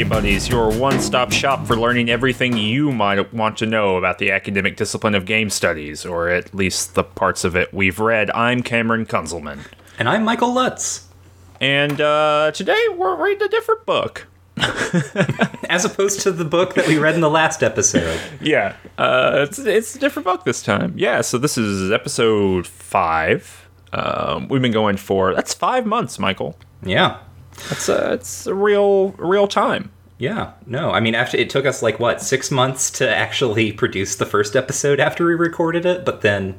Study Buddies, your one stop shop for learning everything you might want to know about the academic discipline of game studies, or at least the parts of it we've read. I'm Cameron Kunzelman. And I'm Michael Lutz. And uh, today we're reading a different book. As opposed to the book that we read in the last episode. Yeah, uh, it's, it's a different book this time. Yeah, so this is episode five. Um, we've been going for, that's five months, Michael. Yeah. That's a, it's a real, real time. Yeah. No, I mean, after it took us like what, six months to actually produce the first episode after we recorded it, but then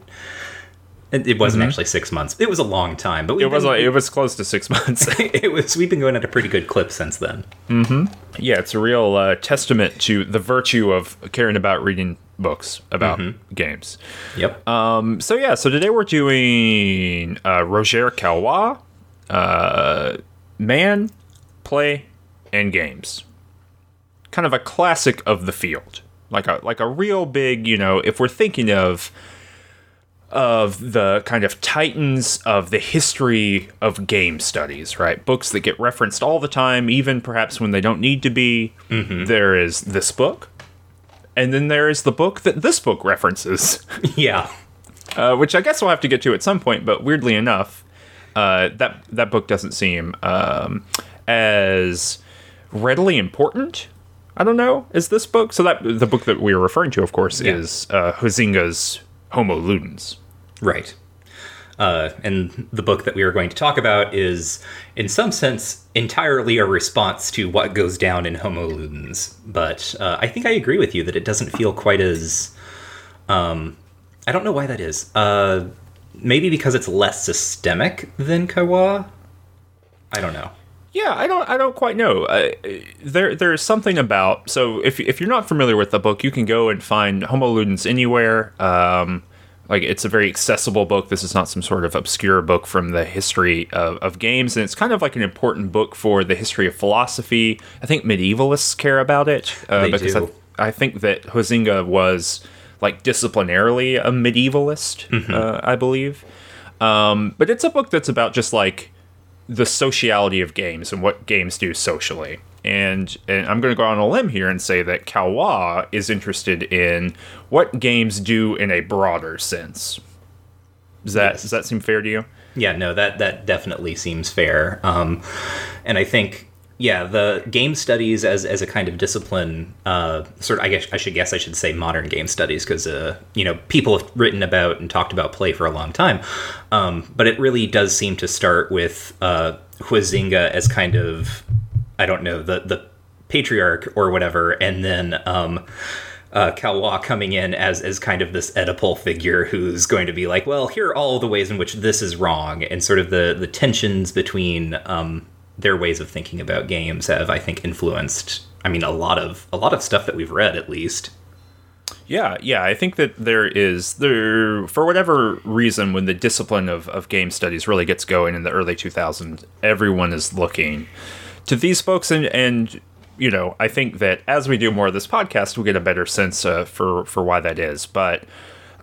it, it wasn't actually six months. It was a long time, but we It was like, it was close to six months. it was. We've been going at a pretty good clip since then. yeah, it's a real uh, testament to the virtue of caring about reading books about games. Yep. Um, so yeah, so today we're doing uh, Roger Caillois, uh, Man, Play, and Games. Kind of a classic of the field, like a like a real big, you know, if we're thinking of of the kind of titans of the history of game studies, right? Books that get referenced all the time, even perhaps when they don't need to be. There is this book, and then there is the book that this book references. yeah. uh, which I guess we'll have to get to at some point. But weirdly enough, uh, that that book doesn't seem um, as readily important. I don't know. Is this book? So that the book that we are referring to, of course, Yeah. is uh, Huizinga's Homo Ludens. Right. Uh, and the book that we are going to talk about is, in some sense, entirely a response to what goes down in Homo Ludens. But uh, I think I agree with you that it doesn't feel quite as. Um, I don't know why that is. Uh, maybe because it's less systemic than Caillois. I don't know. Yeah, I don't I don't quite know. Uh, there there's something about so if if you're not familiar with the book, you can go and find Homo Ludens anywhere. Um, like it's a very accessible book. This is not some sort of obscure book from the history of, of games, and it's kind of like an important book for the history of philosophy. I think medievalists care about it uh, They because do. I, I think that Huizinga was like disciplinarily a medievalist, uh, I believe. Um, but it's a book that's about just like the sociality of games and what games do socially. And, and I'm going to go on a limb here and say that Caillois is interested in what games do in a broader sense. Does that Yes. does that seem fair to you? Yeah, no, that that definitely seems fair. Um, and I think, yeah, the game studies as as a kind of discipline, uh, sort of, I guess I should guess I should say modern game studies because uh, you know people have written about and talked about play for a long time, um, but it really does seem to start with uh, Huizinga as kind of, I don't know, the the patriarch or whatever, and then. Um, uh, Caillois coming in as as kind of this Oedipal figure who's going to be like, well, here are all the ways in which this is wrong, and sort of the the tensions between um, their ways of thinking about games have, I think, influenced. I mean, a lot of a lot of stuff that we've read, at least. Yeah, yeah. I think that there is there for whatever reason when the discipline of, of game studies really gets going in the early 2000s, everyone is looking to these folks and and you know I think that as we do more of this podcast, we'll get a better sense uh, for for why that is. But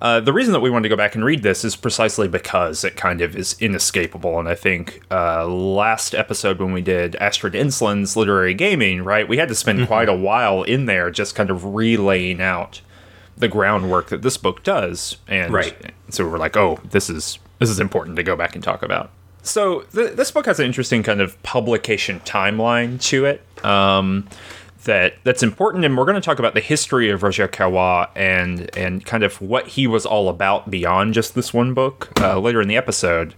uh, the reason that we wanted to go back and read this is precisely because it kind of is inescapable. And I think uh, last episode when we did Astrid Ensslin's literary gaming, right, we had to spend quite a while in there just kind of relaying out the groundwork that this book does, and Right. so we're like, oh, this is this is important to go back and talk about. So th- this book has an interesting kind of publication timeline to it um, that that's important, and we're going to talk about the history of Roger Caillois and and kind of what he was all about beyond just this one book uh, later in the episode.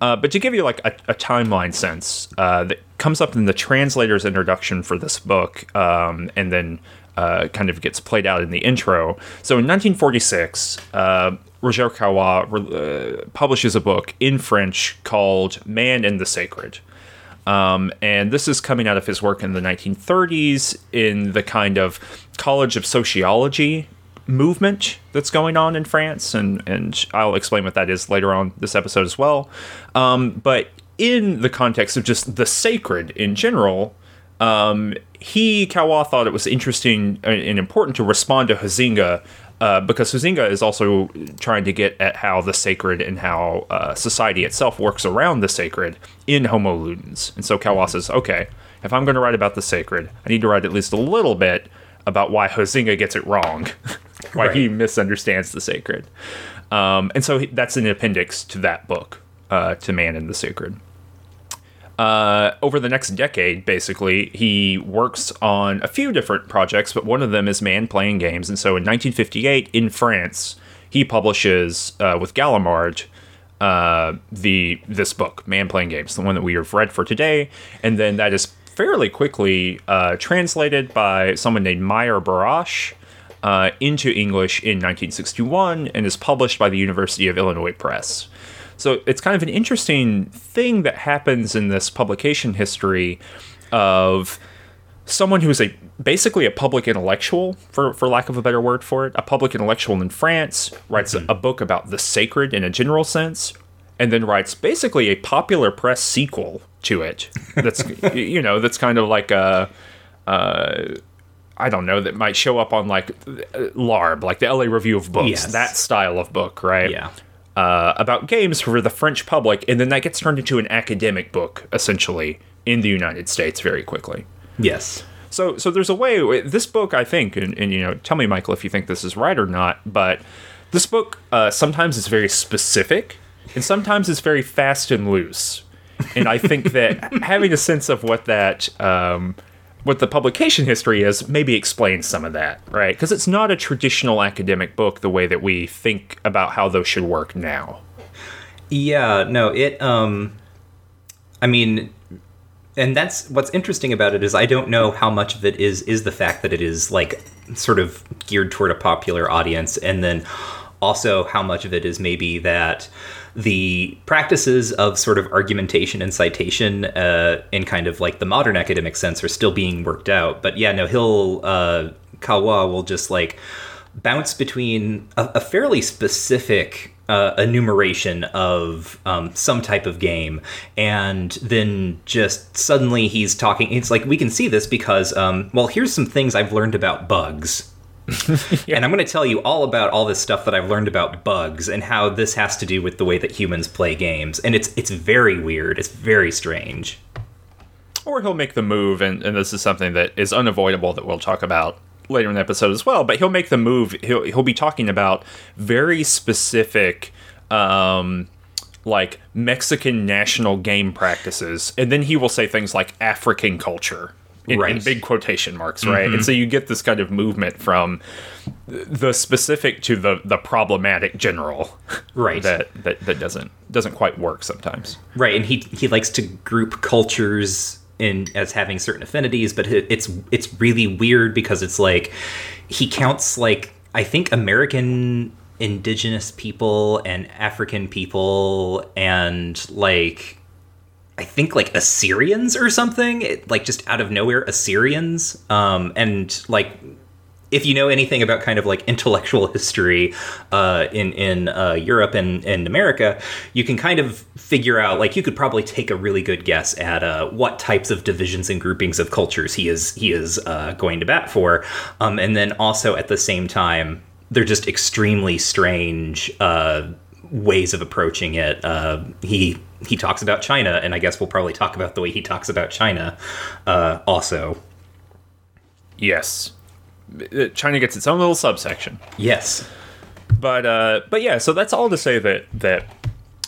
Uh, but to give you like a, a timeline sense uh, that comes up in the translator's introduction for this book, um, and then uh, kind of gets played out in the intro. So in 1946, uh, Roger Caillois uh, publishes a book in French called Man and the Sacred. Um, and this is coming out of his work in the 1930s in the kind of College of Sociology movement that's going on in France, and and I'll explain what that is later on this episode as well. Um, but in the context of just the sacred in general, um, he Caillois thought it was interesting and important to respond to Huizinga. Uh, because Huizinga is also trying to get at how the sacred and how uh, society itself works around the sacred in Homo Ludens. And so Caillois says, okay, if I'm going to write about the sacred, I need to write at least a little bit about why Huizinga gets it wrong, why right. he misunderstands the sacred. Um, and so he, that's an appendix to that book, uh, to Man and the Sacred. Uh, over the next decade, basically, he works on a few different projects, but one of them is Man Playing Games. And so in 1958, in France, he publishes uh, with Gallimard uh, the this book, Man Playing Games, the one that we have read for today. And then that is fairly quickly uh, translated by someone named Meyer Barash. uh, into English in 1961 and is published by the University of Illinois Press. So it's kind of an interesting thing that happens in this publication history of someone who is a basically a public intellectual, for, for lack of a better word for it, a public intellectual in France, writes mm-hmm. a, a book about the sacred in a general sense, and then writes basically a popular press sequel to it. That's you know that's kind of like a. Uh, I don't know that might show up on like LARB, like the LA Review of Books, yes. that style of book, right? Yeah uh, about games for the French public, and then that gets turned into an academic book, essentially, in the United States very quickly. Yes. So, so there's a way. This book, I think, and, and you know, tell me, Michael, if you think this is right or not. But this book uh, sometimes is very specific, and sometimes it's very fast and loose. And I think that having a sense of what that um, what the publication history is maybe explains some of that, right? Because it's not a traditional academic book the way that we think about how those should work now. Yeah, no, it um I mean and that's what's interesting about it is I don't know how much of it is is the fact that it is like sort of geared toward a popular audience and then also how much of it is maybe that the practices of sort of argumentation and citation uh, in kind of like the modern academic sense are still being worked out. But yeah, no, he'll uh, Caillois will just like bounce between a, a fairly specific uh, enumeration of um, some type of game, and then just suddenly he's talking. It's like we can see this because, um, well, here's some things I've learned about bugs. yeah. And I'm going to tell you all about all this stuff that I've learned about bugs and how this has to do with the way that humans play games. And it's it's very weird. It's very strange. Or he'll make the move, and, and this is something that is unavoidable that we'll talk about later in the episode as well. But he'll make the move. He'll he'll be talking about very specific. Um, like Mexican national game practices, and then he will say things like African culture, in, right. in big quotation marks, right? Mm-hmm. And so you get this kind of movement from the specific to the the problematic general, right? That that that doesn't doesn't quite work sometimes, right? And he he likes to group cultures in as having certain affinities, but it's it's really weird because it's like he counts like I think American indigenous people and African people and like I think like Assyrians or something, it, like just out of nowhere Assyrians. Um, and like if you know anything about kind of like intellectual history uh, in in uh, Europe and, and America, you can kind of figure out like you could probably take a really good guess at uh, what types of divisions and groupings of cultures he is he is uh, going to bat for, um, and then also at the same time they're just extremely strange uh, ways of approaching it. Uh, he he talks about China, and I guess we'll probably talk about the way he talks about China uh, also. Yes, uh, China gets its own little subsection. Yes, but uh, but yeah, so that's all to say that that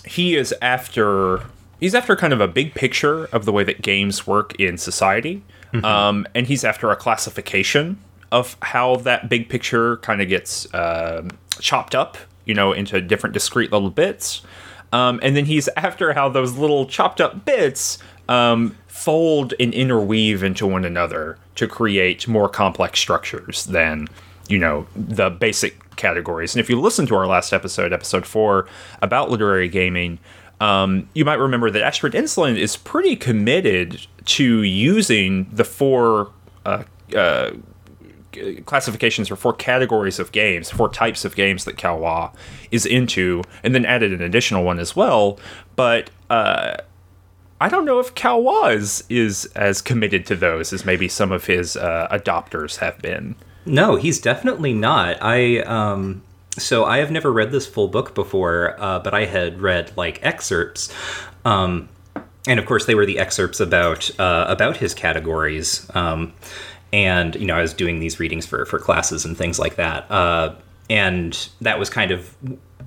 he is after he's after kind of a big picture of the way that games work in society, mm-hmm. um, and he's after a classification of how that big picture kind of gets uh, chopped up, you know, into different discrete little bits. Um, and then he's after how those little chopped up bits um, fold and interweave into one another to create more complex structures than, you know, the basic categories. And if you listen to our last episode, episode four, about literary gaming, um, you might remember that Astrid Ensslin is pretty committed to using the four uh, uh, classifications or four categories of games, four types of games that Caillois is into, and then added an additional one as well. But uh, I don't know if Caillois is, is as committed to those as maybe some of his uh, adopters have been. No, he's definitely not. I um, so I have never read this full book before, uh, but I had read like excerpts. Um, and of course, they were the excerpts about uh, about his categories. Um, and you know, I was doing these readings for for classes and things like that. Uh, and that was kind of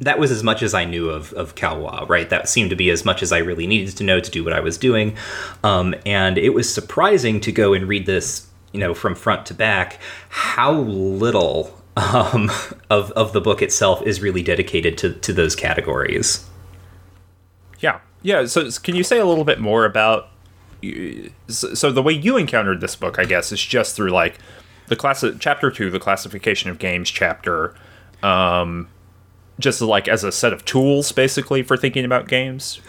that was as much as I knew of of Caillois, right? That seemed to be as much as I really needed to know to do what I was doing. Um, and it was surprising to go and read this, you know, from front to back, how little um, of of the book itself is really dedicated to to those categories. Yeah, yeah. So can you say a little bit more about? So the way you encountered this book, I guess, is just through like the class chapter two, the classification of games chapter. Um, just like as a set of tools, basically for thinking about games.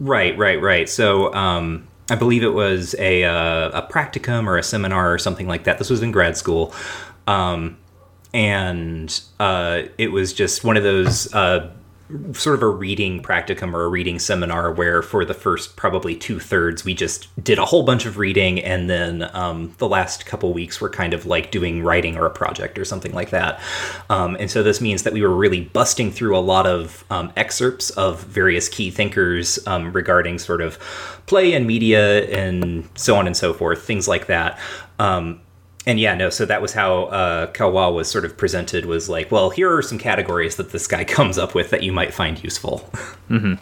Right, right, right. So um, I believe it was a uh, a practicum or a seminar or something like that. This was in grad school. Um, and uh, it was just one of those uh, sort of a reading practicum or a reading seminar where for the first probably two thirds we just did a whole bunch of reading and then um, the last couple weeks were kind of like doing writing or a project or something like that. Um, and so this means that we were really busting through a lot of um, excerpts of various key thinkers um, regarding sort of play and media and so on and so forth things like that. Um, and yeah, no. So that was how uh, Caillois was sort of presented. Was like, well, here are some categories that this guy comes up with that you might find useful. Mm-hmm.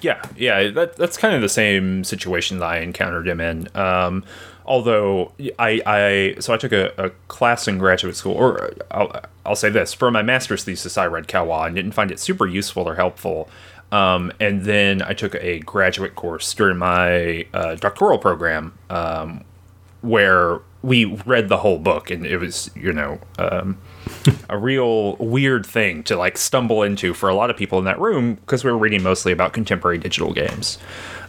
Yeah, yeah. That, that's kind of the same situation that I encountered him in. Um, although I, I, so I took a, a, class in graduate school, or I'll, I'll say this: for my master's thesis, I read Caillois and didn't find it super useful or helpful. Um, and then I took a graduate course during my uh, doctoral program um, where we read the whole book and it was you know um, a real weird thing to like stumble into for a lot of people in that room because we were reading mostly about contemporary digital games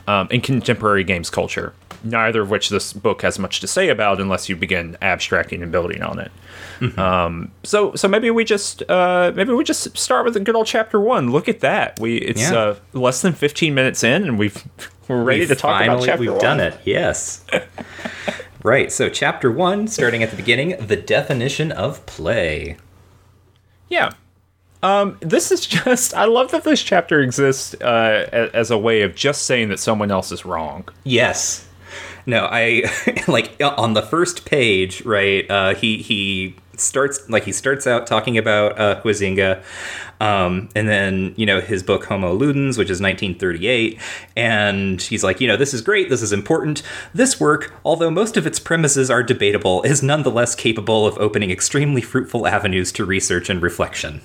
um, and contemporary games culture neither of which this book has much to say about unless you begin abstracting and building on it mm-hmm. um, so so maybe we just uh, maybe we just start with a good old chapter one look at that we it's yeah. uh, less than 15 minutes in and we've we're ready we've to talk finally, about chapter we've one. done it yes Right. So, chapter one, starting at the beginning, the definition of play. Yeah. Um, this is just, I love that this chapter exists uh, as a way of just saying that someone else is wrong. Yes. No, I like on the first page, right? Uh, he he starts like he starts out talking about uh, Huizinga, um, and then you know his book Homo Ludens, which is 1938, and he's like, you know, this is great, this is important. This work, although most of its premises are debatable, is nonetheless capable of opening extremely fruitful avenues to research and reflection.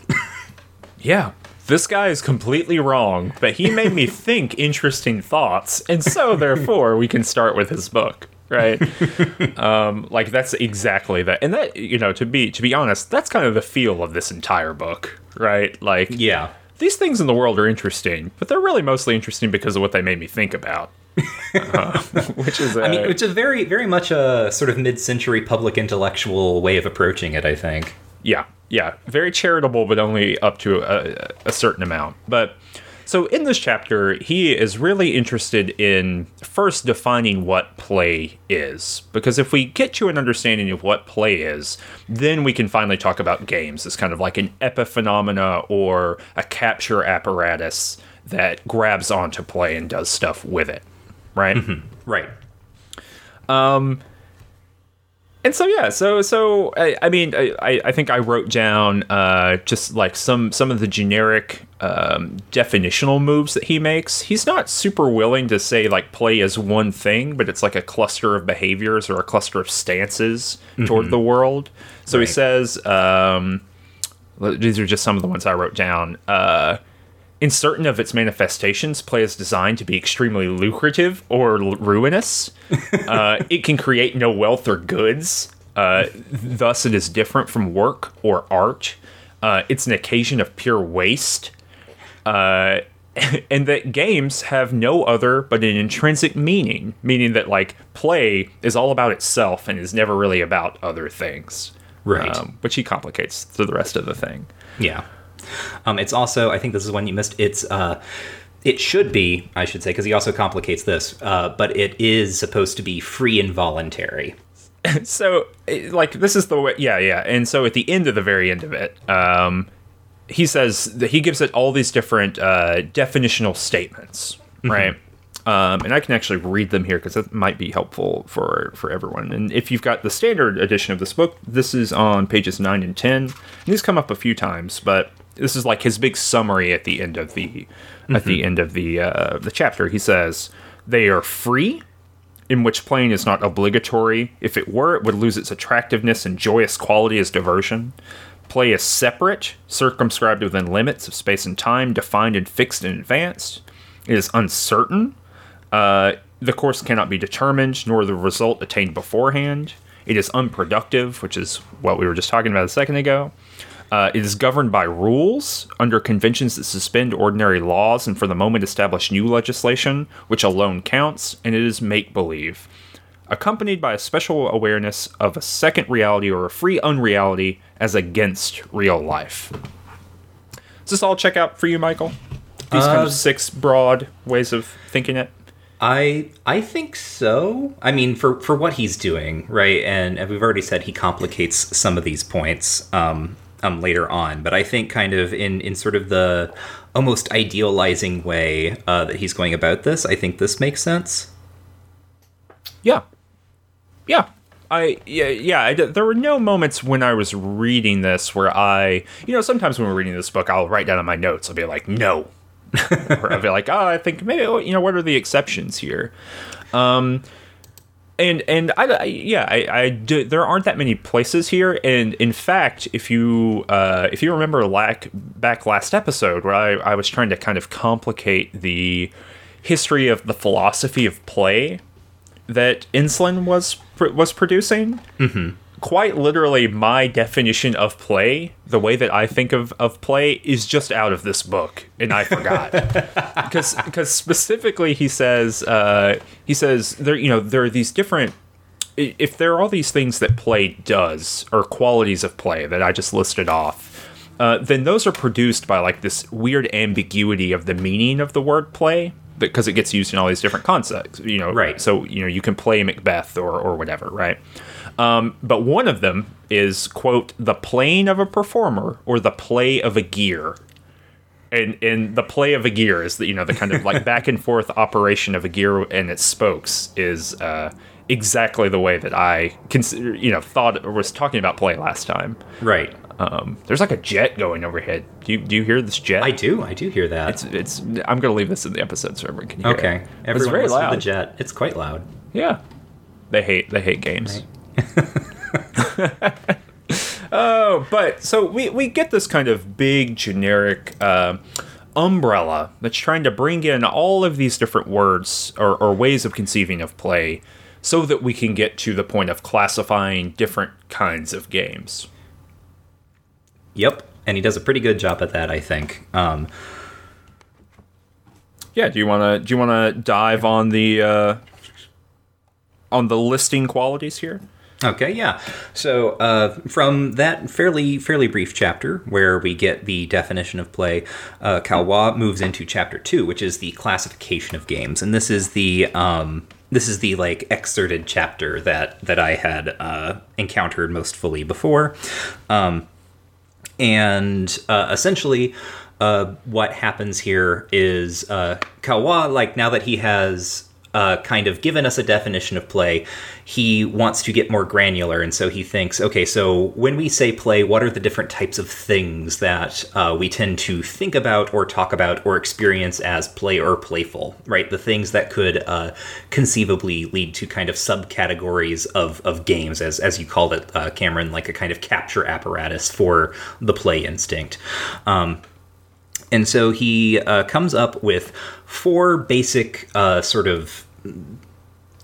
yeah, this guy is completely wrong, but he made me think interesting thoughts, and so therefore we can start with his book right? um, like that's exactly that, and that you know to be to be honest, that's kind of the feel of this entire book, right? Like, yeah, these things in the world are interesting, but they're really mostly interesting because of what they made me think about. uh, which is, a, I mean, which is a very, very much a sort of mid-century public intellectual way of approaching it. I think. Yeah, yeah, very charitable, but only up to a, a certain amount. But so in this chapter, he is really interested in first defining what play is. Because if we get to an understanding of what play is, then we can finally talk about games as kind of like an epiphenomena or a capture apparatus that grabs onto play and does stuff with it. Right? Mm-hmm. Right. Um, and so yeah, so so I, I mean I, I think I wrote down uh, just like some some of the generic um, definitional moves that he makes. He's not super willing to say like play as one thing, but it's like a cluster of behaviors or a cluster of stances mm-hmm. toward the world. So right. he says um, these are just some of the ones I wrote down. Uh, in certain of its manifestations, play is designed to be extremely lucrative or l- ruinous. uh, it can create no wealth or goods. Uh, thus, it is different from work or art. Uh, it's an occasion of pure waste. Uh, and that games have no other but an intrinsic meaning, meaning that like play is all about itself and is never really about other things. Right. Um, which he complicates to the rest of the thing. Yeah. Um, it's also, I think this is one you missed. It's uh, it should be, I should say, because he also complicates this, uh, but it is supposed to be free and voluntary. so, like, this is the way, yeah, yeah. And so at the end of the very end of it, um, he says that he gives it all these different uh, definitional statements, mm-hmm. right? Um, and I can actually read them here because it might be helpful for for everyone. And if you've got the standard edition of this book, this is on pages nine and ten. And these come up a few times, but this is like his big summary at the end of the mm-hmm. at the end of the uh, the chapter. He says they are free, in which playing is not obligatory. If it were, it would lose its attractiveness and joyous quality as diversion. Play is separate, circumscribed within limits of space and time, defined and fixed in advance. It is uncertain. Uh, the course cannot be determined, nor the result attained beforehand. It is unproductive, which is what we were just talking about a second ago. Uh, it is governed by rules under conventions that suspend ordinary laws and for the moment establish new legislation, which alone counts, and it is make believe accompanied by a special awareness of a second reality or a free unreality as against real life. Does this all check out for you, Michael? These uh, kind of uh, six broad ways of thinking it. I I think so. I mean, for for what he's doing, right? And, and we've already said he complicates some of these points um, um, later on. But I think kind of in in sort of the almost idealizing way uh, that he's going about this, I think this makes sense. Yeah, yeah. I yeah yeah I, there were no moments when I was reading this where I you know sometimes when we're reading this book I'll write down in my notes I'll be like no or I'll be like oh I think maybe you know what are the exceptions here um and and I, I yeah I, I do, there aren't that many places here and in fact if you uh, if you remember lack, back last episode where I, I was trying to kind of complicate the history of the philosophy of play that Ensslin was was producing. Mm-hmm. Quite literally, my definition of play, the way that I think of, of play, is just out of this book, and I forgot because because specifically he says uh, he says there you know there are these different if there are all these things that play does or qualities of play that I just listed off. Uh, then those are produced by like this weird ambiguity of the meaning of the word play because it gets used in all these different concepts, you know. Right. So you know you can play Macbeth or or whatever, right? Um, but one of them is quote the playing of a performer or the play of a gear. And and the play of a gear is the you know the kind of like back and forth operation of a gear and its spokes is uh, exactly the way that I consider you know thought or was talking about play last time. Right. Um, there's like a jet going overhead. Do you do you hear this jet? I do. I do hear that. It's it's. I'm gonna leave this in the episode so everyone can hear okay. it. Okay. Everyone it's very loud. The jet. It's quite loud. Yeah. They hate they hate games. Right. Oh, but so we we get this kind of big generic. Uh, umbrella that's trying to bring in all of these different words or, or ways of conceiving of play so that we can get to the point of classifying different kinds of games. Yep, and he does a pretty good job at that, I think. Um, yeah, do you want to do you want to dive on the uh, on the listing qualities here? Okay, yeah. So uh, from that fairly fairly brief chapter where we get the definition of play, uh, Caillois moves into chapter two, which is the classification of games, and this is the um, this is the like excerpted chapter that that I had uh, encountered most fully before. Um, and uh, essentially uh, what happens here is uh, Caillois, like now that he has uh, kind of given us a definition of play, he wants to get more granular. And so he thinks, okay, so when we say play, what are the different types of things that uh, we tend to think about or talk about or experience as play or playful, right? The things that could uh, conceivably lead to kind of subcategories of, of games, as, as you called it, uh, Cameron, like a kind of capture apparatus for the play instinct. Um, and so he uh, comes up with four basic uh, sort of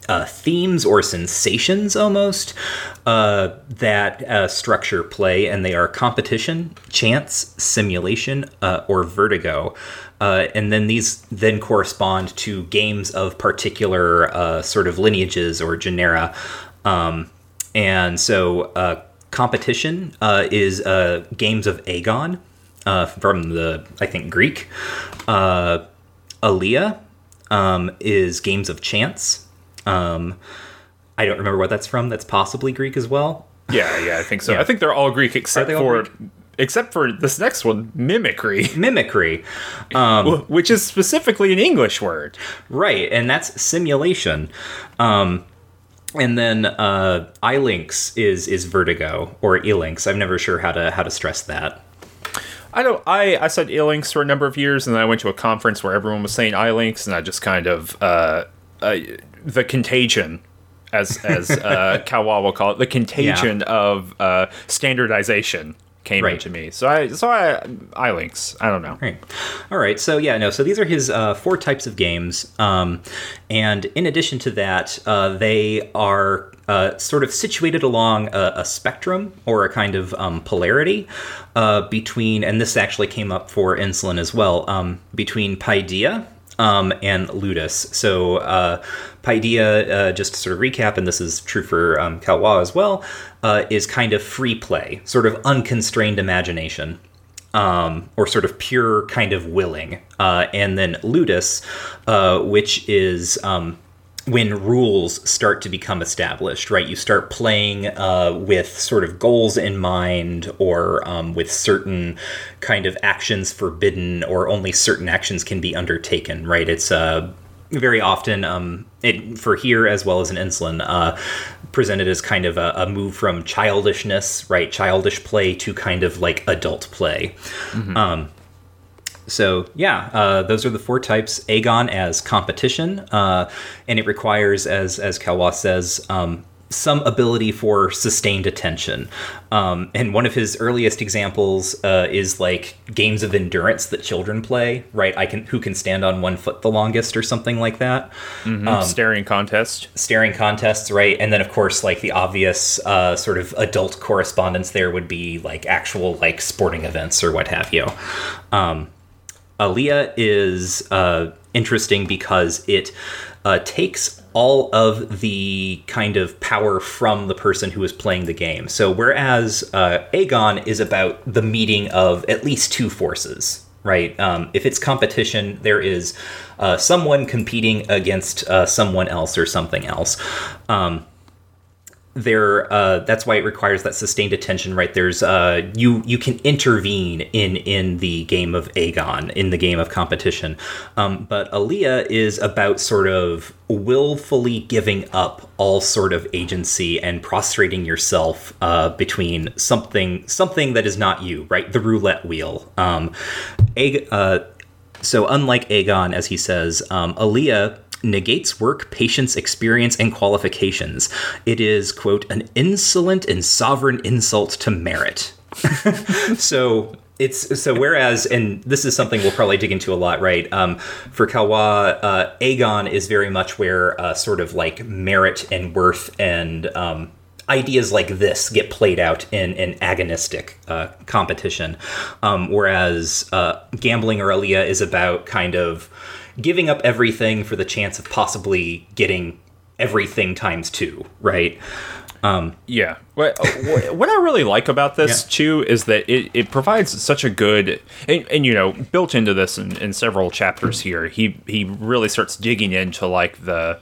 uh, themes or sensations almost uh, that uh, structure play, and they are competition, chance, simulation, uh, or vertigo. And then these then correspond to games of particular sort of lineages or genera. Um, and so competition is games of agon, uh, from the I think Greek. Uh, Alea um, is games of chance. Um, I don't remember what that's from. That's possibly Greek as well. Yeah, yeah, I think so. Yeah. I think they're all Greek except all for Greek? except for this next one, mimicry, Mimicry. which is specifically an English word. Right, and that's simulation. Um, and then uh, ilinx is is vertigo or elinks. I'm never sure how to how to stress that. I don't. I I said ilinx for a number of years, and then I went to a conference where everyone was saying ilinx, and I just kind of uh, uh the contagion, as as uh, Caillois will call it, the contagion of uh, standardization came Right. into me. So I so I I links. I don't know. Right. All right. So yeah, no. So these are his uh, four types of games, um, and in addition to that, uh, they are uh, sort of situated along a, a spectrum or a kind of um, polarity uh, between, and this actually came up for Ensslin as well, um, between Paideia. Um, and Ludus. So, uh, Paideia, uh, just to sort of recap, and this is true for um, Caillois as well, uh, is kind of free play, sort of unconstrained imagination um, or sort of pure kind of willing. Uh, and then ludus, uh, which is um, when rules start to become established, right? You start playing uh, with sort of goals in mind or um, with certain kind of actions forbidden or only certain actions can be undertaken, right? It's uh, very often um, it, for here as well as in Ensslin uh, presented as kind of a, a move from childishness right childish play to kind of like adult play um, so yeah uh, those are the four types agon as competition uh, and it requires as as Caillois says um, some ability for sustained attention um, and one of his earliest examples uh, is like games of endurance that children play right i can who can stand on one foot the longest or something like that Um, Staring contest. staring contests, right? And then, of course, like the obvious uh, sort of adult correspondence there would be like actual like sporting events or what have you. Um, Alea is uh, interesting because it uh, takes all of the kind of power from the person who is playing the game. So, whereas uh, agon is about the meeting of at least two forces, right? Um, if it's competition, there is uh, someone competing against uh, someone else or something else. Um, there uh, that's why it requires that sustained attention right? There's uh, you you can intervene in in the game of agon in the game of competition. Um, but Alea is about sort of willfully giving up all sort of agency and prostrating yourself uh, between something something that is not you right? The roulette wheel. Um, uh, so unlike agon, as he says, um, Alea negates work, patience, experience, and qualifications. It is, quote, an insolent and sovereign insult to merit. so it's so whereas and this is something we'll probably dig into a lot right um, for Caillois uh, agon is very much where uh, sort of like merit and worth and um, ideas like this get played out in an agonistic uh, competition um, whereas uh, gambling or is about kind of giving up everything for the chance of possibly getting everything times two right um, Yeah. What, what what I really like about this Yeah. too is that it, it provides such a good and, and you know built into this in, in several chapters here he he really starts digging into like the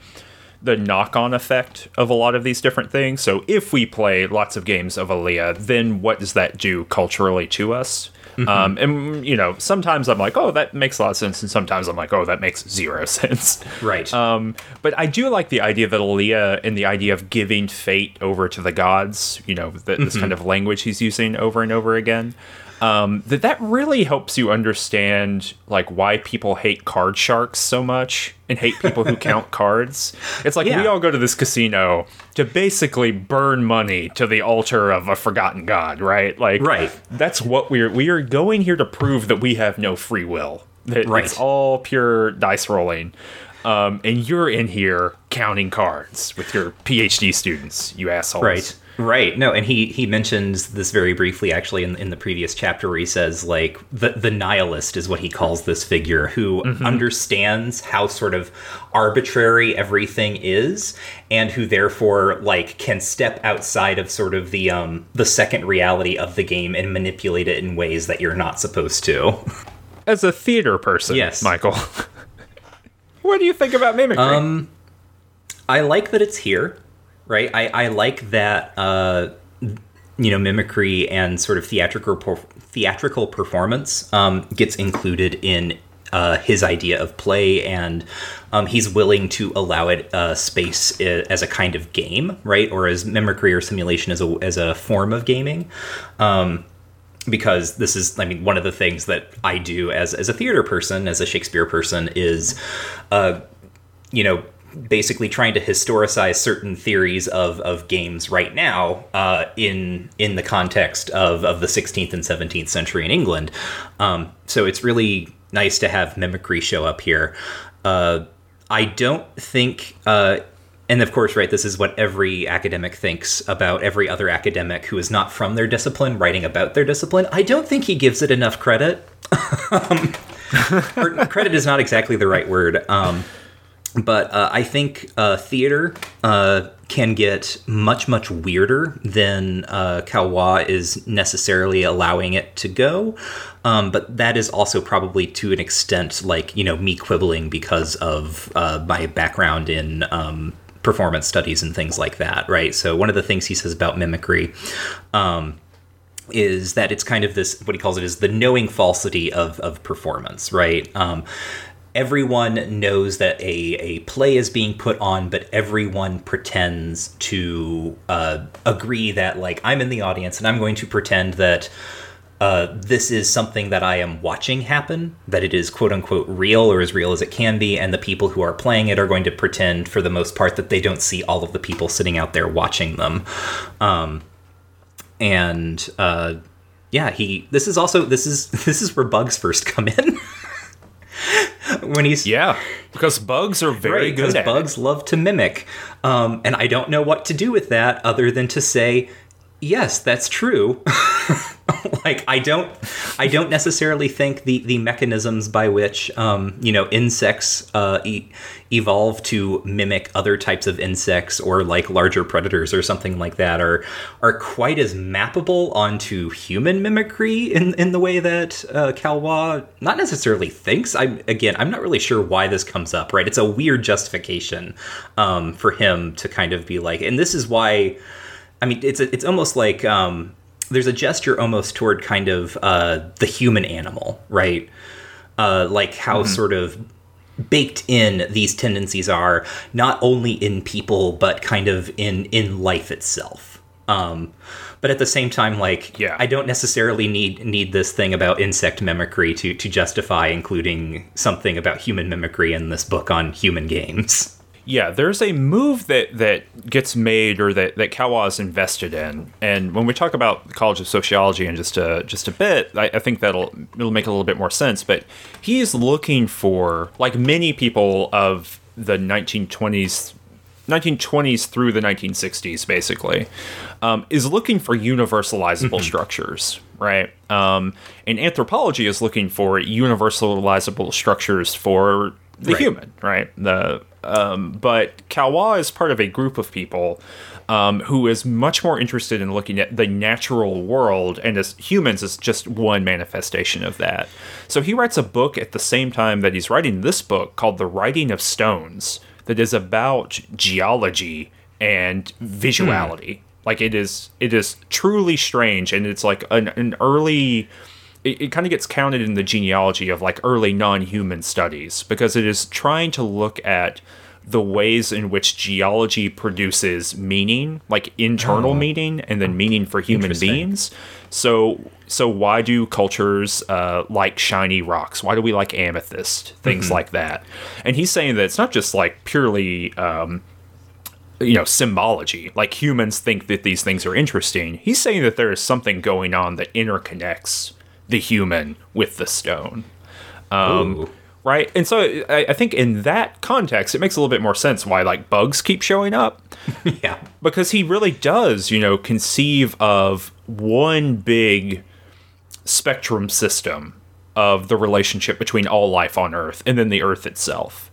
the knock-on effect of a lot of these different things. So if we play lots of games of Alea, then what does that do culturally to us? Um, and you know, sometimes I'm like, oh, that makes a lot of sense, and sometimes I'm like, oh, that makes zero sense. right. Um, but I do like the idea that Alea and the idea of giving fate over to the gods, you know, th- this kind of language he's using over and over again, um, that that really helps you understand like why people hate card sharks so much and hate people who count cards. It's like we all go to this casino to basically burn money to the altar of a forgotten god, right? Like, Right. That's what we're we are going here to prove that we have no free will. That Right. it's all pure dice rolling. Um, and you're in here counting cards with your PhD students, you assholes. Right. Right. No, and he he mentions this very briefly actually in in the previous chapter where he says like the the nihilist is what he calls this figure who understands how sort of arbitrary everything is and who therefore like can step outside of sort of the um the second reality of the game and manipulate it in ways that you're not supposed to. As a theater person, Yes. Michael, what do you think about mimicry? Um, I like that it's here, right? I, I like that uh, you know mimicry and sort of theatrical theatrical performance um, gets included in uh, his idea of play, and um, he's willing to allow it uh, space uh, as a kind of game, right, or as mimicry or simulation as a as a form of gaming. Um, because this is, I mean, one of the things that I do as as a theater person, as a Shakespeare person, is, uh, you know, basically trying to historicize certain theories of, of games right now uh, in in the context of, of the 16th and 17th century in England. Um, so it's really nice to have mimicry show up here. Uh, I don't think. Uh, and of course, right, this is what every academic thinks about every other academic who is not from their discipline writing about their discipline. I don't think he gives it enough credit. um, credit is not exactly the right word. Um, but uh, I think uh, theater uh, can get much much weirder than uh, Caillois is necessarily allowing it to go. Um, but that is also probably to an extent like you know me quibbling because of uh, my background in um, performance studies and things like that, right? So one of the things he says about mimicry. Um, is that it's kind of this what he calls it is the knowing falsity of of performance, right? Um, everyone knows that a, a play is being put on, but everyone pretends to uh, agree that, like, I'm in the audience and I'm going to pretend that uh, this is something that I am watching happen, that it is quote unquote real or as real as it can be, and the people who are playing it are going to pretend, for the most part, that they don't see all of the people sitting out there watching them. Um, and uh, yeah, he. This is also this is this is where bugs first come in. when he's yeah because bugs are very right, good because bugs it. love to mimic um, and i don't know what to do with that other than to say yes that's true. Like i don't i don't necessarily think the the mechanisms by which um, you know insects uh, e- evolve to mimic other types of insects or like larger predators or something like that are are quite as mappable onto human mimicry in in the way that uh, Caillois not necessarily thinks. I'm again i'm not really sure why this comes up right? It's a weird justification um, for him to kind of be like and this is why I mean, it's a, it's almost like um, there's a gesture almost toward kind of uh, the human animal, right? Uh, like how mm-hmm. sort of baked in these tendencies are not only in people but kind of in in life itself. Um, but at the same time, like yeah. I don't necessarily need need this thing about insect mimicry to to justify including something about human mimicry in this book on human games. Yeah, there's a move that that gets made or that that Caillois is invested in, and when we talk about the College of Sociology in just a just a bit, I, I think that'll it'll make a little bit more sense. But he is looking for, like many people of the 1920s 1920s through the 1960s, basically, um, is looking for universalizable mm-hmm. structures, right? Um, and anthropology is looking for universalizable structures for the right. human, right? The um, but Caillois is part of a group of people um, who is much more interested in looking at the natural world, and as humans is just one manifestation of that. So he writes a book at the same time that he's writing this book called The Writing of Stones, that is about geology and visuality. Hmm. Like it is, it is truly strange, and it's like an, an early it, it kind of gets counted in the genealogy of like early non-human studies because it is trying to look at the ways in which geology produces meaning, like internal oh. meaning, and then meaning for human beings. So, so why do cultures uh, like shiny rocks? Why do we like amethyst? Things mm-hmm. like that. And he's saying that it's not just like purely, um, you know, symbology. Like humans think that these things are interesting. He's saying that there is something going on that interconnects the human with the stone. Um, right? And so I, I, think in that context, it makes a little bit more sense why like bugs keep showing up. yeah. Because he really does, you know, conceive of one big spectrum system of the relationship between all life on Earth and then the Earth itself.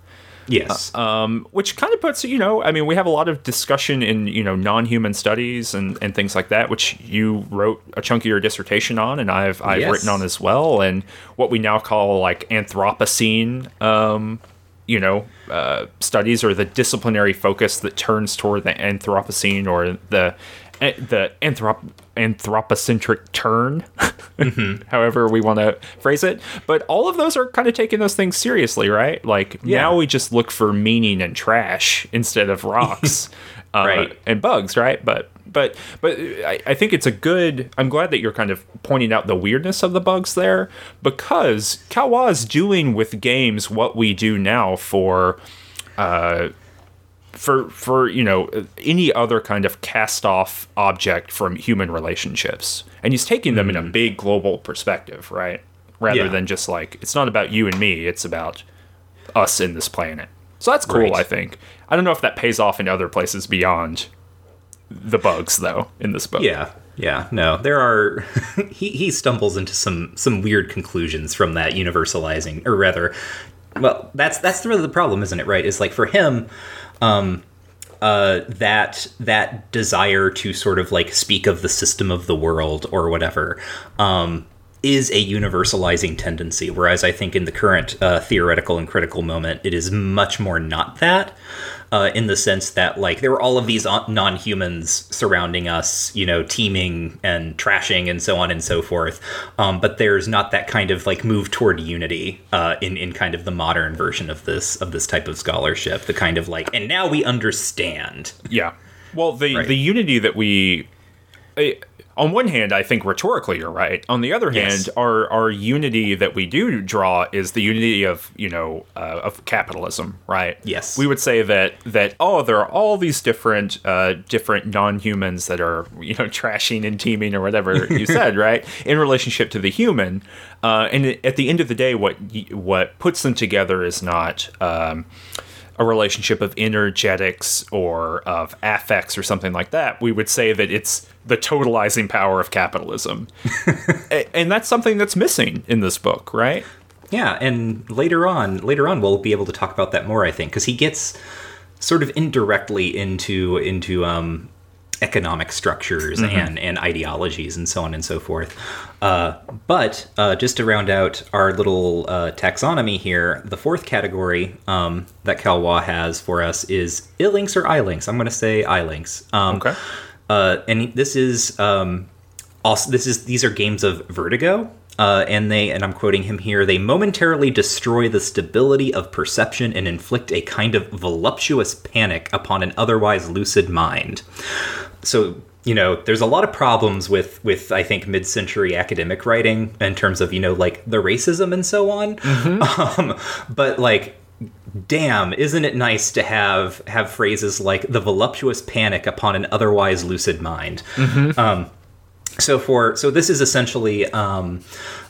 Yes. Uh, um, which kind of puts, you know, I mean, we have a lot of discussion in, you know, non-human studies and, and things like that, which you wrote a chunk of your dissertation on, and I've I've yes. written on as well, and what we now call like Anthropocene, um, you know, uh, studies or the disciplinary focus that turns toward the Anthropocene or the the anthrop- anthropocentric turn, however we want to phrase it. But all of those are kind of taking those things seriously, right? Like Yeah. now we just look for meaning and trash instead of rocks uh, Right. and bugs, right? But but but I, I think it's a good. I'm glad that you're kind of pointing out the weirdness of the bugs there because Caillois is doing with games what we do now for uh, for for you know any other kind of cast off object from human relationships and he's taking them in a mm-hmm. big global perspective right rather Yeah. than just like it's not about you and me it's about us in this planet so that's cool Right. i think i don't know if that pays off in other places beyond the bugs though in this book Yeah, yeah. No, there are. he he stumbles into some some weird conclusions from that universalizing, or rather, well, that's that's really the problem, isn't it? Right? Is like for him, um, uh, that that desire to sort of like speak of the system of the world or whatever. Um, is a universalizing tendency, whereas I think in the current uh, theoretical and critical moment, it is much more not that uh, in the sense that like there were all of these on- non-humans surrounding us, you know, teeming and trashing and so on and so forth. Um, but there's not that kind of like move toward unity uh, in in kind of the modern version of this of this type of scholarship. The kind of like, and now we understand. Yeah. Well, the Right. the unity that we, on one hand, I think rhetorically you're right. On the other Yes. hand, our our unity that we do draw is the unity of you know uh, of capitalism, right? Yes. We would say that that oh, there are all these different uh, different non humans that are you know trashing and teeming or whatever you said, right? In relationship to the human, uh, and at the end of the day, what what puts them together is not. Um, a relationship of energetics or of affects or something like that, we would say that it's the totalizing power of capitalism. And that's something that's missing in this book, right? Yeah, and later on, later on, we'll be able to talk about that more. I think because he gets sort of indirectly into into um, economic structures and and ideologies and so on and so forth. Uh, but uh, just to round out our little uh, taxonomy here, the fourth category um, that Caillois has for us is ilinx or ilinx. I'm going to say ilinx. Um, Okay. uh, and this is um, also this is these are games of Vertigo, uh, and they and I'm quoting him here. They momentarily destroy the stability of perception and inflict a kind of voluptuous panic upon an otherwise lucid mind. So you know, there's a lot of problems with with I think mid-century academic writing in terms of you know like the racism and so on. Um, but like damn isn't it nice to have have phrases like the voluptuous panic upon an otherwise lucid mind um, so for so this is essentially um,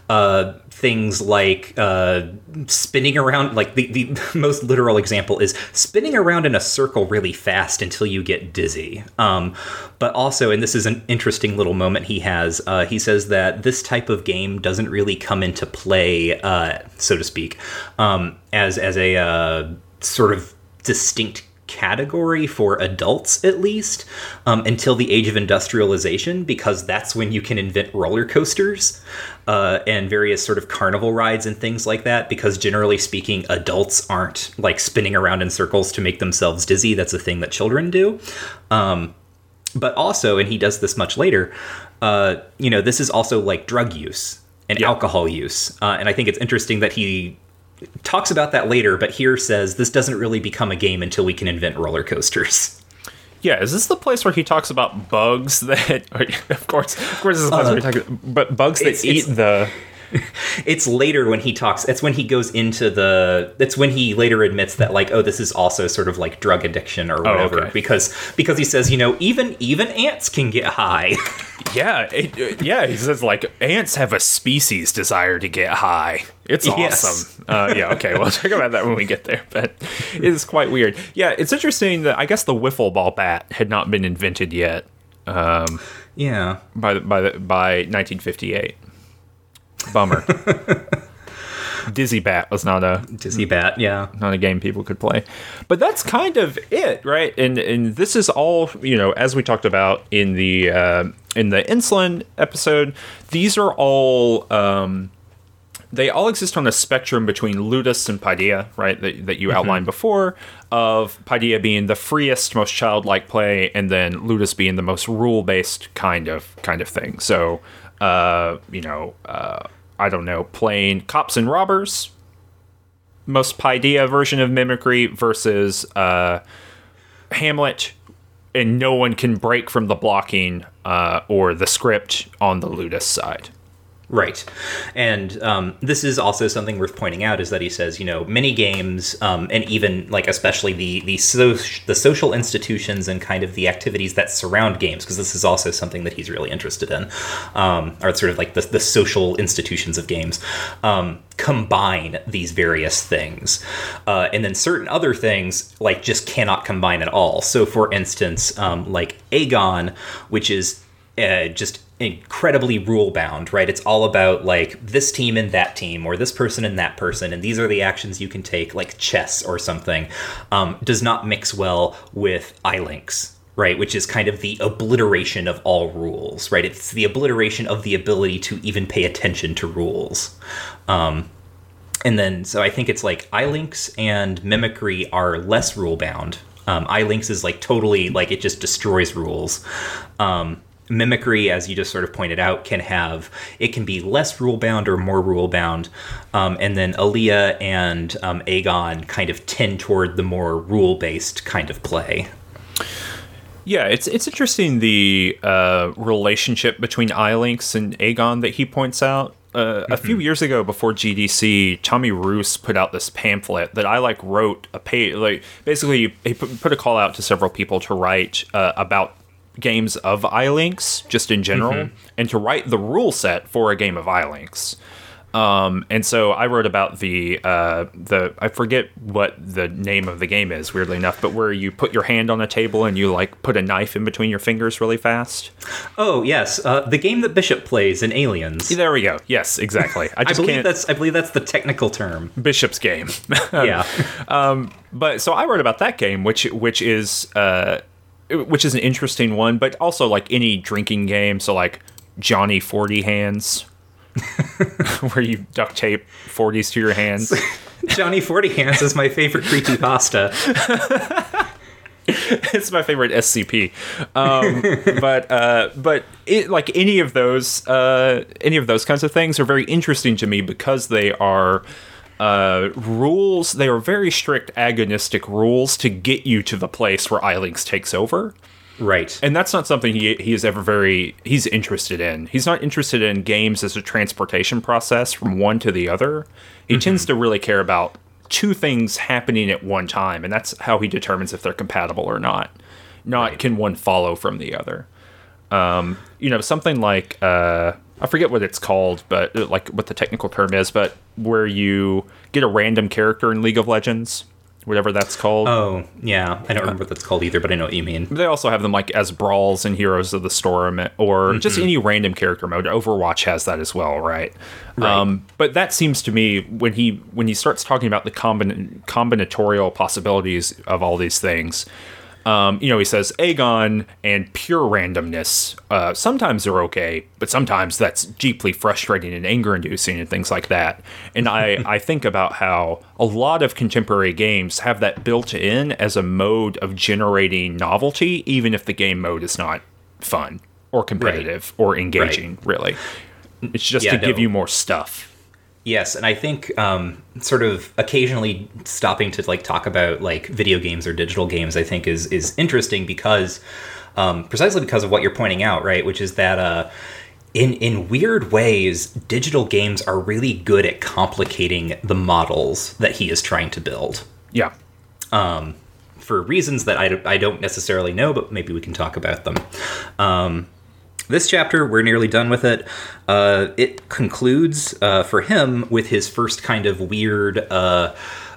uh, things like uh, spinning around like the, the most literal example is spinning around in a circle really fast until you get dizzy. Um, but also and this is an interesting little moment he has uh, he says that this type of game doesn't really come into play uh, so to speak um, as as a uh, sort of distinct category for adults at least um, until the age of industrialization because that's when you can invent roller coasters uh, and various sort of carnival rides and things like that because generally speaking adults aren't like spinning around in circles to make themselves dizzy. That's a thing that children do. Um, but also and he does this much later uh, you know this is also like drug use and Yeah. alcohol use. Uh, and i think it's interesting that he talks about that later, but here says this doesn't really become a game until we can invent roller coasters. Yeah, is this the place where he talks about bugs that? Of course, of course, this is the place where he uh, talks, but bugs that it's- eat it's- the. It's later when he talks. It's when he goes into the. That's when he later admits that like, oh, this is also sort of like drug addiction or whatever. okay. Because because he says, you know, even even ants can get high. Yeah, it, uh, yeah. He says like ants have a species desire to get high. It's Yes. awesome. Uh, yeah, okay. We'll talk about that when we get there. But it is quite weird. Yeah, it's interesting that I guess the wiffle ball bat had not been invented yet um, yeah. by the- by the, by 1958. Bummer. Dizzy Bat was not a Dizzy bat. Yeah. not a game people could play. But that's kind of it, right? And and this is all you know, as we talked about in the uh, in the Ensslin episode. These are all um, they all exist on a spectrum between Ludus and Paideia, right? That, that you outlined before, of Paideia being the freest, most childlike play, and then Ludus being the most rule-based kind of kind of thing. So, uh, you know, uh, I don't know, playing cops and robbers, most Paideia version of mimicry versus uh, Hamlet, and no one can break from the blocking uh, or the script on the Ludus side. Right. And um, this is also something worth pointing out is that he says, you know, many games, um, and even like especially the the, so- the social institutions and kind of the activities that surround games, because this is also something that he's really interested in, um, or sort of like the, the social institutions of games, um, combine these various things. Uh, and then certain other things, like, just cannot combine at all. So, for instance, um, like Agon, which is uh, just incredibly rule bound, right? It's all about like this team and that team, or this person and that person, and these are the actions you can take, like chess or something, um, does not mix well with ilinx. Right, which is kind of the obliteration of all rules, right? It's the obliteration of the ability to even pay attention to rules. Um, and then, so I think it's like ilinx and Mimicry are less rule bound. Um, ilinx is like totally like it just destroys rules. Um, mimicry, as you just sort of pointed out, can have it can be less rule bound or more rule bound, um, and then Alea and um, Agon kind of tend toward the more rule based kind of play. Yeah, it's it's interesting the uh, relationship between ilinx and Agon that he points out. Uh, a few years ago, before GDC, Tommy Roos put out this pamphlet that I like wrote a page. Like basically, he put, put a call out to several people to write uh, about games of ilinx just in general, and to write the rule set for a game of ilinx. Um, and so I wrote about the uh, the I forget what the name of the game is, weirdly enough, but where you put your hand on a table and you like put a knife in between your fingers really fast. Oh yes, uh, the game that Bishop plays in Aliens. There we go. Yes, exactly. I I believe can't. that's I believe that's the technical term. Bishop's game. yeah. but so I wrote about that game, which which is uh, which is an interesting one, but also like any drinking game. So like Johnny Forty Hands, where you duct tape forties to your hands. Johnny Forty Hands is my favorite creepy pasta. it's my favorite SCP. Um, but uh, but it, like any of those uh, any of those kinds of things are very interesting to me because they are uh, rules. They are very strict agonistic rules to get you to the place where ilinx takes over. Right. And that's not something he he is ever very he's interested in. He's not interested in games as a transportation process from one to the other. He tends to really care about two things happening at one time, and that's how he determines if they're compatible or not. Not Right. can one follow from the other. Um, you know, something like uh, I forget what it's called, but uh, like what the technical term is, but where you get a random character in League of Legends, whatever that's called. Oh yeah, I don't remember what that's called either, but I know what you mean. They also have them like as brawls and Heroes of the Storm, or just any random character mode. Overwatch has that as well, right? Um, but that seems to me when he when he starts talking about the combin- combinatorial possibilities of all these things. Um, you know, he says Agon and pure randomness. Uh, sometimes they're okay, but sometimes that's deeply frustrating and anger-inducing and things like that. And I, I think about how a lot of contemporary games have that built in as a mode of generating novelty, even if the game mode is not fun or competitive or engaging. Really, it's just Yeah, to give you more stuff. Yes, and I think um, sort of occasionally stopping to like talk about like video games or digital games, I think is is interesting because um, precisely because of what you're pointing out, right? Which is that uh, in in weird ways, digital games are really good at complicating the models that he is trying to build. Yeah. for reasons that I don't, I don't necessarily know, but maybe we can talk about them. Um, this chapter, we're nearly done with it. Uh, it concludes uh, for him with his first kind of weird uh,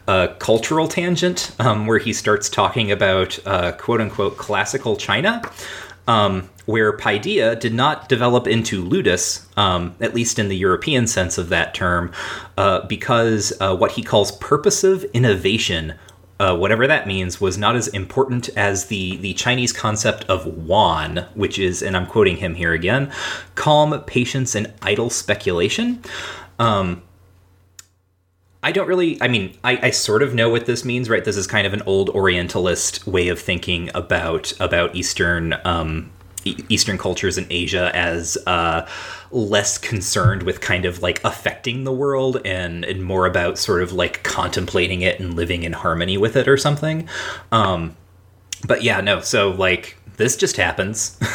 uh, cultural tangent, um, where he starts talking about uh, quote unquote classical China. Um, where Paideia did not develop into ludus, um, at least in the European sense of that term, uh, because uh, what he calls purposive innovation uh, whatever that means, was not as important as the, the Chinese concept of wan, which is, and I'm quoting him here again, calm, patience, and idle speculation. Um, I don't really. I mean, I, I sort of know what this means, right? This is kind of an old Orientalist way of thinking about about Eastern um, Eastern cultures in Asia as uh, less concerned with kind of like affecting the world and and more about sort of like contemplating it and living in harmony with it or something. Um, but yeah, no. So like this just happens.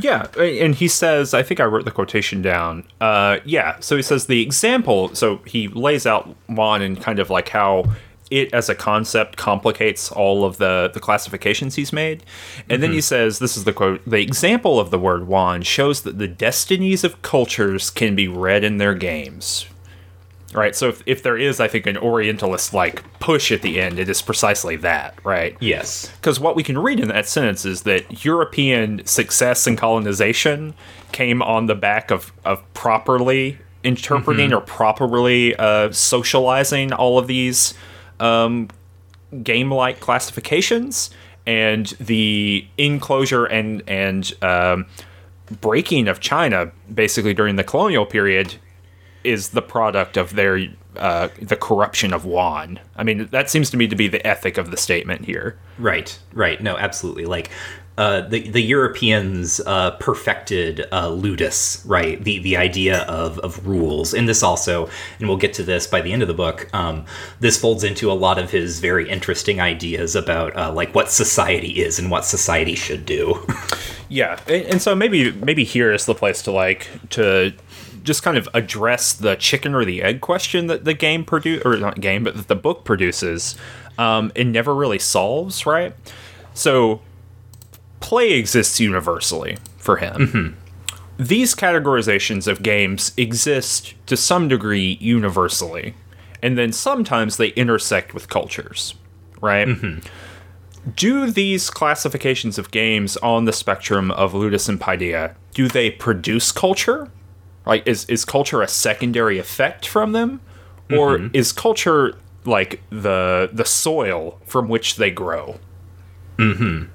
Yeah, and he says, I think I wrote the quotation down. Uh, yeah, so he says the example. So he lays out Wan and kind of like how it as a concept complicates all of the the classifications he's made, and then he says, "This is the quote: the example of the word Wan shows that the destinies of cultures can be read in their games." Right, so if, if there is, I think, an Orientalist like push at the end, it is precisely that, right? yes. Because what we can read in that sentence is that European success and colonization came on the back of, of properly interpreting or properly uh, socializing all of these um, game like classifications and the enclosure and, and um, breaking of China basically during the colonial period is the product of their uh, the corruption of Wan. I mean, that seems to me to be the ethic of the statement here. Right, right. No, absolutely. Like uh, the the Europeans uh, perfected uh, ludus, right? The the idea of of rules, and this also, and we'll get to this by the end of the book. Um, this folds into a lot of his very interesting ideas about uh, like what society is and what society should do. Yeah, and, and so maybe maybe here is the place to like to just kind of address the chicken or the egg question that the game produce or not game, but that the book produces, um, and never really solves. Right, so play exists universally for him. Mm-hmm. These categorizations of games exist to some degree universally, and then sometimes they intersect with cultures, right? Mm-hmm. do these classifications of games on the spectrum of ludus and paideia do they produce culture? Like is, is culture a secondary effect from them? Or mm-hmm. is culture like the the soil from which they grow? Mm-hmm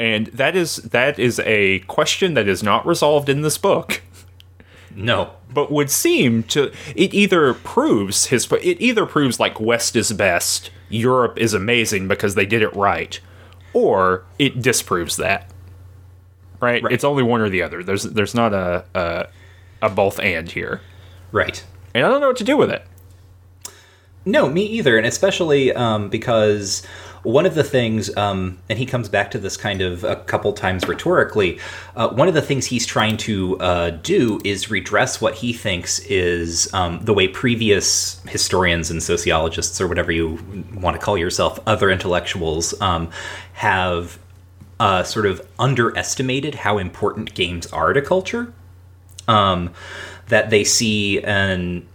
and that is that is a question that is not resolved in this book. No, but would seem to it either proves his it either proves like west is best europe is amazing because they did it right or it disproves that. Right, Right. it's only one or the other. There's there's not a a, a both and here. Right. and i don't know what to do with it. No, me either, and especially um, because one of the things, um, and he comes back to this kind of a couple times rhetorically. Uh, one of the things he's trying to uh, do is redress what he thinks is um, the way previous historians and sociologists, or whatever you want to call yourself, other intellectuals, um, have uh, sort of underestimated how important games are to culture. Um, that they see and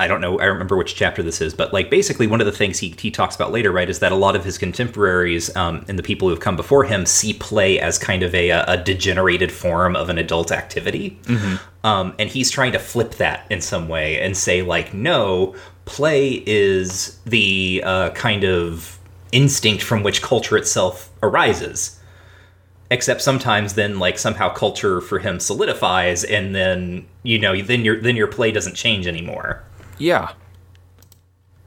I don't know, I remember which chapter this is, but like basically one of the things he, he talks about later, right, is that a lot of his contemporaries um, and the people who have come before him see play as kind of a, a degenerated form of an adult activity. Um, and he's trying to flip that in some way and say, like, no, play is the uh, kind of instinct from which culture itself arises. Except sometimes then like somehow culture for him solidifies and then you know then your then your play doesn't change anymore Yeah.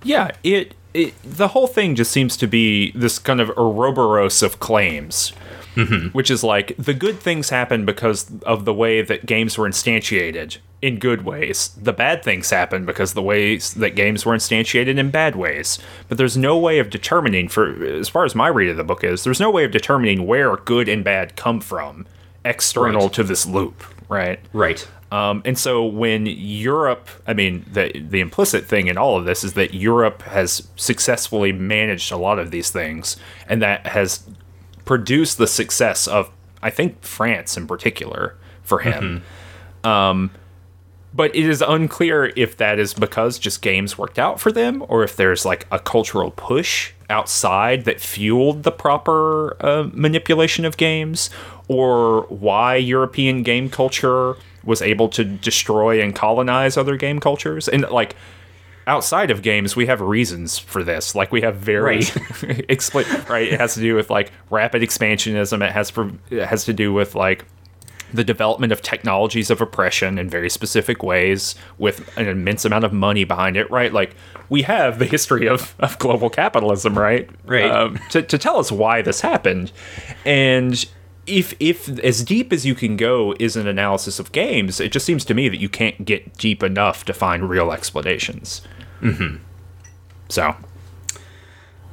Yeah, it, it the whole thing just seems to be this kind of Ouroboros of claims. Mm-hmm. Which is like the good things happen because of the way that games were instantiated in good ways. The bad things happen because the ways that games were instantiated in bad ways. But there's no way of determining for as far as my read of the book is, there's no way of determining where good and bad come from external Right. to this loop, right? right Um, and so when Europe, I mean, the the implicit thing in all of this is that Europe has successfully managed a lot of these things, and that has produced the success of, I think, France in particular for him. Um, but it is unclear if that is because just games worked out for them, or if there's like a cultural push outside that fueled the proper uh, manipulation of games, or why European game culture was able to destroy and colonize other game cultures. And like outside of games, we have reasons for this. Like we have very Right. expli- right. It has to do with like rapid expansionism. It has for, it has to do with like the development of technologies of oppression in very specific ways with an immense amount of money behind it, right? Like we have the history of, of global capitalism, right? Right. Um, to, to tell us why this happened. And if if as deep as you can go is an analysis of games, it just seems to me that you can't get deep enough to find real explanations. Mm-hmm. So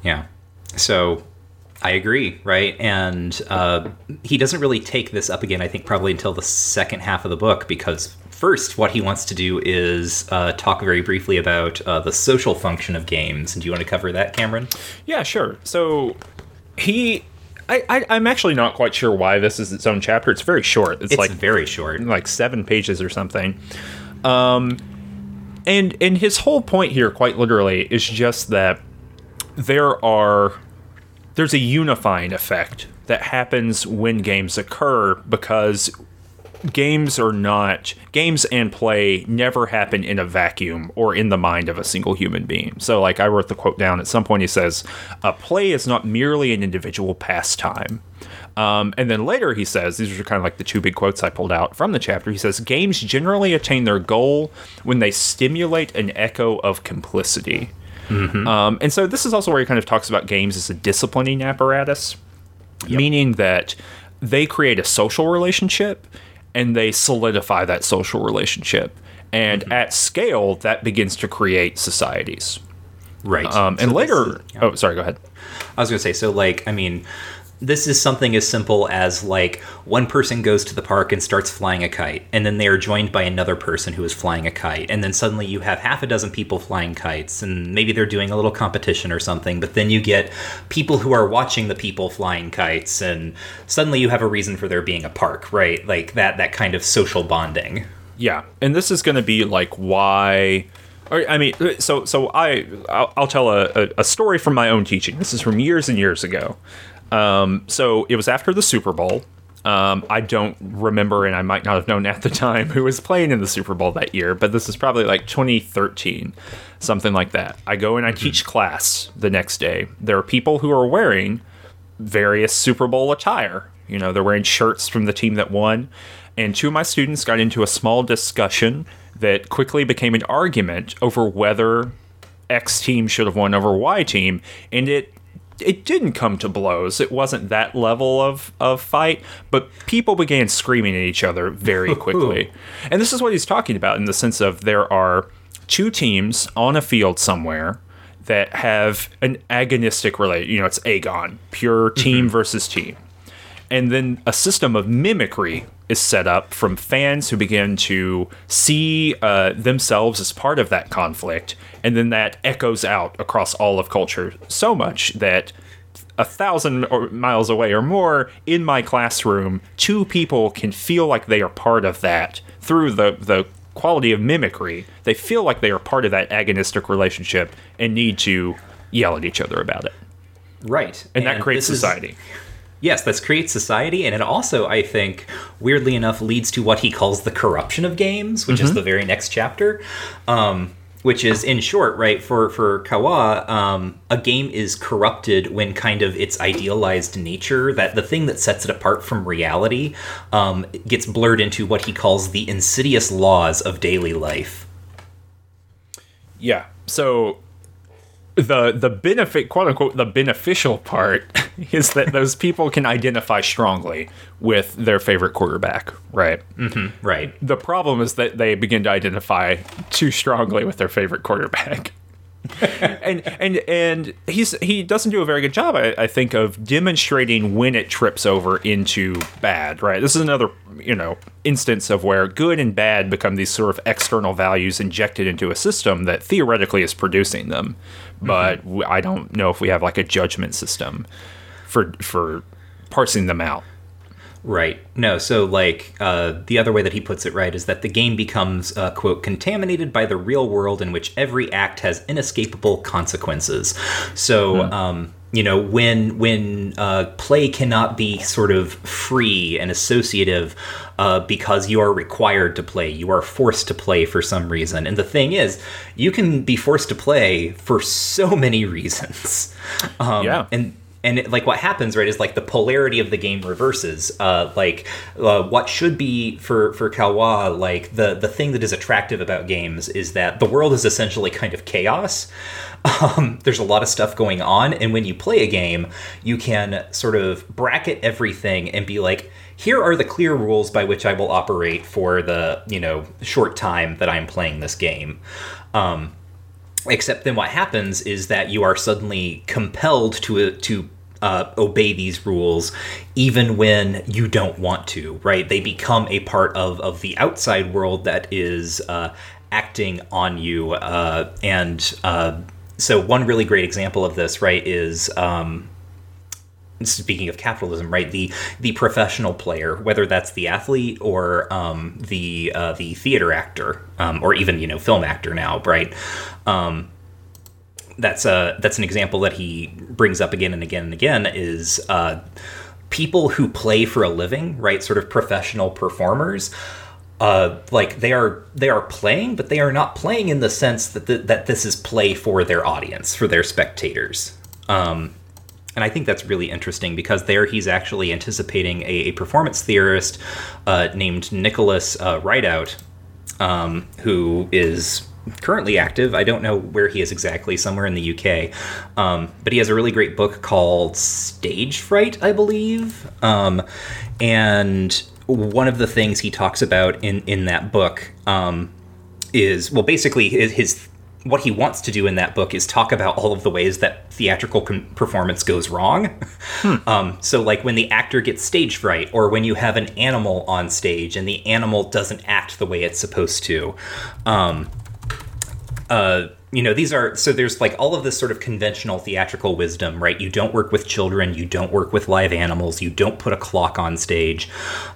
Yeah. So I agree, right? And uh, he doesn't really take this up again, I think, probably until the second half of the book, because first, what he wants to do is uh, talk very briefly about uh, the social function of games. And do you want to cover that, Cameron? Yeah, sure. So he, I, I I'm actually not quite sure why this is its own chapter. It's very short. It's, It's like very short. like seven pages or something. Um, and and his whole point here, quite literally, is just that there are there's a unifying effect that happens when games occur because games are not games and play never happen in a vacuum or in the mind of a single human being. So like I wrote the quote down at some point he says, "A play is not merely an individual pastime." Um, and then later he says, these are kind of like the two big quotes I pulled out from the chapter. He says, Games generally attain their goal when they stimulate an echo of complicity. Um, and so this is also where he kind of talks about games as a disciplining apparatus, meaning that they create a social relationship and they solidify that social relationship. And at scale, that begins to create societies. Right. Um, and So later, is- yeah. oh, sorry, go ahead. I was going to say, so like, I mean, this is something as simple as like one person goes to the park and starts flying a kite, and then they are joined by another person who is flying a kite, and then suddenly you have half a dozen people flying kites, and maybe they're doing a little competition or something, but then you get people who are watching the people flying kites, and suddenly you have a reason for there being a park, right? Like that that kind of social bonding. Yeah, and this is going to be like why. I mean, so so I I'll, tell a, a story from my own teaching. This is from years and years ago. Um, so it was after the Super Bowl. Um, I don't remember, and I might not have known at the time who was playing in the Super Bowl that year, but this is probably like 2013, something like that. I go and I teach class the next day. There are people who are wearing various Super Bowl attire. You know, they're wearing shirts from the team that won. And two of my students got into a small discussion that quickly became an argument over whether X team should have won over Y team. And it it didn't come to blows. It wasn't that level of, of fight, but people began screaming at each other very quickly. and this is what he's talking about in the sense of there are two teams on a field somewhere that have an agonistic relate. You know, it's agon, pure team mm-hmm. versus team. And then a system of mimicry is set up from fans who begin to see uh, themselves as part of that conflict. And then that echoes out across all of culture so much that a thousand miles away or more in my classroom, two people can feel like they are part of that through the, the quality of mimicry. They feel like they are part of that agonistic relationship and need to yell at each other about it. Right. And, that creates this is- society. Yes, this creates society, and it also, I think, weirdly enough, leads to what he calls the corruption of games, which is the very next chapter. Um, which is, in short, right for for Caillois, um, a game is corrupted when kind of its idealized nature, that the thing that sets it apart from reality, um, gets blurred into what he calls the insidious laws of daily life. Yeah. So the the benefit quote unquote the beneficial part is that those people can identify strongly with their favorite quarterback, right? Mm-hmm, right. The problem is that they begin to identify too strongly with their favorite quarterback. and and and he's he doesn't do a very good job, I, I think, of demonstrating when it trips over into bad. Right. This is another you know instance of where good and bad become these sort of external values injected into a system that theoretically is producing them, but mm-hmm. I don't know if we have like a judgment system for for parsing them out. Right. No, so like uh, the other way that he puts it right is that the game becomes, uh, quote, contaminated by the real world in which every act has inescapable consequences. So, um, you know, when when uh, play cannot be sort of free and associative uh, because you are required to play, you are forced to play for some reason. And the thing is, you can be forced to play for so many reasons. Um, Yeah. and and it, like what happens right is like the polarity of the game reverses. Uh, like uh, what should be for for Caillois like the the thing that is attractive about games is that the world is essentially kind of chaos. Um, there's a lot of stuff going on and when you play a game you can sort of bracket everything and be like here are the clear rules by which I will operate for the you know short time that I'm playing this game. Um, Except then what happens is that you are suddenly compelled to to uh, obey these rules even when you don't want to, right? They become a part of, of the outside world that is uh, acting on you. Uh, and uh, so, one really great example of this, right, is. Um, speaking of capitalism, right? The the professional player, whether that's the athlete or um, the uh, the theater actor, um, or even you know film actor now, right? Um, that's a that's an example that he brings up again and again and again is uh, people who play for a living, right? Sort of professional performers. Uh, like they are they are playing, but they are not playing in the sense that the, that this is play for their audience, for their spectators. Um, and I think that's really interesting because there he's actually anticipating a, a performance theorist uh, named Nicholas uh, Ridout, um, who is currently active. I don't know where he is exactly, somewhere in the UK. Um, but he has a really great book called Stage Fright, I believe. Um, and one of the things he talks about in, in that book um, is, well, basically, his, his what he wants to do in that book is talk about all of the ways that theatrical com- performance goes wrong. Hmm. Um, so, like when the actor gets stage fright, or when you have an animal on stage and the animal doesn't act the way it's supposed to. Um, uh, you know, these are so there's like all of this sort of conventional theatrical wisdom, right? You don't work with children, you don't work with live animals, you don't put a clock on stage,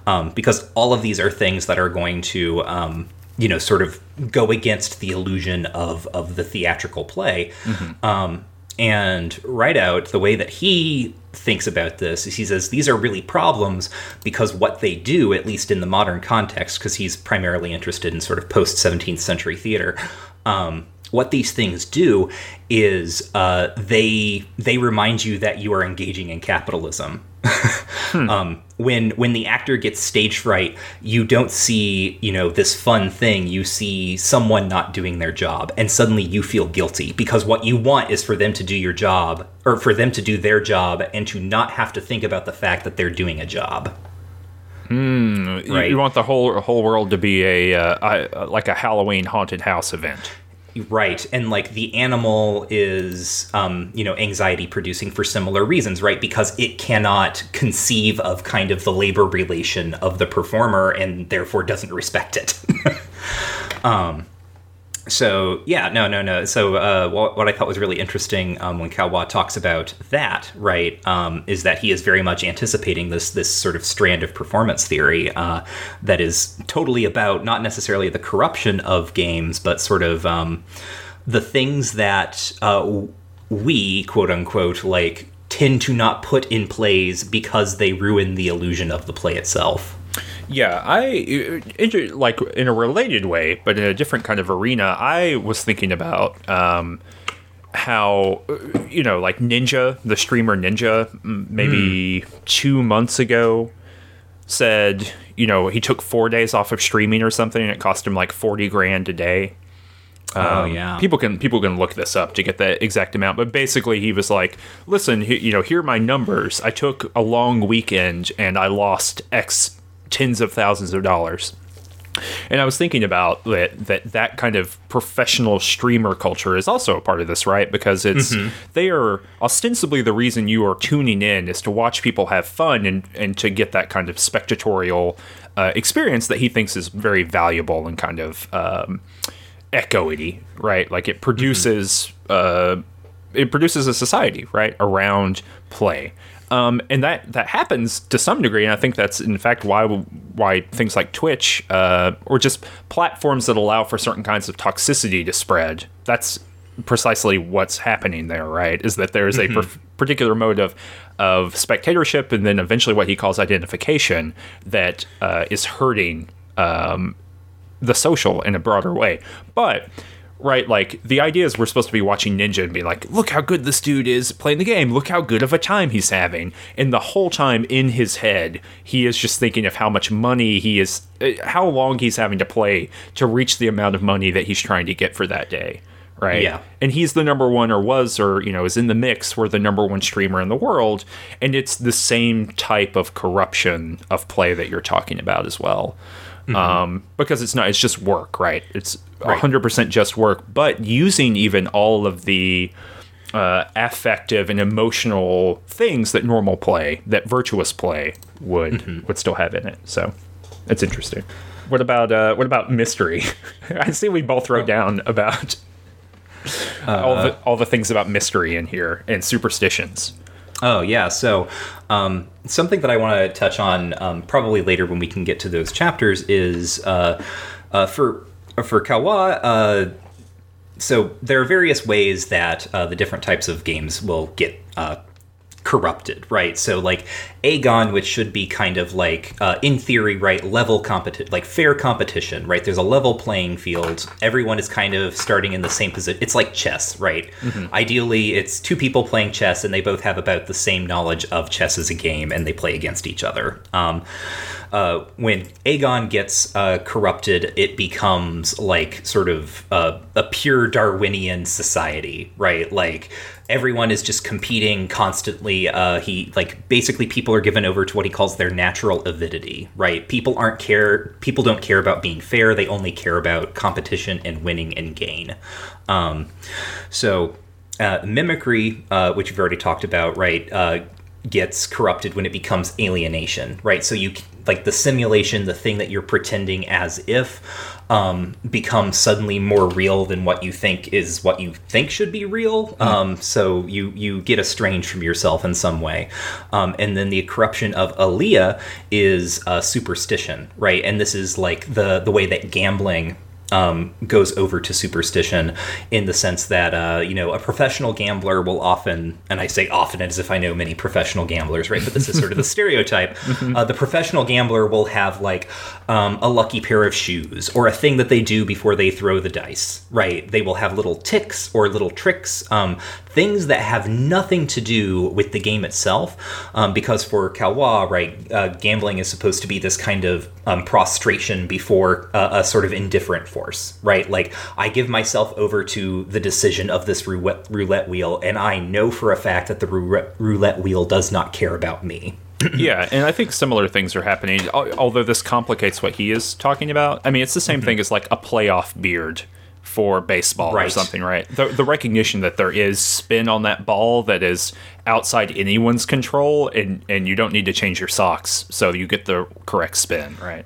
um, because all of these are things that are going to, um, you know, sort of go against the illusion of of the theatrical play. Mm-hmm. Um, and Ridout the way that he thinks about this is he says these are really problems because what they do, at least in the modern context, because he's primarily interested in sort of post 17th century theater, um, what these things do is uh, they they remind you that you are engaging in capitalism. hmm. um, when when the actor gets stage fright, you don't see you know this fun thing. You see someone not doing their job, and suddenly you feel guilty because what you want is for them to do your job or for them to do their job and to not have to think about the fact that they're doing a job. Mm, right. You want the whole whole world to be a, uh, a like a Halloween haunted house event. Right, and like the animal is, um, you know, anxiety producing for similar reasons, right? Because it cannot conceive of kind of the labor relation of the performer and therefore doesn't respect it. um, so yeah, no, no, no. So uh, what, what, I thought was really interesting um, when Caillois talks about that, right, um, is that he is very much anticipating this this sort of strand of performance theory uh, that is totally about not necessarily the corruption of games, but sort of um, the things that uh, we quote unquote like tend to not put in plays because they ruin the illusion of the play itself. Yeah, I like in a related way, but in a different kind of arena. I was thinking about um, how you know, like Ninja, the streamer Ninja, maybe mm. two months ago, said you know he took four days off of streaming or something, and it cost him like forty grand a day. Oh um, yeah. People can people can look this up to get the exact amount, but basically he was like, "Listen, you know, here are my numbers. I took a long weekend and I lost X tens of thousands of dollars. And I was thinking about that that that kind of professional streamer culture is also a part of this, right? Because it's mm-hmm. they are ostensibly the reason you are tuning in is to watch people have fun and and to get that kind of spectatorial uh, experience that he thinks is very valuable and kind of um, echoey, right? Like it produces mm-hmm. uh, it produces a society right around play. Um, and that that happens to some degree, and I think that's in fact why why things like Twitch uh, or just platforms that allow for certain kinds of toxicity to spread. That's precisely what's happening there, right? Is that there is a mm-hmm. per- particular mode of of spectatorship, and then eventually what he calls identification that uh, is hurting um, the social in a broader way. But right? Like the idea is we're supposed to be watching Ninja and be like, look how good this dude is playing the game. Look how good of a time he's having. And the whole time in his head, he is just thinking of how much money he is, uh, how long he's having to play to reach the amount of money that he's trying to get for that day. Right. Yeah. And he's the number one, or was, or, you know, is in the mix. We're the number one streamer in the world. And it's the same type of corruption of play that you're talking about as well. Um, because it's not, it's just work, right? It's Right. 100% just work, but using even all of the uh, affective and emotional things that normal play, that virtuous play would would still have in it. So it's interesting. What about uh, what about mystery? I see we both wrote down about all the all the things about mystery in here and superstitions. Oh yeah, so um, something that I want to touch on um, probably later when we can get to those chapters is uh, uh, for for Caillois. Uh, so there are various ways that uh, the different types of games will get uh, corrupted, right? So like Agon, which should be kind of like uh, in theory, right, level competition, like fair competition, right? There's a level playing field. Everyone is kind of starting in the same position. It's like chess, right? Ideally, it's two people playing chess, and they both have about the same knowledge of chess as a game, and they play against each other. Um, uh, when Agon gets uh, corrupted, it becomes like sort of uh, a pure Darwinian society, right? Like everyone is just competing constantly. Uh, he like basically people are given over to what he calls their natural avidity, right? People aren't care. People don't care about being fair. They only care about competition and winning and gain. Um, so uh, mimicry, uh, which we've already talked about, right? Uh, gets corrupted when it becomes alienation, right? So you like the simulation, the thing that you're pretending as if um, becomes suddenly more real than what you think is what you think should be real. Um, so you you get estranged from yourself in some way, um, and then the corruption of Alea is uh, superstition, right? And this is like the the way that gambling um, goes over to superstition in the sense that uh, you know a professional gambler will often, and I say often as if I know many professional gamblers, right? But this is sort of the stereotype. Uh, the professional gambler will have like um, a lucky pair of shoes or a thing that they do before they throw the dice, right? They will have little ticks or little tricks, um, things that have nothing to do with the game itself, um, because for Caillois, right, uh, gambling is supposed to be this kind of um, prostration before uh, a sort of indifferent force, right? Like I give myself over to the decision of this roulette, wheel, and I know for a fact that the roulette, wheel does not care about me. yeah, and I think similar things are happening. Although this complicates what he is talking about. I mean, it's the same mm-hmm. thing as like a playoff beard for baseball or something, right? The, the recognition that there is spin on that ball that is outside anyone's control, and and you don't need to change your socks so you get the correct spin, right?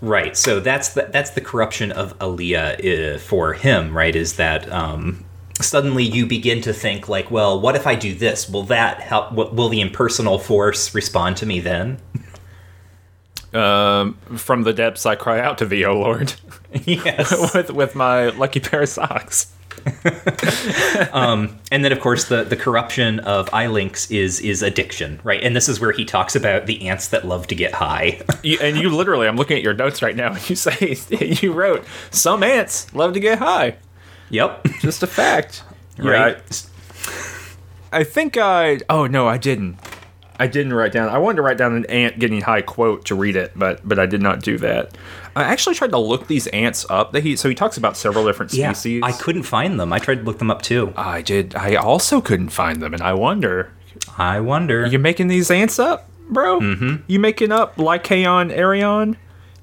Right. So that's the that's the corruption of Alea uh, for him, right? Is that um, suddenly you begin to think like, well, what if I do this? Will that help? Will, will the impersonal force respond to me then? Um, from the depths, I cry out to thee, O Lord, yes. with with my lucky pair of socks. Um, and then, of course, the, the corruption of ilinx is is addiction, right? And this is where he talks about the ants that love to get high. You, and you literally, I'm looking at your notes right now, and you say you wrote some ants love to get high. yep. Just a fact. Right. I, I think I. Oh no, I didn't. I didn't write down. I wanted to write down an ant getting high quote to read it, but but I did not do that. I actually tried to look these ants up. That he so he talks about several different species. Yeah. I couldn't find them. I tried to look them up too. I did. I also couldn't find them, and I wonder. I wonder. You're making these ants up, bro? Mm-hmm. You making up Lycaon Arion,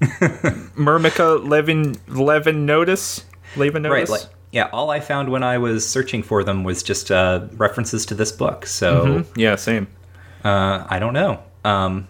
Myrmica Levin Levin Notice, Levin Right. Notice. Like, yeah. All I found when I was searching for them was just uh, references to this book. So yeah, same. uh, I don't know. Um,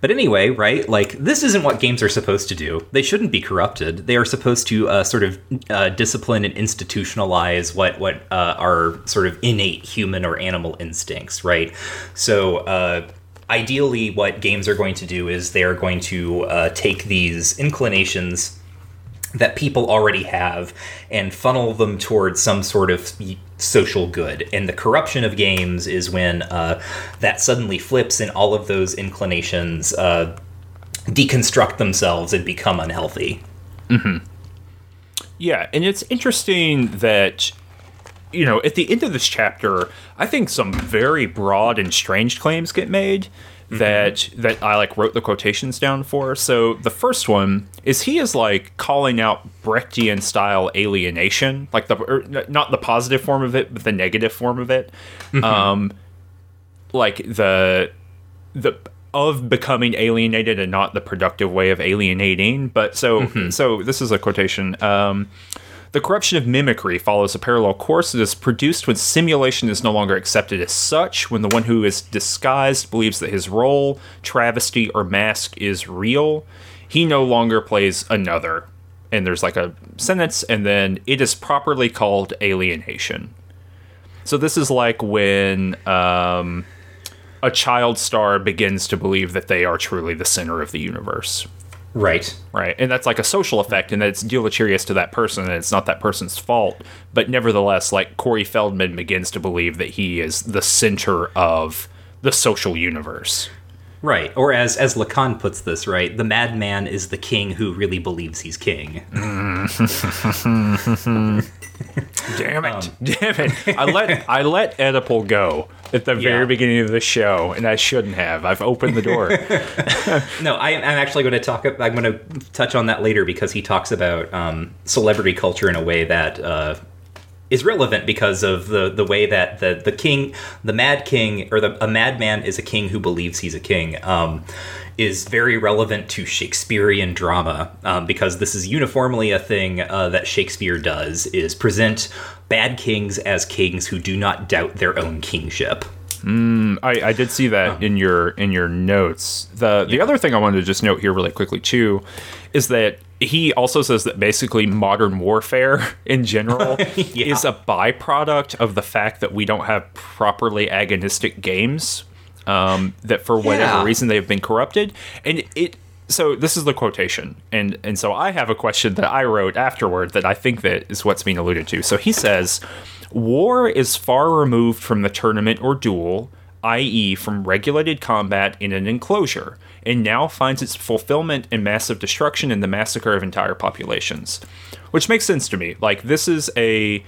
but anyway, right? Like this isn't what games are supposed to do. They shouldn't be corrupted. They are supposed to uh, sort of uh, discipline and institutionalize what what uh, are sort of innate human or animal instincts, right? So. Uh, Ideally, what games are going to do is they are going to uh, take these inclinations that people already have and funnel them towards some sort of social good. And the corruption of games is when uh, that suddenly flips and all of those inclinations uh, deconstruct themselves and become unhealthy. Yeah, and it's interesting that you know, at the end of this chapter, I think some very broad and strange claims get made that that I like wrote the quotations down for. So the first one is he is like calling out Brechtian style alienation, like the or, not the positive form of it, but the negative form of it. Um, like the the of becoming alienated and not the productive way of alienating. But so so this is a quotation. Um, the corruption of mimicry follows a parallel course. that is produced when simulation is no longer accepted as such, when the one who is disguised believes that his role, travesty, or mask is real. He no longer plays another. And there's like a sentence, and then it is properly called alienation. So this is like when um, a child star begins to believe that they are truly the center of the universe Right. right? And that's like a social effect, and that it's deleterious to that person, and it's not that person's fault. But nevertheless, like Corey Feldman begins to believe that he is the center of the social universe. Right. Or as as Lacan puts this, right, the madman is the king who really believes he's king. Damn it! Damn it! I let I let Oedipal go at the very beginning of the show, and I shouldn't have. I've opened the door. No, I, I'm actually going to talk. I'm going to touch on that later because he talks about um, celebrity culture in a way that uh, is relevant because of the the way that the the king, the mad king, or the a madman is a king who believes he's a king. Um, is very relevant to Shakespearean drama um, because this is uniformly a thing uh, that Shakespeare does is present bad kings as kings who do not doubt their own kingship. I, I did see that in your in your notes. The the other thing I wanted to just note here really quickly too is that he also says that basically modern warfare in general Yeah. is a byproduct of the fact that we don't have properly agonistic games. Um, that for whatever Yeah. reason they've been corrupted, and it. So this is the quotation, and and so I have a question that I wrote afterward that I think that is what's being alluded to. So he says, "War is far removed from the tournament or duel, i.e., from regulated combat in an enclosure, and now finds its fulfillment in massive destruction and the massacre of entire populations," which makes sense to me. Like this is a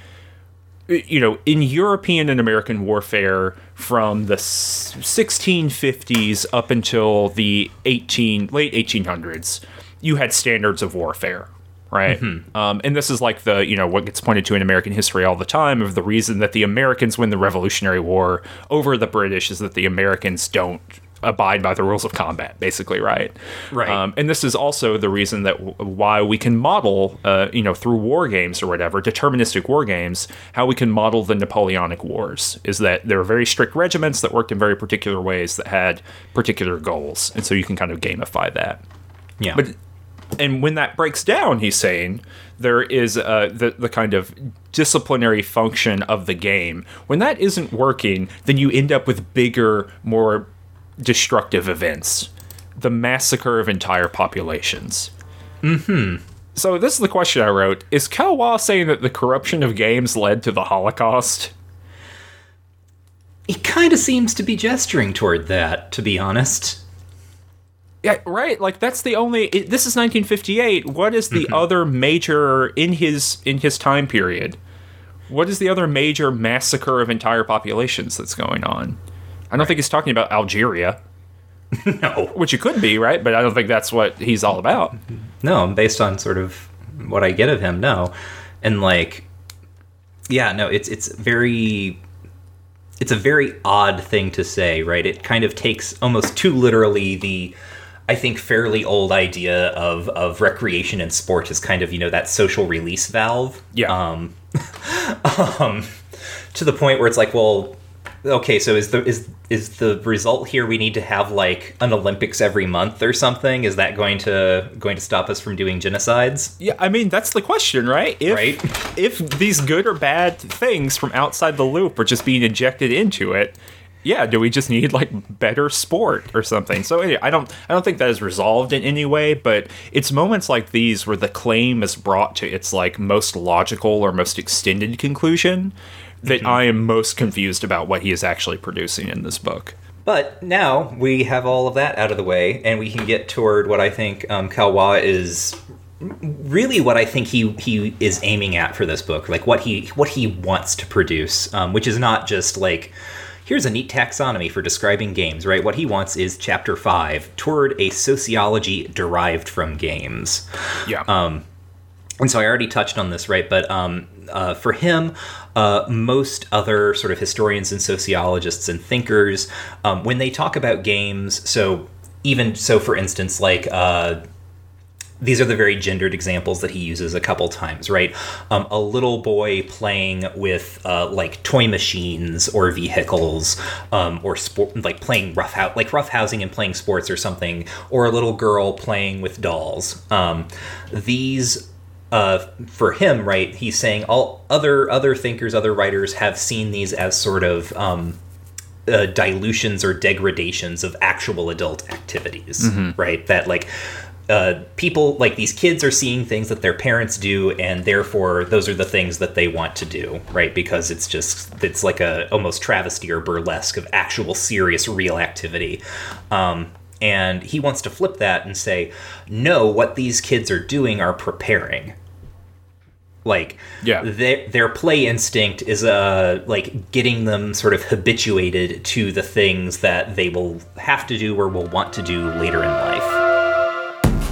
you know, in European and American warfare from the 1650s up until the 18 late 1800s, you had standards of warfare, right? Um, and this is like the you know what gets pointed to in American history all the time of the reason that the Americans win the Revolutionary War over the British is that the Americans don't abide by the rules of combat, basically, right? Right. Um, and this is also the reason that w- why we can model, uh, you know, through war games or whatever, deterministic war games, how we can model the Napoleonic Wars is that there are very strict regiments that worked in very particular ways that had particular goals, and so you can kind of gamify that. Yeah. But and when that breaks down, he's saying there is uh, the the kind of disciplinary function of the game. When that isn't working, then you end up with bigger, more destructive events, the massacre of entire populations. Hmm. So this is the question I wrote: Is Caillois saying that the corruption of games led to the Holocaust? he kind of seems to be gesturing toward that, to be honest. Yeah, right. Like that's the only. It, this is 1958. What is the other major in his in his time period? What is the other major massacre of entire populations that's going on? I don't think he's talking about Algeria, No. which it could be, right? But I don't think that's what he's all about. No, based on sort of what I get of him, no. And like yeah, no, it's it's very it's a very odd thing to say, right? It kind of takes almost too literally the I think fairly old idea of of recreation and sport as kind of, you know, that social release valve. Yeah. Um um to the point where it's like, well, okay, so is the is is the result here we need to have like an Olympics every month or something? Is that going to going to stop us from doing genocides? Yeah, I mean that's the question, right? If, Right. If these good or bad things from outside the loop are just being injected into it, yeah, do we just need like better sport or something? So anyway, I don't, I don't think that is resolved in any way. But it's moments like these where the claim is brought to its like most logical or most extended conclusion that I am most confused about what he is actually producing in this book. But now we have all of that out of the way, and we can get toward what I think um, Caillois is really what I think he he is aiming at for this book, like what he what he wants to produce, um, which is not just like here's a neat taxonomy for describing games, right? What he wants is chapter five toward a sociology derived from games. Yeah. Um, and so I already touched on this, right? But um, uh, for him, uh, most other sort of historians and sociologists and thinkers, um, when they talk about games, so even so, for instance, like uh, these are the very gendered examples that he uses a couple times, right? Um, a little boy playing with uh, like toy machines or vehicles, um, or sport, like playing rough house, like rough housing and playing sports or something, or a little girl playing with dolls. Um, these uh, for him, right? He's saying all other other thinkers, other writers have seen these as sort of um, uh, dilutions or degradations of actual adult activities, right? That like uh, people like these kids are seeing things that their parents do, and therefore those are the things that they want to do, right? Because it's just it's like a almost travesty or burlesque of actual serious real activity. Um, and he wants to flip that and say, no, what these kids are doing are preparing. Like, Yeah. their their play instinct is uh like getting them sort of habituated to the things that they will have to do or will want to do later in life.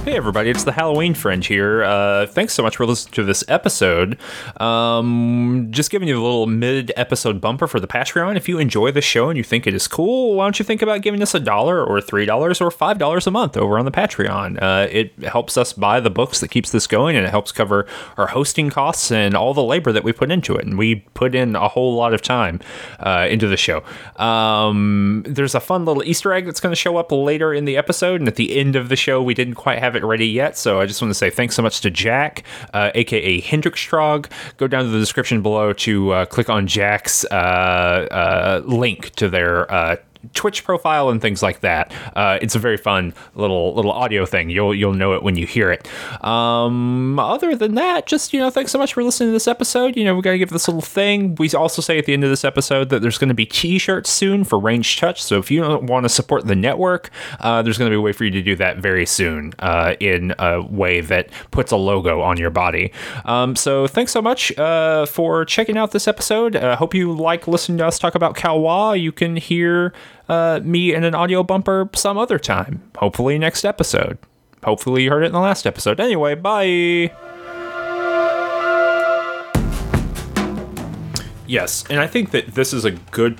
Hey everybody, it's the Halloween friend here. Uh, thanks so much for listening to this episode. Um, just giving you a little mid-episode bumper for the Patreon. If you enjoy the show and you think it is cool, why don't you think about giving us a dollar or three dollars or five dollars a month over on the Patreon? Uh, it helps us buy the books that keeps this going, and it helps cover our hosting costs and all the labor that we put into it. And we put in a whole lot of time uh, into the show. Um, there's a fun little Easter egg that's going to show up later in the episode, and at the end of the show, we didn't quite have it ready yet. So I just want to say thanks so much to Jack, uh, aka Hendrickstrog. Go down to the description below to uh, click on Jack's uh, uh, link to their. Uh, Twitch profile and things like that. Uh, it's a very fun little little audio thing. You'll you'll know it when you hear it. Um, other than that, just you know, thanks so much for listening to this episode. You know, we got to give this little thing. We also say at the end of this episode that there's going to be T-shirts soon for Range Touch. So if you want to support the network, uh, there's going to be a way for you to do that very soon uh, in a way that puts a logo on your body. Um, so thanks so much uh, for checking out this episode. I hope you like listening to us talk about Caillois. You can hear uh, me in an audio bumper some other time. Hopefully next episode. Hopefully you heard it in the last episode. Anyway, bye. Yes, and I think that this is a good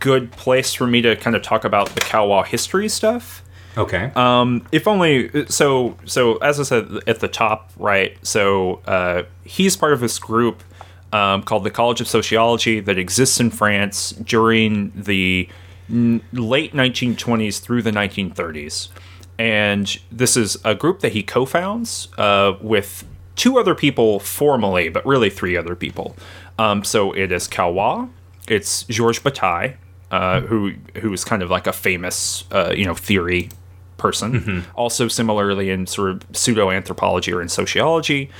good place for me to kind of talk about the Caillois history stuff. Okay. Um, if only so. So as I said at the top, right? So uh, he's part of this group um, called the College of Sociology that exists in France during the n- late 1920s through the 1930s, and this is a group that he co-founds uh, with two other people formally, but really three other people. Um, so it is Caillois, it's Georges Bataille, uh, who who is kind of like a famous uh, you know theory person. Also similarly in sort of pseudo anthropology or in sociology.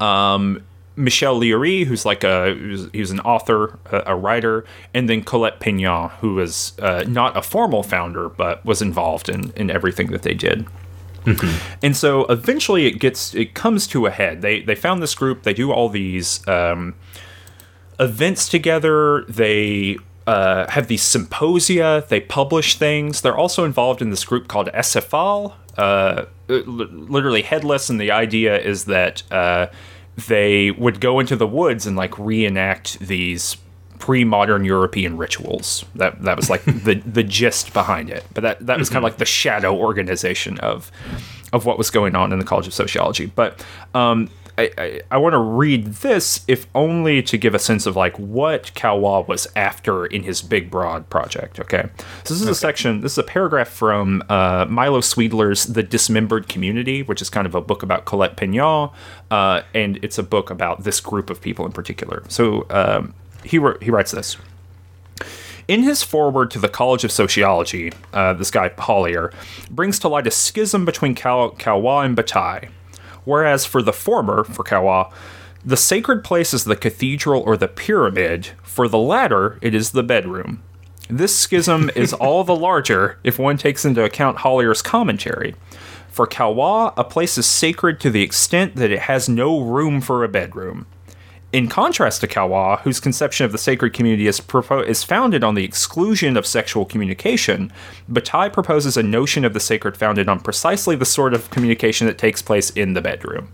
Um, Michel Leiris, who's like a who's, he's an author, a, a writer, and then Colette Peignot, who is uh, not a formal founder but was involved in in everything that they did. And so eventually it gets it comes to a head. They they found this group. They do all these um, events together. They uh, have these symposia. They publish things. They're also involved in this group called Acéphale, uh, literally headless. And the idea is that uh, they would go into the woods and like reenact these pre-modern European rituals. That that was like the the gist behind it. But that that was kind of like the shadow organization of of what was going on in the College of Sociology. But um, I, I, I want to read this, if only to give a sense of like what Caillois was after in his big broad project. Okay, so this is a section. This is a paragraph from uh, Milo Sweedler's *The Dismembered Community*, which is kind of a book about Colette Peignot, uh, and it's a book about this group of people in particular. So um, he he writes this. In his foreword to the College of Sociology, uh, this guy Hollier brings to light a schism between Caillois and Bataille. Whereas for the former, for Caillois, the sacred place is the cathedral or the pyramid. For the latter, it is the bedroom. This schism is all the larger if one takes into account Hollier's commentary. For Caillois, a place is sacred to the extent that it has no room for a bedroom. In contrast to Caillois, whose conception of the sacred community is, propo- is founded on the exclusion of sexual communication, Bataille proposes a notion of the sacred founded on precisely the sort of communication that takes place in the bedroom.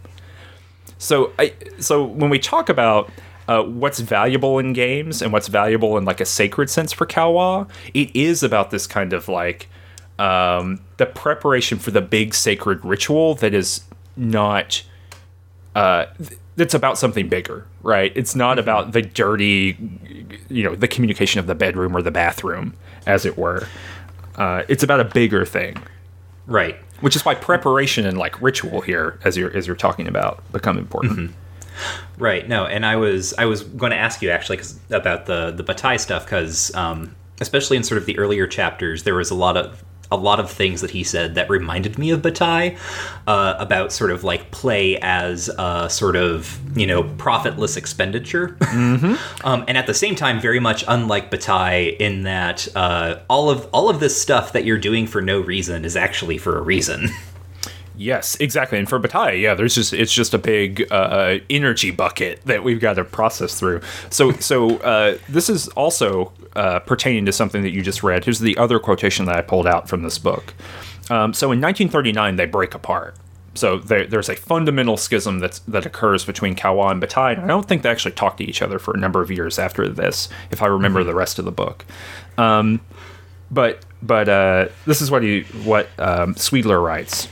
So, I, so when we talk about uh, what's valuable in games and what's valuable in like a sacred sense for Caillois, it is about this kind of like um, the preparation for the big sacred ritual that is not. Uh, th- that's about something bigger, right? It's not about the dirty, you know, the communication of the bedroom or the bathroom, as it were. Uh, it's about a bigger thing, Right. which is why preparation and like ritual here, as you're as you're talking about, become important. Right. No, and I was I was going to ask you actually 'cause- about the the Bataille stuff because um, especially in sort of the earlier chapters, there was a lot of a lot of things that he said that reminded me of Bataille uh, about sort of like play as a sort of you know profitless expenditure, um, and at the same time very much unlike Bataille in that uh, all of all of this stuff that you're doing for no reason is actually for a reason. Yes, exactly. And for Bataille, yeah, there's just it's just a big uh, energy bucket that we've got to process through. So, so uh, this is also uh, pertaining to something that you just read. Here's the other quotation that I pulled out from this book. Um, so, in 1939, they break apart. So there, there's a fundamental schism that's, that occurs between Caillois and Bataille. And I don't think they actually talk to each other for a number of years after this, if I remember the rest of the book. Um, but but uh, this is what he what um, Sweedler writes.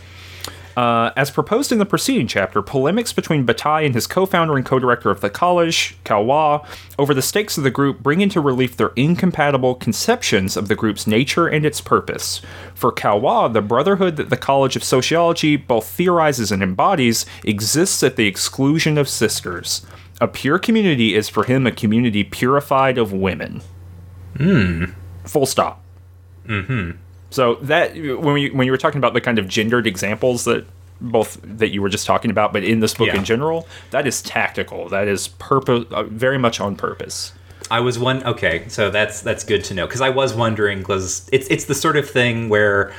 Uh, as proposed in the preceding chapter, polemics between Bataille and his co-founder and co-director of the college, Caillois, over the stakes of the group bring into relief their incompatible conceptions of the group's nature and its purpose. For Caillois, the brotherhood that the College of Sociology both theorizes and embodies exists at the exclusion of sisters. A pure community is for him a community purified of women. Hmm. Full stop. So that when we when you were talking about the kind of gendered examples that both that you were just talking about, but in this book Yeah. in general, that is tactical. That is purpose, uh, very much on purpose. I was one. Okay, so that's that's good to know because I was wondering because it's it's the sort of thing where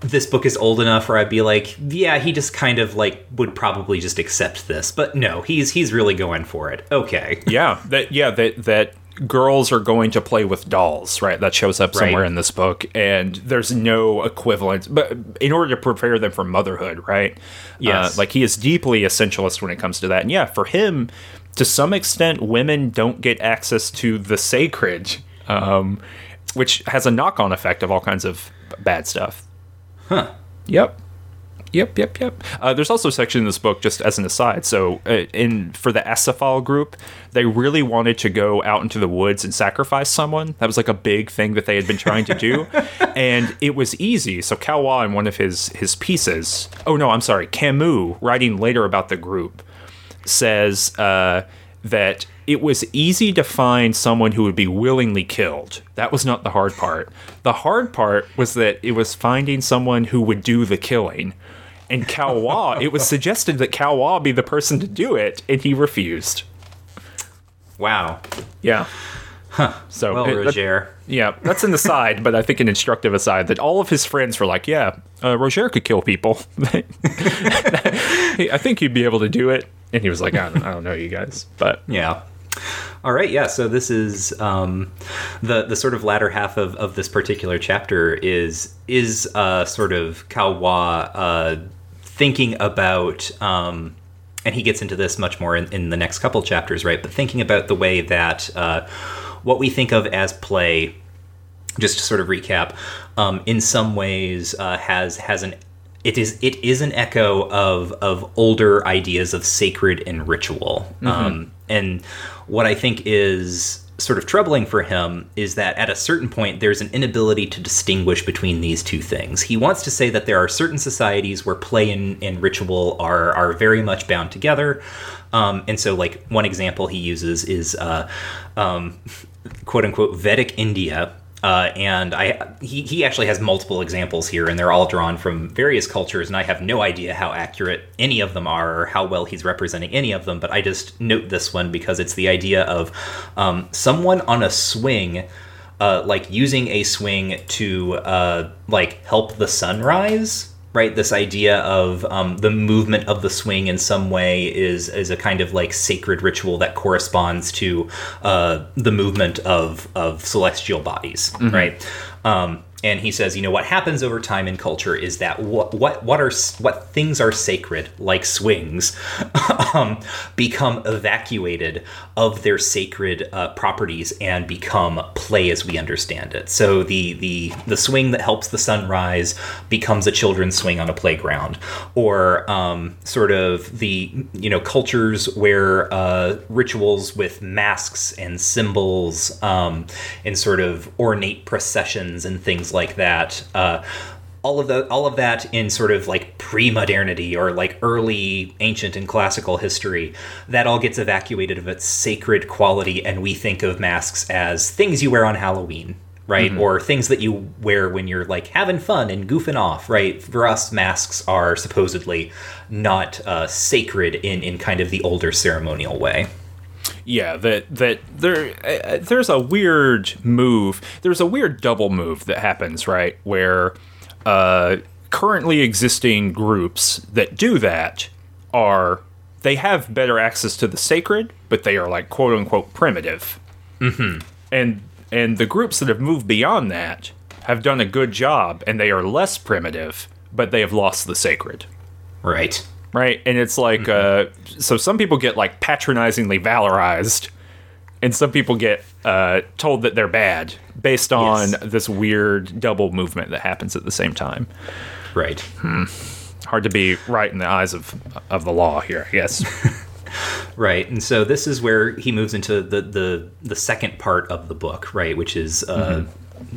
this book is old enough where I'd be like, yeah, he just kind of like would probably just accept this, but no, he's he's really going for it. Okay, Yeah, that yeah that that girls are going to play with dolls, right? That shows up somewhere Right. in this book, and there's no equivalent. But in order to prepare them for motherhood, right? Yes. uh, like he is deeply essentialist when it comes to that. And yeah, for him, to some extent, women don't get access to the sacred, um, which has a knock-on effect of all kinds of bad stuff. huh? Yep. Yep, yep, yep. Uh, there's also a section in this book, just as an aside. So, uh, in for the Acéphale group, they really wanted to go out into the woods and sacrifice someone. That was like a big thing that they had been trying to do, and it was easy. So, Caillois, in one of his his pieces, oh no, I'm sorry, Camus, writing later about the group, says uh, that it was easy to find someone who would be willingly killed. That was not the hard part. The hard part was that it was finding someone who would do the killing. And Caillois, it was suggested that Caillois be the person to do it, and he refused. Wow. Yeah. So Well, it- that- Roger. yeah, that's an aside, but I think an instructive aside that all of his friends were like, "Yeah, uh, Roger could kill people. I think he'd be able to do it." And he was like, "I don't, I don't know, you guys, but Yeah. All right, yeah. So this is um, the the sort of latter half of, of this particular chapter is is uh, sort of Caillois uh, thinking about, um, and he gets into this much more in, in the next couple chapters, right? But thinking about the way that uh, what we think of as play, just to sort of recap, um, in some ways uh, has has an it is it is an echo of of older ideas of sacred and ritual. Um, and what I think is sort of troubling for him is that at a certain point there's an inability to distinguish between these two things. He wants to say that there are certain societies where play and, and ritual are are very much bound together. Um, and so, like one example he uses is uh, um, quote unquote Vedic India. Uh, and I, he, he actually has multiple examples here, and they're all drawn from various cultures, and I have no idea how accurate any of them are or how well he's representing any of them. But I just note this one because it's the idea of um, someone on a swing, uh, like using a swing to uh, like help the sun rise right? This idea of um, the movement of the swing in some way is is a kind of like sacred ritual that corresponds to uh, the movement of of celestial bodies, right? Um, and he says, you know, what happens over time in culture is that what what what are what things are sacred, like swings, um, become evacuated of their sacred uh, properties and become play as we understand it. So the the the swing that helps the sun rise becomes a children's swing on a playground, or um, sort of the you know cultures where uh, rituals with masks and symbols um, and sort of ornate processions and things like that. Uh, all of the all of that in sort of like pre-modernity or like early ancient and classical history that all gets evacuated of its sacred quality and we think of masks as things you wear on Halloween right? Or things that you wear when you're like having fun and goofing off right? For us masks are supposedly not uh, sacred in in kind of the older ceremonial way Yeah, that that there uh, there's a weird move. There's a weird double move that happens, right? Where uh, currently existing groups that do that are they have better access to the sacred, but they are like quote unquote primitive. Mm-hmm. And and the groups that have moved beyond that have done a good job, and they are less primitive, but they have lost the sacred right right? And it's like, uh, so some people get like patronizingly valorized, and some people get uh, told that they're bad based on Yes. this weird double movement that happens at the same time. right Hard to be right in the eyes of of the law here. Yes. Right, and so this is where he moves into the the the second part of the book, right, which is uh,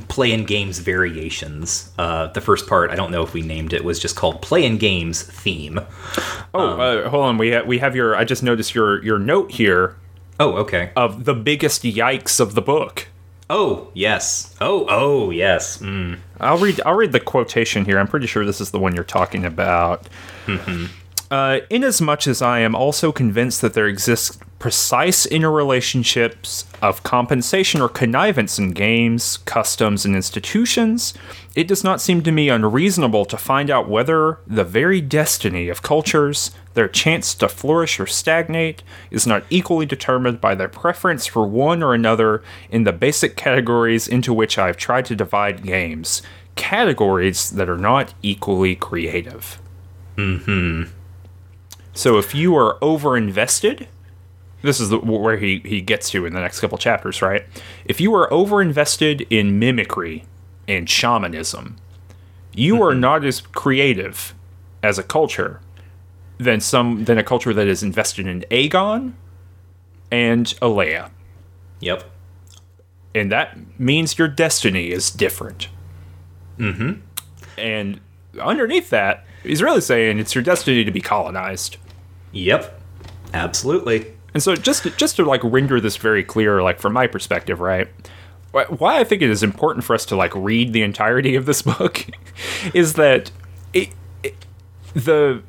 play and games variations. Uh, the first part, I don't know if we named it, was just called play and games theme. oh, uh, hold on. We ha- we have your. I just noticed your your note here Oh, okay. of the biggest yikes of the book. Oh, yes. Oh, oh, yes. Mm. I'll read. I'll read the quotation here. I'm pretty sure this is the one you're talking about. Uh, inasmuch as I am also convinced that there exists precise interrelationships of compensation or connivance in games, customs, and institutions, it does not seem to me unreasonable to find out whether the very destiny of cultures, their chance to flourish or stagnate, is not equally determined by their preference for one or another in the basic categories into which I have tried to divide games, categories that are not equally creative. hmm. So if you are over invested, this is the, where he, he gets to in the next couple chapters, right? If you are over invested in mimicry and shamanism, you are not as creative as a culture than some than a culture that is invested in Agon and Alea. Yep. And that means your destiny is different. Mm-hmm. And underneath that, he's really saying it's your destiny to be colonized. Yep. Absolutely. And so just to, just to like render this very clear, like from my perspective, right? Why I think it is important for us to like read the entirety of this book is that it, it, the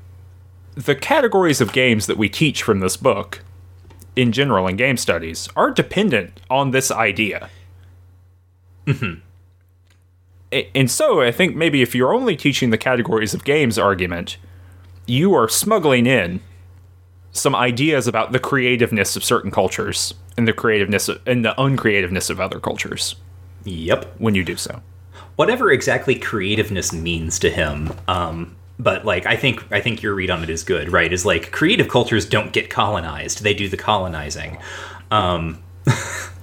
the categories of games that we teach from this book in general in game studies are dependent on this idea. Mm-hmm. A- And so I think maybe if you're only teaching the categories of games argument, you are smuggling in some ideas about the creativeness of certain cultures and the creativeness of, and the uncreativeness of other cultures Yep. when you do so. whatever exactly creativeness means to him um but like i think i think your read on it is good right is like creative cultures don't get colonized they do the colonizing um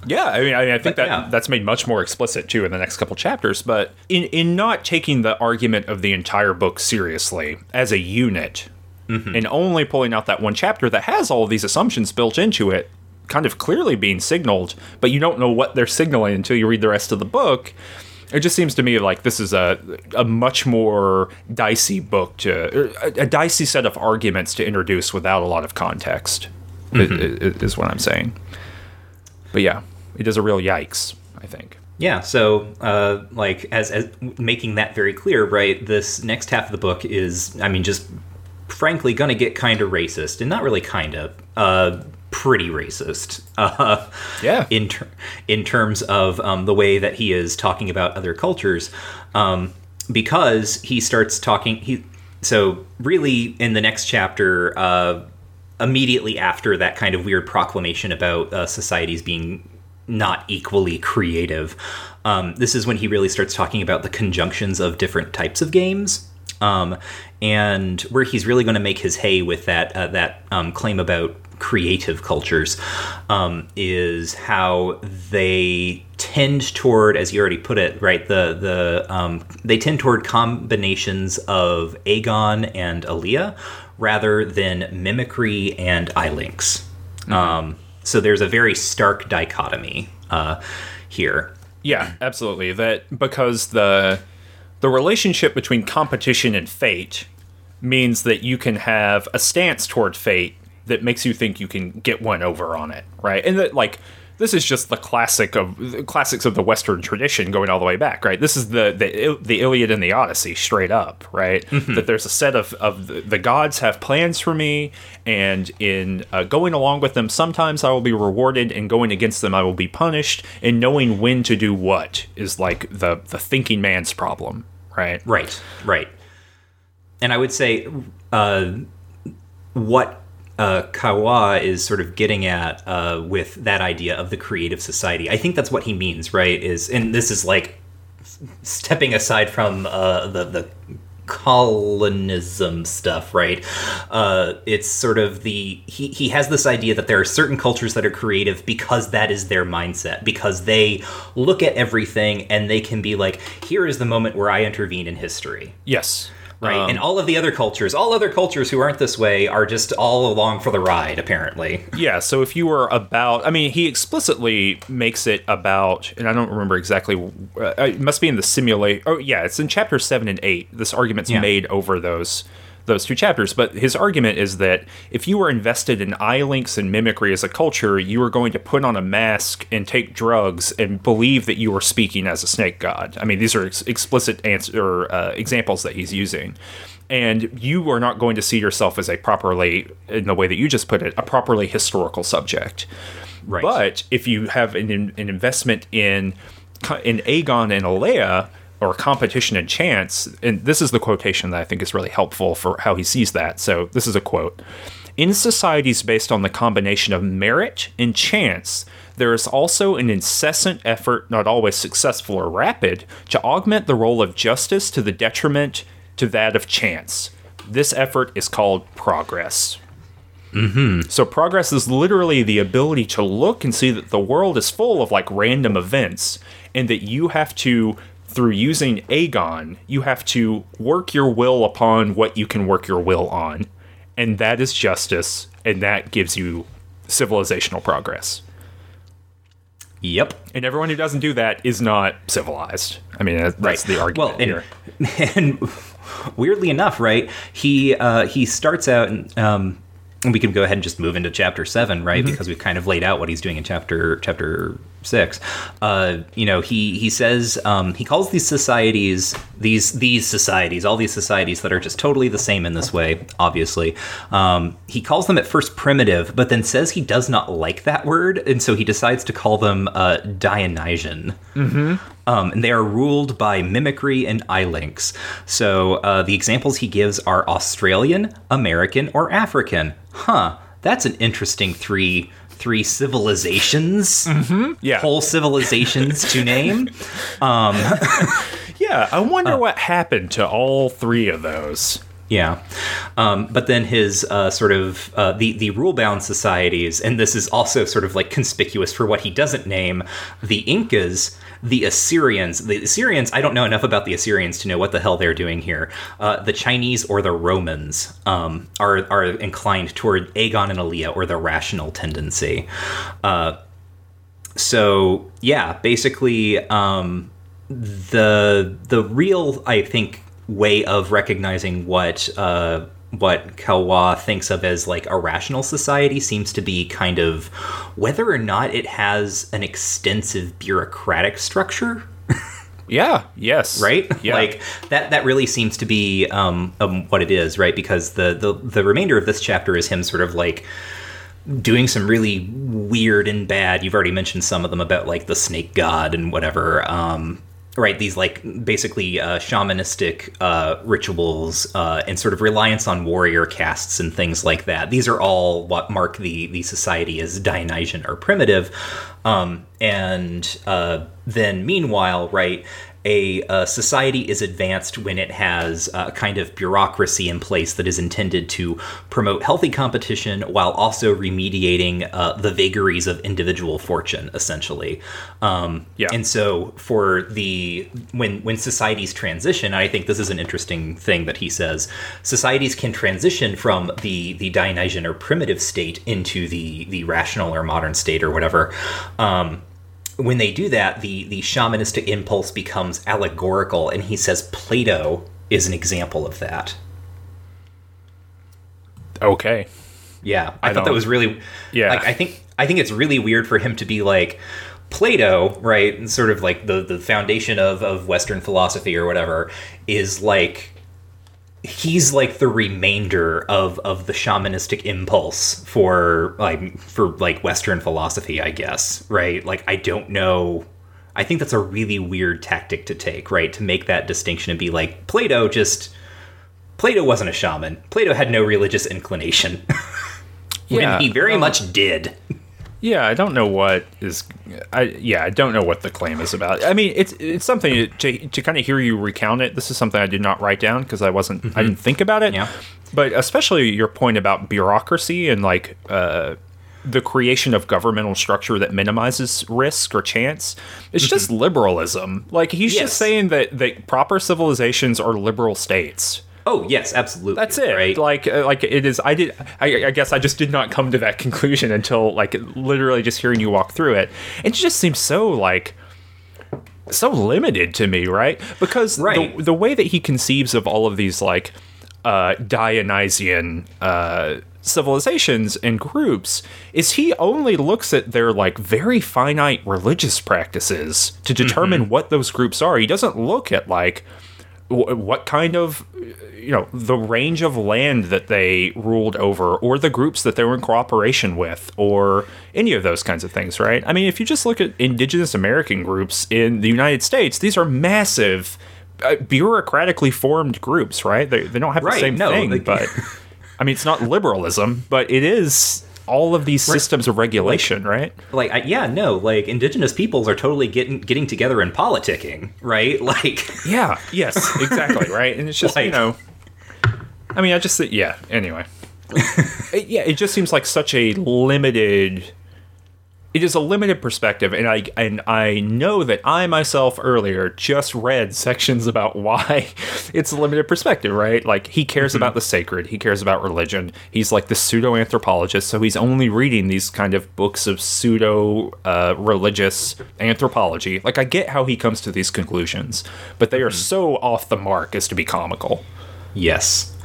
Yeah, I mean, I, I think But, that yeah. that's made much more explicit too in the next couple chapters. But in in not taking the argument of the entire book seriously as a unit, and only pulling out that one chapter that has all of these assumptions built into it, kind of clearly being signaled, but you don't know what they're signaling until you read the rest of the book. It just seems to me like this is a a much more dicey book to a, a dicey set of arguments to introduce without a lot of context. i- Is what I'm saying. But yeah, it is a real yikes. I think. yeah so uh like as as making that very clear right this next half of the book is i mean just frankly gonna get kind of racist and not really kind of uh pretty racist uh Yeah. in ter- in terms of um, the way that he is talking about other cultures, um, because he starts talking. He so really, in the next chapter, uh, immediately after that kind of weird proclamation about uh, societies being not equally creative, um, this is when he really starts talking about the conjunctions of different types of games. Um, and where he's really going to make his hay with that uh, that um, claim about creative cultures um, is how they tend toward, as you already put it, right? The the um, they tend toward combinations of Agon and Alea rather than mimicry and ilinx. Mm-hmm. Um, so there's a very stark dichotomy uh, here. Yeah, absolutely. That because the the relationship between competition and fate means that you can have a stance toward fate that makes you think you can get one over on it, right? And that like this is just the classic of the classics of the Western tradition going all the way back, right? This is the the, the Iliad and the Odyssey straight up, right? Mm-hmm. That there's a set of of the, the, gods have plans for me, and in uh, going along with them, sometimes I will be rewarded, and going against them, I will be punished. And knowing when to do what is like the the thinking man's problem, right? Right, right. And I would say, uh, what uh, Caillois is sort of getting at uh, with that idea of the creative society. I think that's what he means, right? Is and this is like stepping aside from uh, the the colonism stuff, right? Uh, it's sort of the he he has this idea that there are certain cultures that are creative because that is their mindset because they look at everything and they can be like, here is the moment where I intervene in history. Yes right? Um, and all of the other cultures, all other cultures who aren't this way, are just all along for the ride, apparently. Yeah. So if you were about, I mean, he explicitly makes it about, and I don't remember exactly. Uh, it must be in the simulate. Oh, yeah, it's in chapter seven and eight. This argument's yeah. made over those those two chapters. But his argument is that if you were invested in ilinx and mimicry as a culture, you were going to put on a mask and take drugs and believe that you were speaking as a snake god. I mean, these are ex- explicit answer uh, examples that he's using. And you are not going to see yourself as a properly, in the way that you just put it, a properly historical subject. Right. But if you have an, an investment in in Agon and Alea, or competition and chance. And this is the quotation that I think is really helpful for how he sees that. So this is a quote. In societies based on the combination of merit and chance, there is also an incessant effort, not always successful or rapid, to augment the role of justice to the detriment to that of chance. This effort is called progress. Mm-hmm. So, progress is literally the ability to look and see that the world is full of like random events and that you have to through using Agon, you have to work your will upon what you can work your will on. And that is justice, and that gives you civilizational progress. Yep. And everyone who doesn't do that is not civilized. I mean, that's right. the argument well, and, here. And weirdly enough, right? He uh, he starts out, and um, we can go ahead and just move into chapter seven, right? Mm-hmm. Because we've kind of laid out what he's doing in chapter chapter six. Uh, you know, he he says um, he calls these societies these these societies all these societies that are just totally the same in this way. Obviously, um, he calls them at first primitive, but then says he does not like that word, and so he decides to call them uh, Dionysian. Mm-hmm. Um, and they are ruled by mimicry and ilinx. So uh, the examples he gives are Australian, American, or African. Huh, that's an interesting three three civilizations, mm-hmm. yeah, whole civilizations to name. Um, yeah, I wonder uh, what happened to all three of those. Yeah, um, but then his uh, sort of uh, the the rule bound societies, and this is also sort of like conspicuous for what he doesn't name. The Incas the Assyrians. The Assyrians, I don't know enough about the Assyrians to know what the hell they're doing here. Uh, the Chinese or the Romans um, are are inclined toward Agon and Alea or the rational tendency. Uh, so yeah, basically, um, the the real I think way of recognizing what uh, what Caillois thinks of as like a rational society seems to be kind of whether or not it has an extensive bureaucratic structure. yeah. Yes. Right. Yeah. Like that. That really seems to be um, um, what it is, right? Because the, the the remainder of this chapter is him sort of like doing some really weird and bad. You've already mentioned some of them about like the snake god and whatever. Um, right these like basically uh, shamanistic uh, rituals uh, and sort of reliance on warrior castes and things like that. These are all what mark the the society as dionysian or primitive. Um, and uh, then meanwhile right a, a, society is advanced when it has a kind of bureaucracy in place that is intended to promote healthy competition while also remediating uh, the vagaries of individual fortune, essentially. Um, yeah. And so, for the when when societies transition, I think this is an interesting thing that he says. Societies can transition from the the Dionysian or primitive state into the the rational or modern state or whatever. Um, when they do that, the the shamanistic impulse becomes allegorical, and he says Plato is an example of that. Okay. Yeah, I, I thought that was really. Yeah. Like, I think I think it's really weird for him to be like Plato, right? And sort of like the the foundation of of Western philosophy or whatever is like he's like the remainder of of the shamanistic impulse for like for like western philosophy i guess right? Like i don't know. I think that's a really weird tactic to take right? To make that distinction and be like plato just plato wasn't a shaman. Plato had no religious inclination. When yeah, he very um, much did yeah, I don't know what is. I yeah, I don't know what the claim is about. I mean, it's it's something to, to kind of hear you recount it. This is something I did not write down because I wasn't. Mm-hmm. I didn't think about it. Yeah. But especially your point about bureaucracy and like uh, the creation of governmental structure that minimizes risk or chance. It's mm-hmm. just liberalism. Like he's yes. just saying that that proper civilizations are liberal states. Oh yes, absolutely. That's it. Right? Like uh, like it is. I did. I, I, guess I just did not come to that conclusion until like literally just hearing you walk through it. It just seems so like so limited to me, right? Because right. The, the way that he conceives of all of these like uh, Dionysian uh, civilizations and groups is he only looks at their like very finite religious practices to determine mm-hmm. what those groups are. He doesn't look at like what kind of you know the range of land that they ruled over or the groups that they were in cooperation with or any of those kinds of things right? I mean if you just look at indigenous american groups in the united states these are massive uh, bureaucratically formed groups right? They, they don't have right, the same no, thing they, but i mean it's not liberalism but it is all of these systems of regulation, like, right? Like, I, yeah, no, like indigenous peoples are totally getting getting together and politicking, right? Like, yeah, yes, exactly, right. And it's just like, you know, I mean, I just yeah. Anyway, yeah, it just seems like such a limited it is a limited perspective and i and i know that i myself earlier just read sections about why it's a limited perspective right like he cares mm-hmm. about the sacred he cares about religion he's like the pseudo anthropologist so he's only reading these kind of books of pseudo uh, religious anthropology like i get how he comes to these conclusions but they are mm-hmm. so off the mark as to be comical yes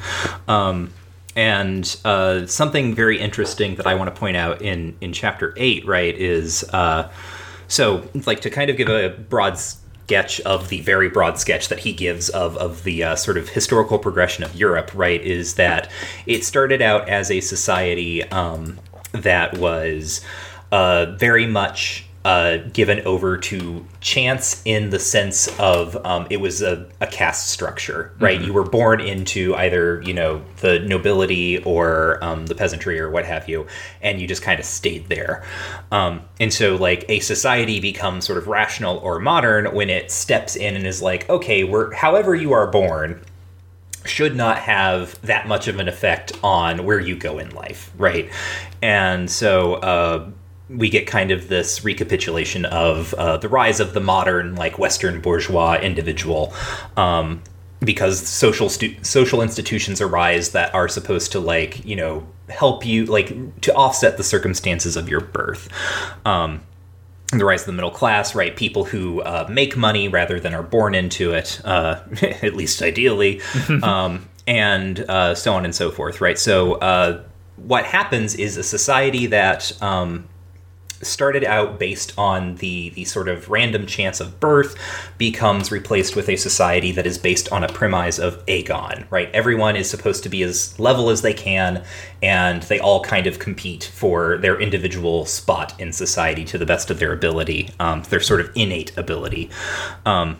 um and uh, something very interesting that I want to point out in in chapter eight, right, is uh, so like to kind of give a broad sketch of the very broad sketch that he gives of of the uh, sort of historical progression of Europe, right, is that it started out as a society um, that was uh, very much uh, given over to chance in the sense of um, it was a, a caste structure, right? Mm-hmm. You were born into either, you know, the nobility or um, the peasantry or what have you, and you just kind of stayed there. Um, and so, like, a society becomes sort of rational or modern when it steps in and is like, okay, we're however you are born, should not have that much of an effect on where you go in life, right? And so, uh, we get kind of this recapitulation of uh, the rise of the modern, like Western bourgeois individual, um, because social stu- social institutions arise that are supposed to like you know help you like to offset the circumstances of your birth. Um, the rise of the middle class, right? People who uh, make money rather than are born into it, uh, at least ideally, um, and uh, so on and so forth, right? So, uh, what happens is a society that um, started out based on the the sort of random chance of birth becomes replaced with a society that is based on a premise of agon right? Everyone is supposed to be as level as they can and they all kind of compete for their individual spot in society to the best of their ability um, their sort of innate ability. Um,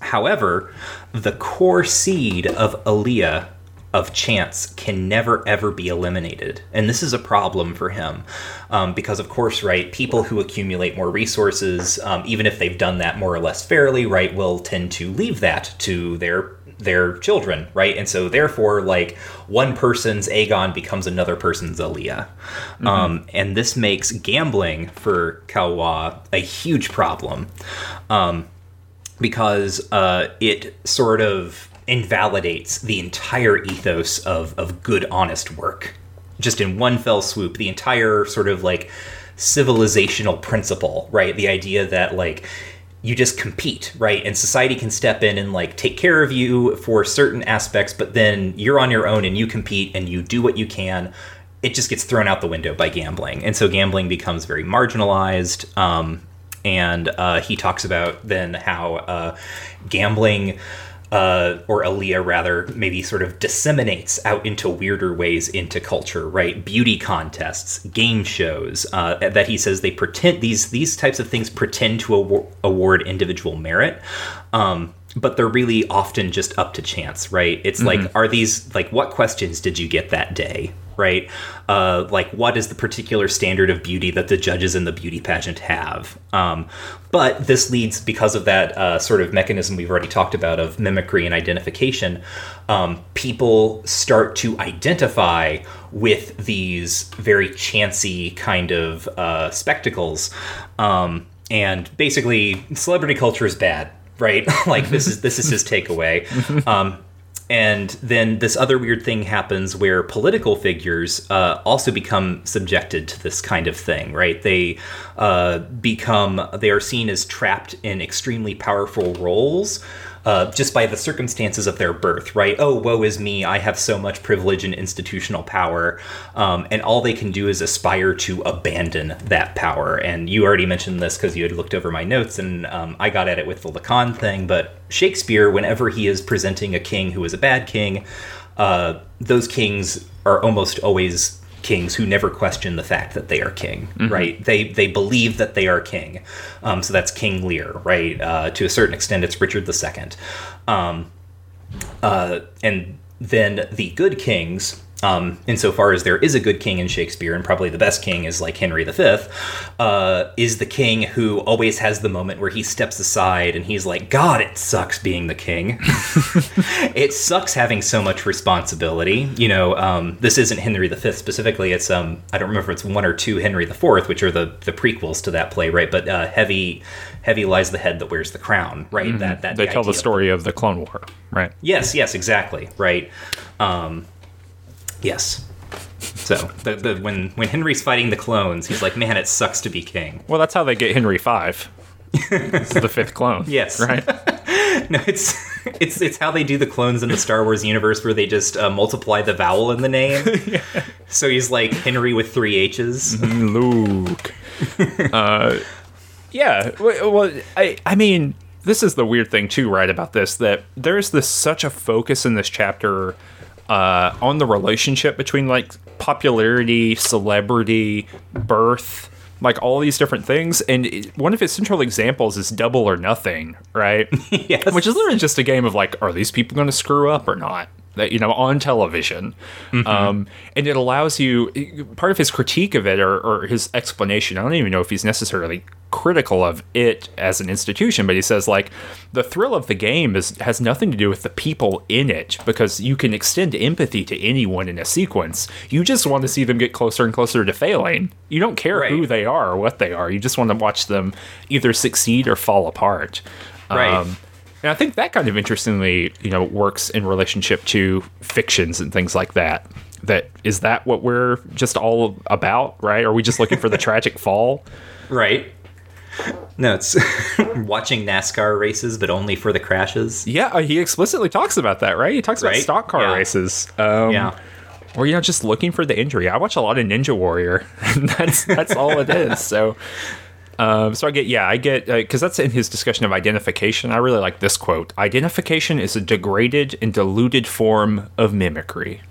however, the core seed of Alea of chance can never ever be eliminated. And this is a problem for him um, because, of course, right, people who accumulate more resources, um, even if they've done that more or less fairly, right, will tend to leave that to their their children, right? And so therefore, like one person's Agon becomes another person's Alea. Mm-hmm. Um, and this makes gambling for Caillois a huge problem. Um, because uh, it sort of invalidates the entire ethos of, of good, honest work. Just in one fell swoop, the entire sort of like civilizational principle, right? The idea that like you just compete, right? And society can step in and like take care of you for certain aspects, but then you're on your own and you compete and you do what you can. It just gets thrown out the window by gambling. And so gambling becomes very marginalized. Um, and uh, he talks about then how uh, gambling uh, or Alea rather, maybe sort of disseminates out into weirder ways into culture, right? Beauty contests, game shows, uh, that he says they pretend these these types of things pretend to award, award individual merit. Um, but they're really often just up to chance, right? It's mm-hmm. like, are these like what questions did you get that day, right? Uh, like, what is the particular standard of beauty that the judges in the beauty pageant have? Um, but this leads, because of that uh, sort of mechanism we've already talked about of mimicry and identification, um, people start to identify with these very chancy kind of uh, spectacles. Um, and basically, celebrity culture is bad right? like this is this is his takeaway. Um, and then this other weird thing happens where political figures uh, also become subjected to this kind of thing, right? They uh, become they are seen as trapped in extremely powerful roles uh, just by the circumstances of their birth, right? Oh, woe is me! I have so much privilege and institutional power, um, and all they can do is aspire to abandon that power. And you already mentioned this because you had looked over my notes, and um, I got at it with the Lacan thing. But Shakespeare, whenever he is presenting a king who is a bad king, uh, those kings are almost always kings who never question the fact that they are king, mm-hmm. right? They they believe that they are king. Um, so that's King Lear, right? Uh, to a certain extent, it's Richard II. Um, uh, and then the good kings um, insofar as there is a good king in Shakespeare, and probably the best king is like Henry V, uh, is the king who always has the moment where he steps aside and he's like, God, it sucks being the king. it sucks having so much responsibility. You know, um, this isn't Henry V specifically. It's, um, I don't remember if it's one or two Henry IV, which are the, the prequels to that play, right? But uh, Heavy heavy lies the head that wears the crown, right? Mm-hmm. That, that They the tell the story of the, of the Clone War, right? Yes, yes, exactly, right. Um, Yes. So the, the, when when Henry's fighting the clones, he's like, "Man, it sucks to be king." Well, that's how they get Henry Five. this is the fifth clone. Yes. Right. no, it's it's it's how they do the clones in the Star Wars universe, where they just uh, multiply the vowel in the name. yeah. So he's like Henry with three H's. Mm-hmm, Luke. uh, yeah. Well, I I mean, this is the weird thing too, right? About this that there's this such a focus in this chapter uh, on the relationship between like popularity, celebrity, birth, like all these different things. And one of its central examples is Double or Nothing, right? yes. Which is literally just a game of like, are these people going to screw up or not? That you know on television. Mm-hmm. um, and it allows you part of his critique of it or, or, his explanation i don't even know if he's necessarily critical of it as an institution but he says like the thrill of the game is has nothing to do with the people in it because you can extend empathy to anyone in a sequence. You just want to see them get closer and closer to failing. You don't care right. who they are or what they are. You just want to watch them either succeed or fall apart. Right. Um, and I think that kind of interestingly, you know, works in relationship to fictions and things like that. That is that what we're just all about, right? Are we just looking for the tragic fall? Right. No, it's watching NASCAR races, but only for the crashes. Yeah, uh, he explicitly talks about that, right? He talks about right? stock car yeah. races. Um, yeah. Or you know, just looking for the injury. I watch a lot of Ninja Warrior, and that's that's all it is. So um, so I get, yeah, I get, because uh, that's in his discussion of identification. I really like this quote Identification is a degraded and diluted form of mimicry.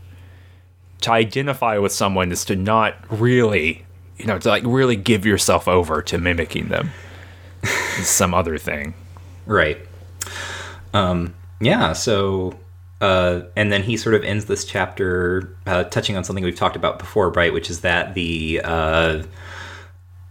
To identify with someone is to not really, you know, to like really give yourself over to mimicking them. it's some other thing. Right. Um, yeah, so uh, and then he sort of ends this chapter uh, touching on something we've talked about before, right? Which is that the uh,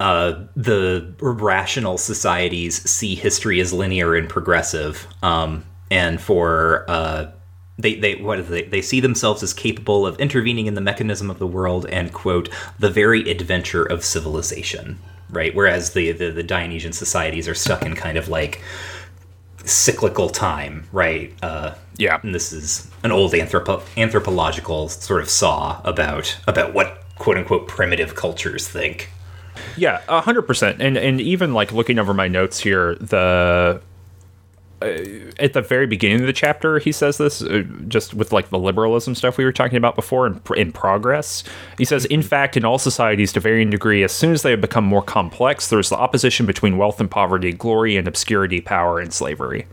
uh, the rational societies see history as linear and progressive, um, and for uh, they they what they they see themselves as capable of intervening in the mechanism of the world and quote the very adventure of civilization, right? Whereas the the, the Dionysian societies are stuck in kind of like cyclical time, right? Uh, Yeah. and this is an old anthropo- anthropological sort of saw about about what quote unquote primitive cultures think. Yeah, hundred percent. And and even like looking over my notes here, the uh, at the very beginning of the chapter, he says this uh, just with like the liberalism stuff we were talking about before in, in progress. He says, in fact, in all societies to varying degree, as soon as they have become more complex, there's the opposition between wealth and poverty, glory and obscurity, power and slavery.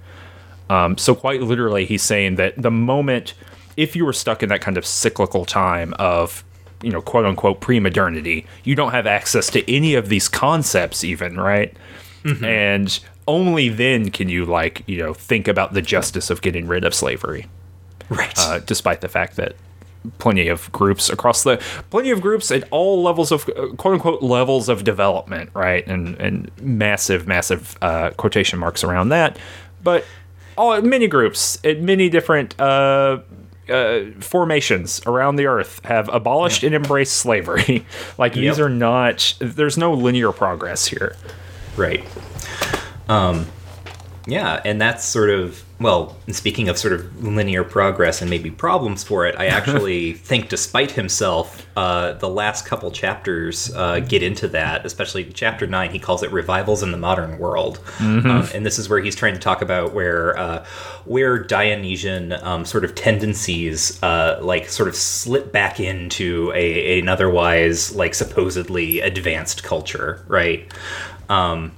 Um, so quite literally, he's saying that the moment if you were stuck in that kind of cyclical time of you know quote unquote pre-modernity, you don't have access to any of these concepts, even right, and only then can you like you know think about the justice of getting rid of slavery, Right. uh, despite the fact that plenty of groups across the plenty of groups at all levels of uh, quote unquote levels of development right? And and massive massive uh, quotation marks around that. But all many groups at many different uh, uh, formations around the earth have abolished and embraced slavery. Like these are not there's no linear progress here. Right. Um, yeah, and that's sort of well. Speaking of sort of linear progress and maybe problems for it, I actually think, despite himself, uh, the last couple chapters uh, get into that. Especially chapter nine, he calls it "Revivals in the Modern World," um, and this is where he's trying to talk about where uh, where Dionysian um, sort of tendencies, uh, like sort of slip back into a an otherwise like supposedly advanced culture, right? Um,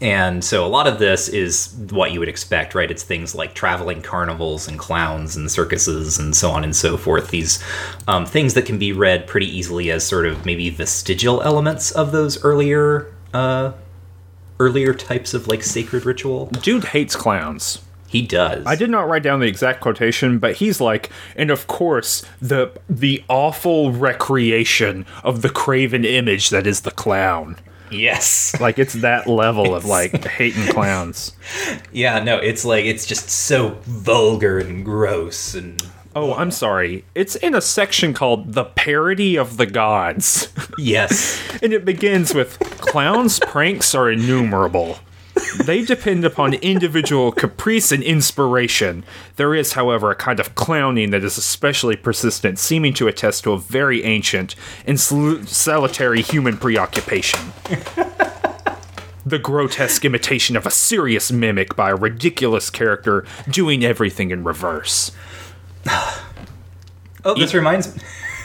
and so a lot of this is what you would expect, right? It's things like traveling carnivals and clowns and circuses and so on and so forth. These um, things that can be read pretty easily as sort of maybe vestigial elements of those earlier, uh, earlier types of like sacred ritual. dude hates clowns He does. I did not write down the exact quotation, but he's like, and of course, the the awful recreation of the craven image that is the clown. Yes. Like it's that level of like hating clowns. Yeah. No. It's like it's just so vulgar and gross and Oh, I'm sorry. It's in a section called The Parody of the Gods. yes. and it begins with clowns' pranks are innumerable. They depend upon individual caprice and inspiration. There is, however, a kind of clowning that is especially persistent, seeming to attest to a very ancient and sal- salutary human preoccupation. the grotesque imitation of a serious mimic by a ridiculous character doing everything in reverse. Oh, this reminds me.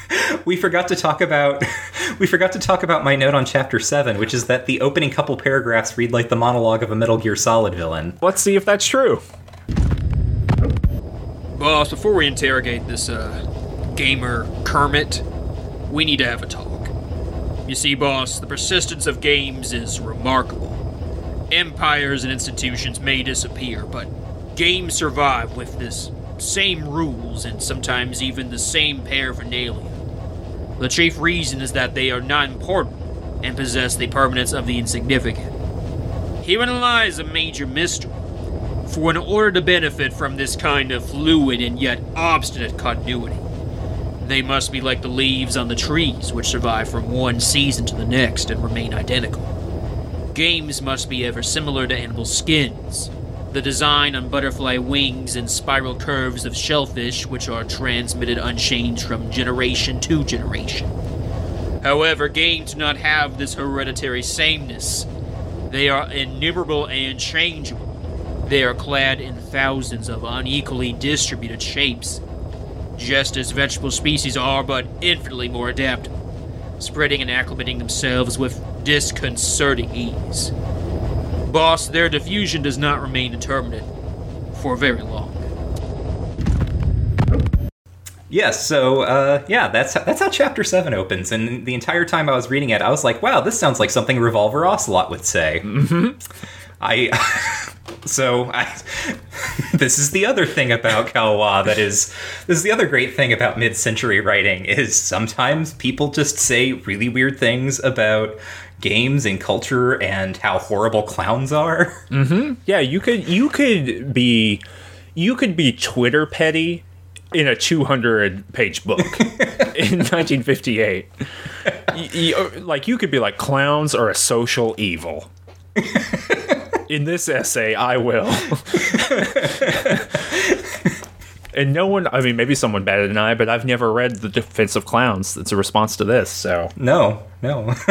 We forgot to talk about we forgot to talk about my note on chapter 7, which is that the opening couple paragraphs read like the monologue of a Metal Gear Solid villain. Let's see if that's true. Boss, before we interrogate this uh, gamer Kermit, we need to have a talk. You see, boss, the persistence of games is remarkable. Empires and institutions may disappear, but games survive with this same rules and sometimes even the same paraphernalia. The chief reason is that they are not important and possess the permanence of the insignificant. Herein lies a major mystery. For in order to benefit from this kind of fluid and yet obstinate continuity, they must be like the leaves on the trees, which survive from one season to the next and remain identical. Games must be ever similar to animal skins. The design on butterfly wings and spiral curves of shellfish, which are transmitted unchanged from generation to generation. However, games do not have this hereditary sameness. They are innumerable and changeable. They are clad in thousands of unequally distributed shapes, just as vegetable species are, but infinitely more adept, spreading and acclimating themselves with disconcerting ease. Boss, their diffusion does not remain determinate for very long. Yes, so uh, yeah, that's that's how chapter 7 opens and the entire time I was reading it, I was like, wow, this sounds like something Revolver Ocelot would say. Mm-hmm. I So I, this is the other thing about Caillois that is this is the other great thing about mid-century writing is sometimes people just say really weird things about games and culture and how horrible clowns are. Mm-hmm. Yeah, you could you could be you could be Twitter petty in a 200 page book in 1958. Y- y- like you could be like clowns are a social evil. in this essay, I will. and no one, I mean, maybe someone better than I, but I've never read The Defense of Clowns. That's a response to this, so. No, no.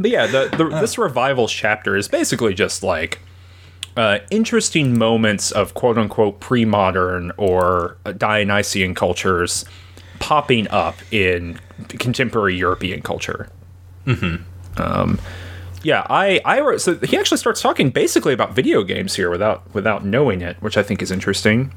But yeah, the, the, this revivals chapter is basically just like uh, interesting moments of quote unquote pre modern or Dionysian cultures popping up in contemporary European culture. Mm-hmm. Um, yeah, I, I wrote, so he actually starts talking basically about video games here without without knowing it, which I think is interesting.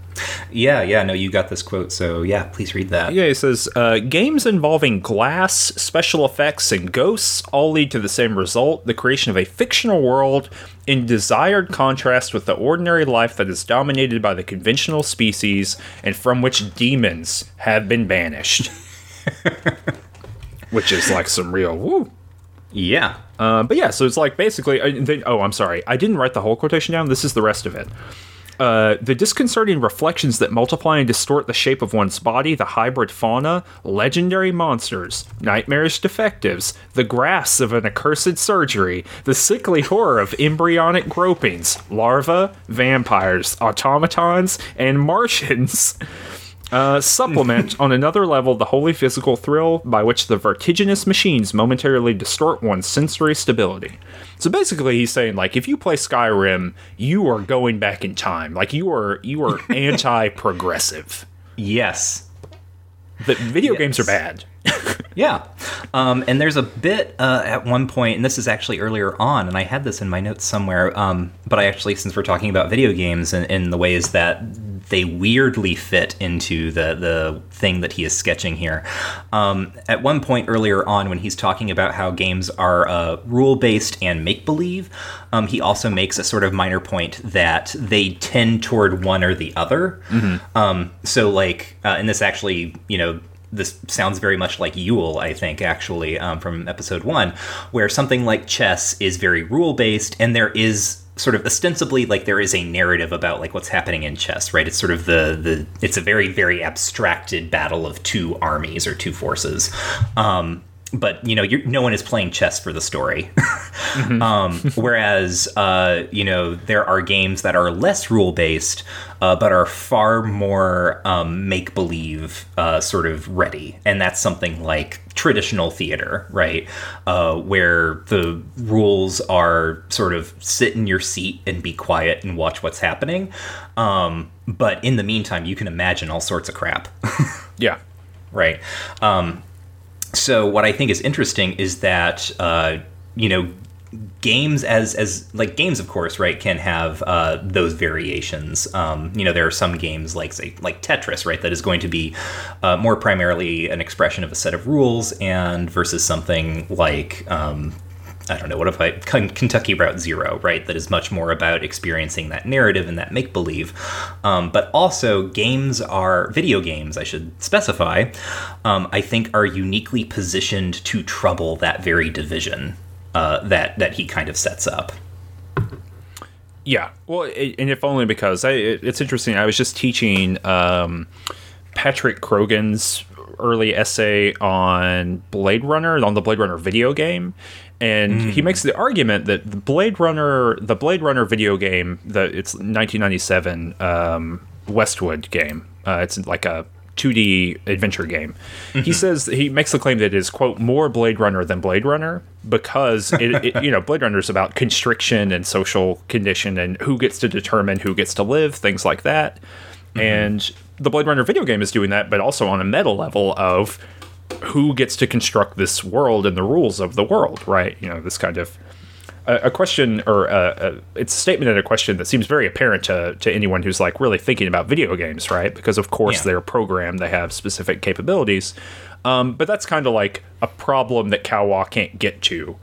yeah, yeah, no, you got this quote, so yeah, please read that. Yeah, he says uh, games involving glass, special effects, and ghosts all lead to the same result: the creation of a fictional world in desired contrast with the ordinary life that is dominated by the conventional species and from which demons have been banished. Which is like some real woo. Yeah. Uh, but yeah, so it's like basically. Uh, then, oh, I'm sorry, I didn't write the whole quotation down. This is the rest of it. Uh, the disconcerting reflections that multiply and distort the shape of one's body, the hybrid fauna, legendary monsters, nightmarish defectives, the grass of an accursed surgery, the sickly horror of embryonic gropings, larvae, vampires, automatons, and Martians. Uh, supplement on another level the wholly physical thrill by which the vertiginous machines momentarily distort one's sensory stability. So basically, he's saying like if you play Skyrim, you are going back in time. Like you are you are anti-progressive. Yes. The video games are bad. Yeah. Um, and there's a bit uh, at one point, and this is actually earlier on, and I had this in my notes somewhere, um, but I actually, since we're talking about video games and in the ways that they weirdly fit into the, the thing that he is sketching here. Um, at one point earlier on, when he's talking about how games are uh, rule based and make believe, um, he also makes a sort of minor point that they tend toward one or the other. Um, so, like, uh, and this actually, you know, this sounds very much like Juul, I think, actually, um, from episode one, where something like chess is very rule based, and there is sort of ostensibly like there is a narrative about like what's happening in chess right? It's sort of the the it's a very very abstracted battle of two armies or two forces. Um but you know you're, no one is playing chess for the story. Um, whereas uh, you know there are games that are less rule based uh, but are far more um, make believe uh, sort of ready. And that's something like traditional theater right? Uh, where the rules are sort of sit in your seat and be quiet and watch what's happening. Um, but in the meantime you can imagine all sorts of crap. Yeah. right. Um, so what I think is interesting is that uh, you know games as as like games of course right can have uh, those variations. Um, you know there are some games like say like tetris right that is going to be uh, more primarily an expression of a set of rules and versus something like um, I don't know, what if I Kentucky Route Zero, right? That is much more about experiencing that narrative and that make believe. Um, but also, games are video games, I should specify, um, I think are uniquely positioned to trouble that very division uh, that, that he kind of sets up. Yeah. Well, it, and if only because I, it, it's interesting. I was just teaching um, Patrick Crogan's early essay on Blade Runner, on the Blade Runner video game. And he makes the argument that the Blade Runner, the Blade Runner video game, the it's 1997 um, Westwood game. Uh, it's like a 2D adventure game. He says he makes the claim that it is quote more Blade Runner than Blade Runner because it, it you know Blade Runner is about constriction and social condition and who gets to determine who gets to live, things like that. And the Blade Runner video game is doing that, but also on a meta level of who gets to construct this world and the rules of the world, right? You know, this kind of a, a question or a, a, it's a statement and a question that seems very apparent to, to anyone who's like really thinking about video games, right? Because of course Yeah. they're programmed, they have specific capabilities. Um, but that's kind of like a problem that Caillois can't get to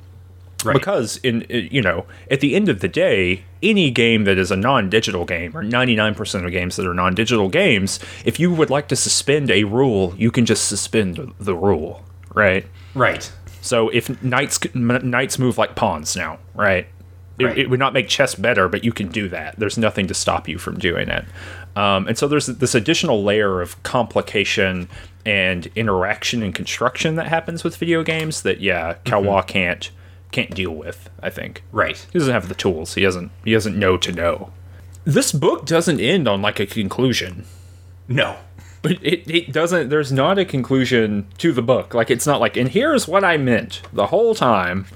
Right. because in uh, you know at the end of the day any game that is a non-digital game or 99% of games that are non-digital games if you would like to suspend a rule you can just suspend the rule right? Right. so if knights knights move like pawns now right? It, Right. it would not make chess better but you can do that. There's nothing to stop you from doing it. Um, and so there's this additional layer of complication and interaction and construction that happens with video games that yeah Caillois can't can't deal with i think Right. he doesn't have the tools. He doesn't. He doesn't know to know. This book doesn't end on like a conclusion. No. But it, it doesn't. There's not a conclusion to the book. Like it's not like, and here's what I meant the whole time.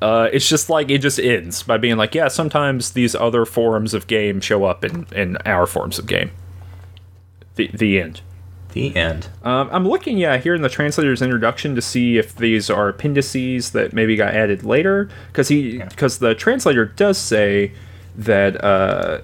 Uh, it's just like it just ends by being like, yeah, sometimes these other forms of game show up in in our forms of game. The the end. The end. Um, I'm looking, yeah, here in the translator's introduction to see if these are appendices that maybe got added later, because he, because the translator does say that uh,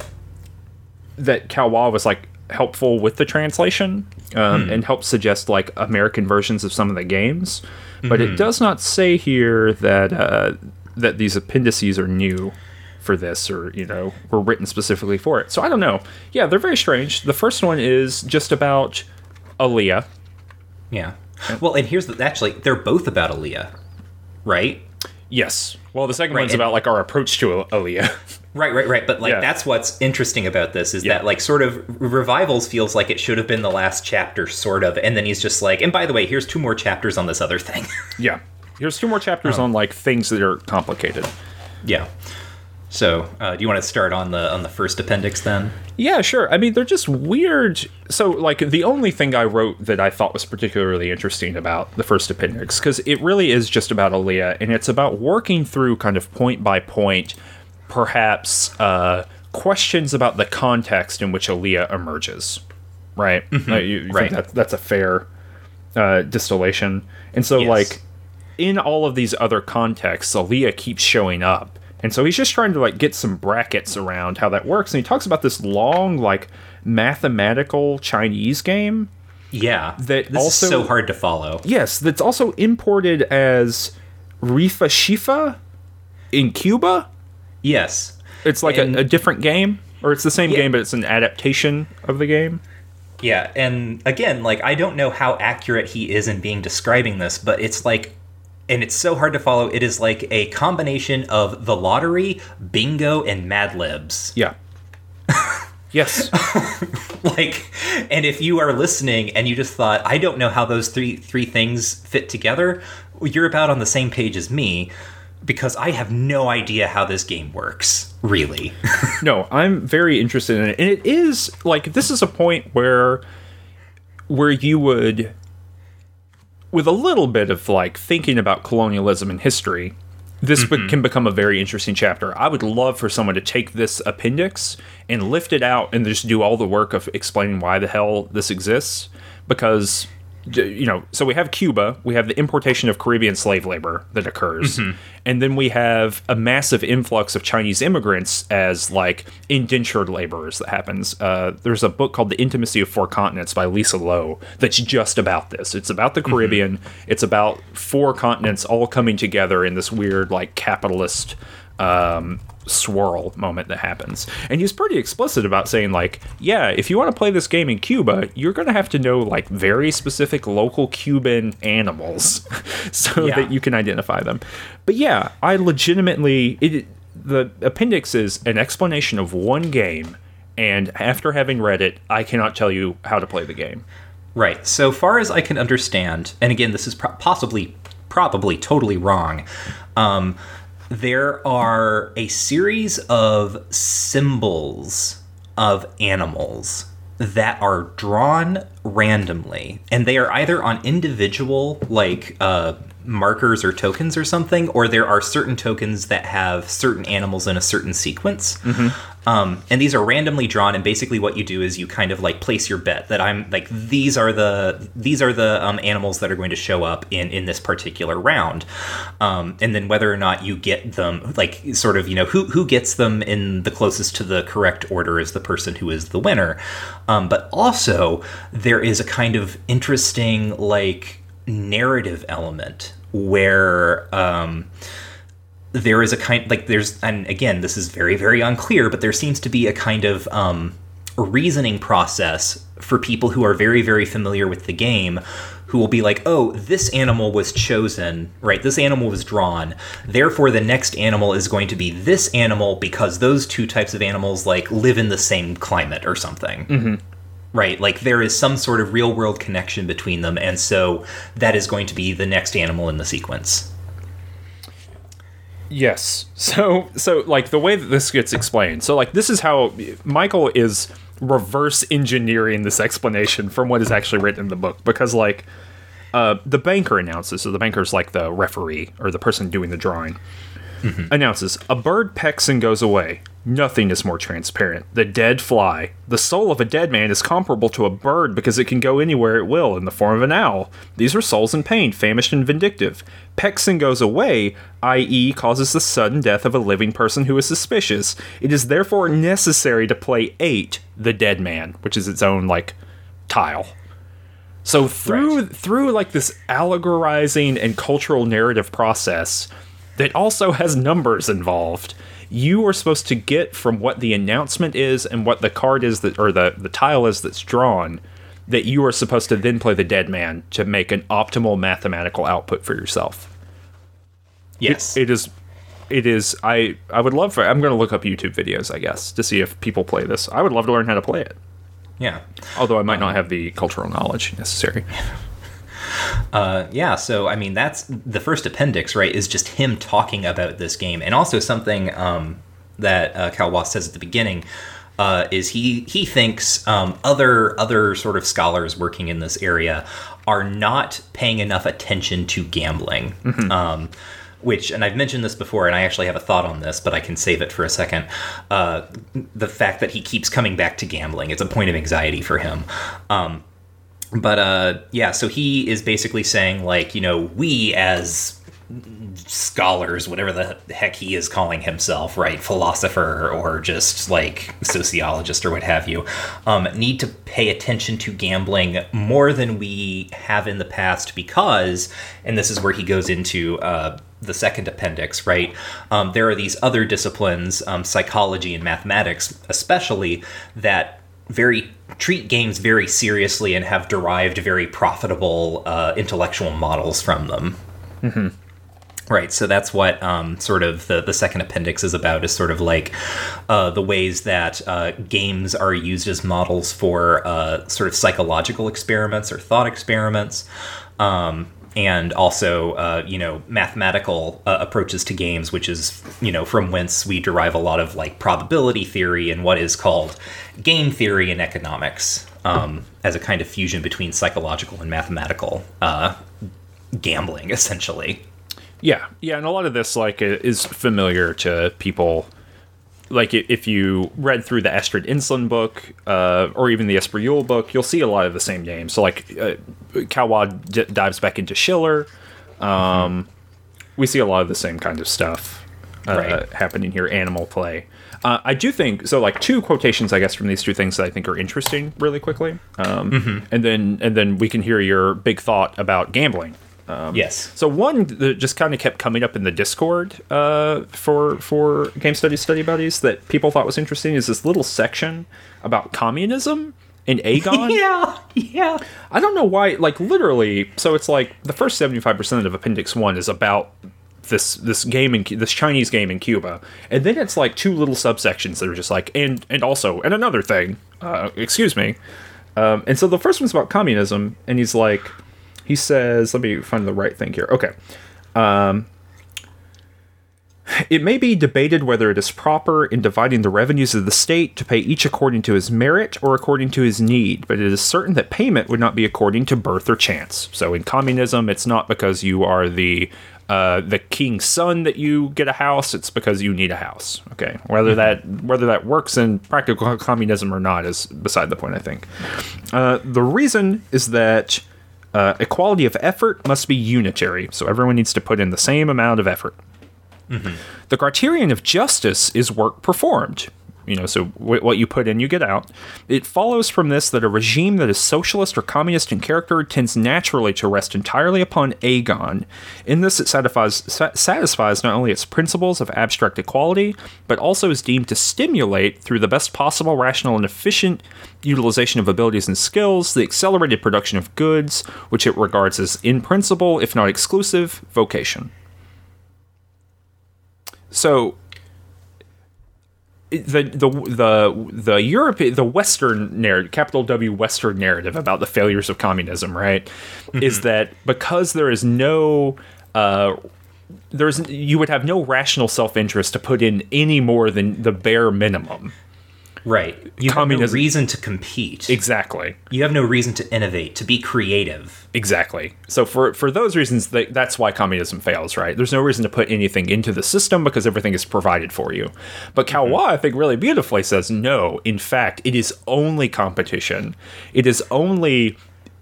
that Caillois was like helpful with the translation um, and helped suggest like American versions of some of the games, but it does not say here that uh, that these appendices are new for this or you know were written specifically for it. So I don't know. Yeah, they're very strange. The first one is just about Alea. Yeah. Well, and here's the actually they're both about Alea, right? Yes. Well, the second Right, one's and- about like our approach to Alea. Right, right, right. But like Yeah. that's what's interesting about this is Yeah. that like sort of revivals feels like it should have been the last chapter, sort of, and then he's just like, and by the way, here's two more chapters on this other thing. yeah. Here's two more chapters oh. on like things that are complicated. yeah. So, uh, do you want to start on the on the first appendix then? Yeah, sure. I mean, they're just weird. So, like, the only thing I wrote that I thought was particularly interesting about the first appendix, because it really is just about Alea, and it's about working through kind of point by point, perhaps uh, questions about the context in which Alea emerges. Right? Uh, you, you Right. that, that's a fair uh, distillation. And so, Yes. like, in all of these other contexts, Alea keeps showing up. And so he's just trying to like get some brackets around how that works. And he talks about this long, like mathematical Chinese game. Yeah. That this also- is so hard to follow. Yes, that's also imported as Rifa Shifa in Cuba. Yes. It's like And- a, a different game, or it's the same Yeah. game, but it's an adaptation of the game. Yeah, and again, like I don't know how accurate he is in being describing this, but it's like and it's so hard to follow. It is like a combination of the lottery, bingo, and Mad Libs. Yeah. yes. Like, and if you are listening and you just thought, I don't know how those three three things fit together, you're about on the same page as me because I have no idea how this game works. Really. No, I'm very interested in it, and it is like this is a point where where you would, with a little bit of like thinking about colonialism and history, this be- mm-hmm. can become a very interesting chapter. I would love for someone to take this appendix and lift it out and just do all the work of explaining why the hell this exists, because. You know, so we have Cuba, we have the importation of Caribbean slave labor that occurs, and then we have a massive influx of Chinese immigrants as like indentured laborers that happens. Uh, there's a book called The Intimacy of Four Continents by Lisa Lowe that's just about this. It's about the Caribbean. It's about four continents all coming together in this weird like capitalist um, swirl moment that happens. And he's pretty explicit about saying like, yeah, if you want to play this game in Cuba, you're going to have to know like very specific local Cuban animals so Yeah. that you can identify them. But yeah, I legitimately it the appendix is an explanation of one game and after having read it, I cannot tell you how to play the game. Right. So far as I can understand, and again, this is pro- possibly, probably totally wrong. Um, there are a series of symbols of animals that are drawn randomly, and they are either on individual like uh, markers or tokens or something, or there are certain tokens that have certain animals in a certain sequence. Um, and these are randomly drawn, and basically what you do is you kind of like place your bet that I'm like these are the these are the um, animals that are going to show up in in this particular round, um, and then whether or not you get them, like sort of you know who who gets them in the closest to the correct order is the person who is the winner. Um, but also there is a kind of interesting like narrative element where. Um, there is a kind like there's and again this is very very unclear, but there seems to be a kind of um, reasoning process for people who are very very familiar with the game who will be like, oh, this animal was chosen, right? This animal was drawn. Therefore, the next animal is going to be this animal because those two types of animals like live in the same climate or something. Mm-hmm. Right? Like there is some sort of real world connection between them, and so that is going to be the next animal in the sequence. Yes. So so like the way that this gets explained. So like this is how Michael is reverse engineering this explanation from what is actually written in the book because like uh, the banker announces so the banker's like the referee or the person doing the drawing Mm-hmm. announces a bird pecks and goes away. Nothing is more transparent. The dead fly. The soul of a dead man is comparable to a bird because it can go anywhere it will in the form of an owl. These are souls in pain famished and vindictive. Pecks and goes away i.e causes the sudden death of a living person who is suspicious. It is therefore necessary to play eight the dead man which is its own like tile. So through Right. through like this allegorizing and cultural narrative process that also has numbers involved, you are supposed to get from what the announcement is and what the card is that or the the tile is that's drawn that you are supposed to then play the dead man to make an optimal mathematical output for yourself. Yes. It is it is I I would love for I'm going to look up YouTube videos I guess to see if people play this. I would love to learn how to play it. yeah. Although I might um, not have the cultural knowledge necessary. Uh, yeah, so I mean, that's the first appendix, right? Is just him talking about this game, and also something um, that uh, Caillois says at the beginning uh, is he he thinks um, other other sort of scholars working in this area are not paying enough attention to gambling. Um, which, and I've mentioned this before, and I actually have a thought on this, but I can save it for a second. Uh, the fact that he keeps coming back to gambling, it's a point of anxiety for him. Um, but uh yeah so he is basically saying like you know we as scholars whatever the heck he is calling himself right philosopher or just like sociologist or what have you um, need to pay attention to gambling more than we have in the past because and this is where he goes into uh, the second appendix, right? Um, there are these other disciplines, um, psychology and mathematics, especially, that very treat games very seriously and have derived very profitable uh, intellectual models from them. Right, so that's what um, sort of the, the second appendix is about is sort of like uh, the ways that uh, games are used as models for uh, sort of psychological experiments or thought experiments. Um, and also, uh, you know, mathematical uh, approaches to games, which is, you know, from whence we derive a lot of like probability theory and what is called game theory in economics um, as a kind of fusion between psychological and mathematical uh, gambling, essentially. Yeah, yeah, and a lot of this like is familiar to people. Like if you read through the Astrid Ensslin book, uh, or even the Espriul book, you'll see a lot of the same names. So like, uh, Kawad d- dives back into Schiller. Um, We see a lot of the same kind of stuff uh, Right. happening here. Animal play. Uh, I do think so. Like two quotations, I guess, from these two things that I think are interesting, really quickly, um, and then and then we can hear your big thought about gambling. Yes. So one that just kind of kept coming up in the Discord uh, for for Game Study Study Buddies that people thought was interesting is this little section about communism in agon. Yeah, yeah. I don't know why. Like literally, so it's like the first seventy five percent of Appendix One is about this this game in this Chinese game in Cuba, and then it's like two little subsections that are just like and and also and another thing. Uh, excuse me. Um, and so the first one's about communism, and he's like, he says, let me find the right thing here. Okay. Um, it may be debated whether it is proper in dividing the revenues of the state to pay each according to his merit or according to his need, but it is certain that payment would not be according to birth or chance. So in communism, it's not because you are the uh, the king's son that you get a house; it's because you need a house. Okay, whether that whether that works in practical communism or not is beside the point. I think uh, the reason is that uh, equality of effort must be unitary, so everyone needs to put in the same amount of effort. The criterion of justice is work performed. You know, so w- what you put in, you get out. It follows from this that a regime that is socialist or communist in character tends naturally to rest entirely upon agon. In this, it satisfies, sa- satisfies not only its principles of abstract equality, but also is deemed to stimulate, through the best possible rational and efficient utilization of abilities and skills, the accelerated production of goods, which it regards as in principle, if not exclusive, vocation. So the the the the Europe the Western narrative, capital W Western narrative about the failures of communism, right, is that because there is no uh, there's you would have no rational self interest to put in any more than the bare minimum. Right. You Communism- have no reason to compete. Exactly. you have no reason to innovate, to be creative. Exactly. So for for those reasons, that, that's why communism fails, right? There's no reason to put anything into the system because everything is provided for you. But mm-hmm. Caillois, I think, really beautifully says no. In fact, it is only competition. It is only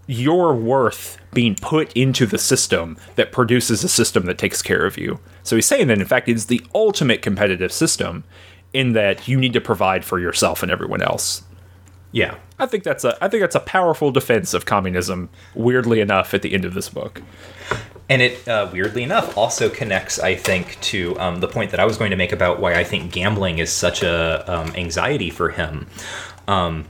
your worth being put into the system that produces a system that takes care of you. So he's saying that in fact it is the ultimate competitive system in that you need to provide for yourself and everyone else. Yeah. I think that's a I think that's a powerful defense of communism. Weirdly enough, at the end of this book, And it, uh, weirdly enough, also connects, I think, to um, the point that I was going to make about why I think gambling is such a um, anxiety for him. Um,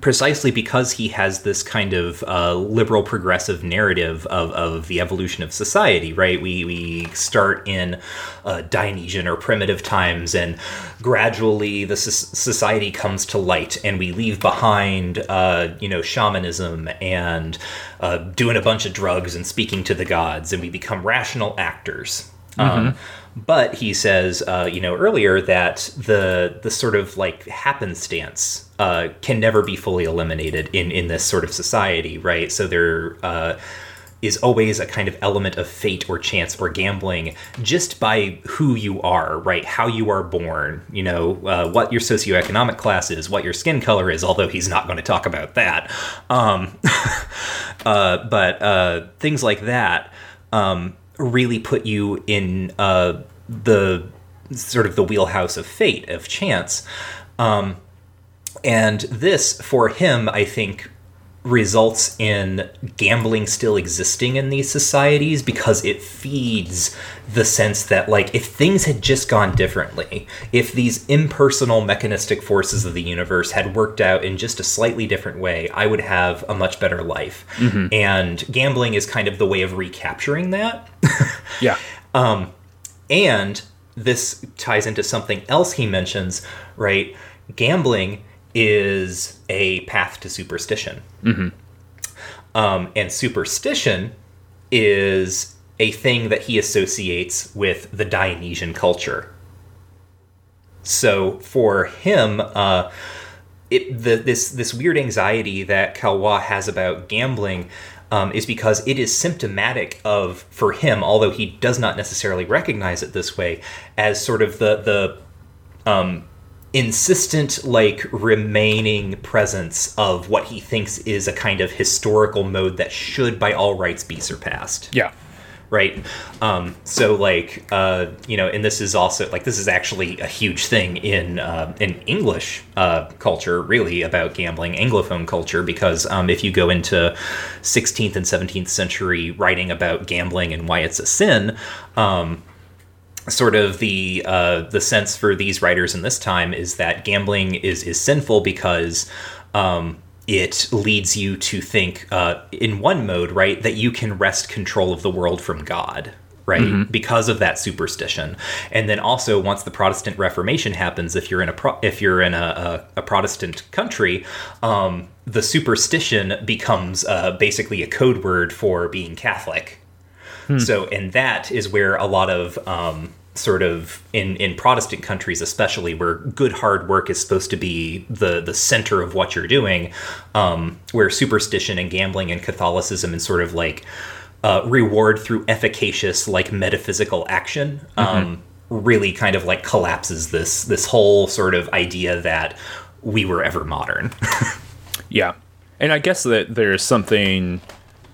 precisely because he has this kind of uh, liberal progressive narrative of, of the evolution of society, right? We, we start in uh, Dionysian or primitive times, and gradually the society comes to light, and we leave behind, uh, you know, shamanism and uh, doing a bunch of drugs and speaking to the gods, and we become rational actors. Um, but he says, uh, you know, earlier that the the sort of like happenstance uh, can never be fully eliminated in in this sort of society, right? So there uh, is always a kind of element of fate or chance or gambling just by who you are, right? How you are born, you know, uh, what your socioeconomic class is, what your skin color is. Although he's not going to talk about that, um, uh, but uh, things like that. Um, really put you in uh, the sort of the wheelhouse of fate of chance. Um, and this for him i think results in gambling still existing in these societies because it feeds the sense that like if things had just gone differently if these impersonal mechanistic forces of the universe had worked out in just a slightly different way i would have a much better life. Mm-hmm. And gambling is kind of the way of recapturing that. Yeah, um, and this ties into something else he mentions, right? Gambling is a path to superstition. Um, and superstition is a thing that he associates with the Dionysian culture. So for him, uh, it the this this weird anxiety that Caillois has about gambling um, is because it is symptomatic of for him, although he does not necessarily recognize it this way, as sort of the the um, insistent like remaining presence of what he thinks is a kind of historical mode that should by all rights be surpassed. Yeah, right? Um, so like uh, you know and this is also like this is actually a huge thing in uh, in english uh, culture really about gambling anglophone culture because um, if you go into 16th and 17th century writing about gambling and why it's a sin um, sort of the uh, the sense for these writers in this time is that gambling is is sinful because um, it leads you to think uh, in one mode, right, that you can wrest control of the world from God. Right, because of that superstition, and then also once the Protestant Reformation happens, if you're in a pro- if you're in a, a, a Protestant country, um, the superstition becomes uh, basically a code word for being Catholic, so, and that is where a lot of um, sort of in in Protestant countries, especially where good hard work is supposed to be the the center of what you're doing, um, where superstition and gambling and Catholicism and sort of like uh, reward through efficacious like metaphysical action. Um, really kind of like collapses this this whole sort of idea that we were ever modern yeah. And I guess that there's something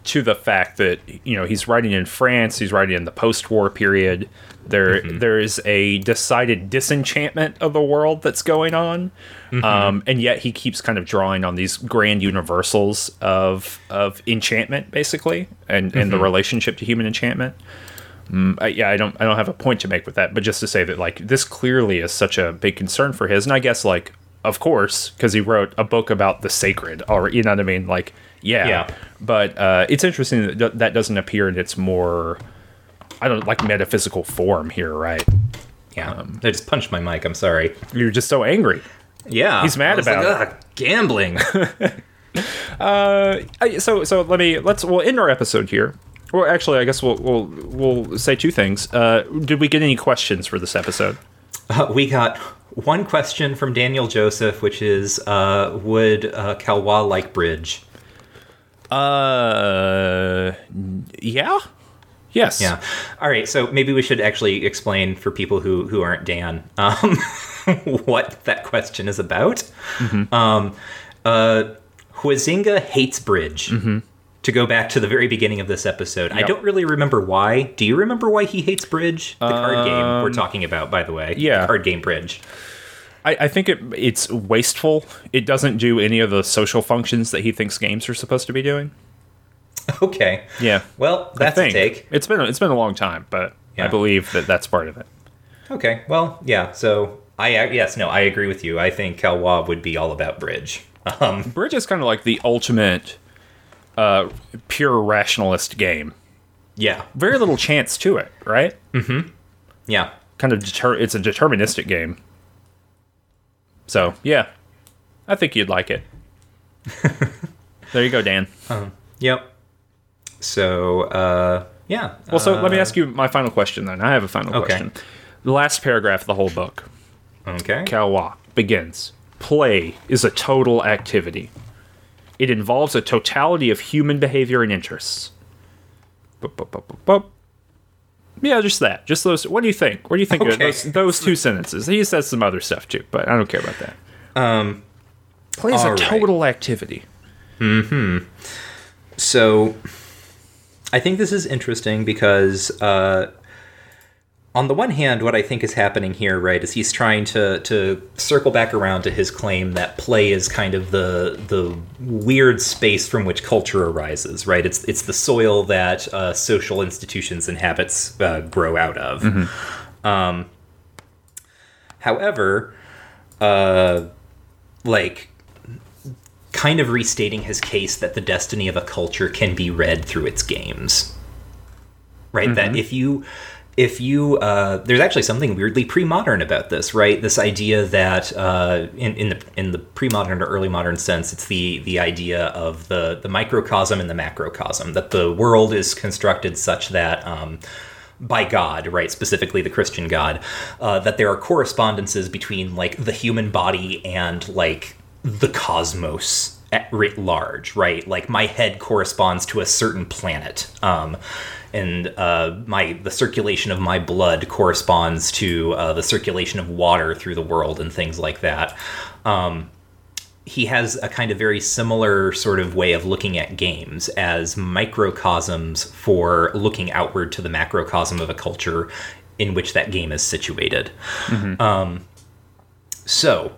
to the fact that you know he's writing in France, he's writing in the post-war period. There, there is a decided disenchantment of the world that's going on, um, and yet he keeps kind of drawing on these grand universals of of enchantment, basically, and and the relationship to human enchantment. Mm, I, yeah, I don't I don't have a point to make with that, but just to say that like this clearly is such a big concern for his, and I guess like of course because he wrote a book about the sacred, or you know what I mean, like yeah, Yeah. But uh, it's interesting that th- that doesn't appear in its more I don't like metaphysical form here, right? Yeah, Um, I just punched my mic. I'm sorry. You're just so angry. Yeah, He's mad about like, "Ugh, gambling. I, so so let me let's we'll end our episode here. Well, actually, I guess we'll we'll we'll say two things. Uh, did we get any questions for this episode? Uh, we got one question from Daniel Joseph, which is, uh, would uh, Caillois like bridge? Uh, yeah, yes, Yeah. All right. So maybe we should actually explain for people who who aren't Dan um, what that question is about. Um, uh, Huizinga hates bridge. To go back to the very beginning of this episode, I don't really remember why. Do you remember why he hates bridge? The card game we're talking about, by the way. yeah. The card game bridge. I, I think it it's wasteful. It doesn't do any of the social functions that he thinks games are supposed to be doing. Okay. Yeah, Well, that's a take. it's been it's been a long time, but I believe that that's part of it. Okay. Well, yeah. So I uh, yes, no, I agree with you. I think Caillois would be all about bridge. Um, Bridge is kind of like the ultimate uh, pure rationalist game. yeah. Very little chance to it, right? Mm-hmm. Yeah. Kind of deter- it's a deterministic game. So yeah, I think you'd like it. there you go, Dan. Yep. So, uh, yeah. Well, so let me ask you my final question then. I have a final Okay. question. The last paragraph of the whole book, Okay. Caillois, begins Play is a total activity. It involves a totality of human behavior and interests. Bup, bup, bup. Yeah, just that. Just those. What do you think? What do you think of those, those two sentences? He says some other stuff too, but I don't care about that. Um, Play is a right. total activity. Hmm. So I think this is interesting because, uh, on the one hand, what I think is happening here, right, is he's trying to to circle back around to his claim that play is kind of the the weird space from which culture arises, right? It's it's the soil that uh, social institutions and habits uh, grow out of. Um, however, uh, like kind of restating his case that the destiny of a culture can be read through its games right that if you if you uh, there's actually something weirdly pre-modern about this right this idea that uh, in, in the in the pre-modern or early modern sense it's the the idea of the the microcosm and the macrocosm that the world is constructed such that um, by God, right? Specifically the Christian God, uh, that there are correspondences between like the human body and like the cosmos at writ large, right? Like my head corresponds to a certain planet, um, and uh, my the circulation of my blood corresponds to uh, the circulation of water through the world and things like that. Um, he has a kind of very similar sort of way of looking at games as microcosms for looking outward to the macrocosm of a culture in which that game is situated. Um, so,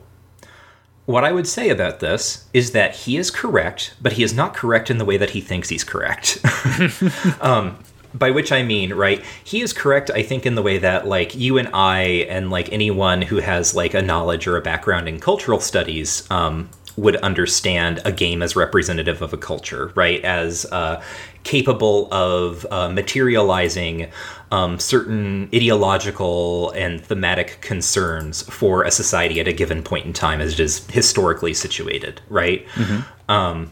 what I would say about this is that he is correct, but he is not correct in the way that he thinks he's correct. um, by which I mean, right, he is correct, I think, in the way that, like, you and I, and, like, anyone who has, like, a knowledge or a background in cultural studies, um, would understand a game as representative of a culture, right? As uh, capable of uh, materializing um, certain ideological and thematic concerns for a society at a given point in time as it is historically situated, right? Um,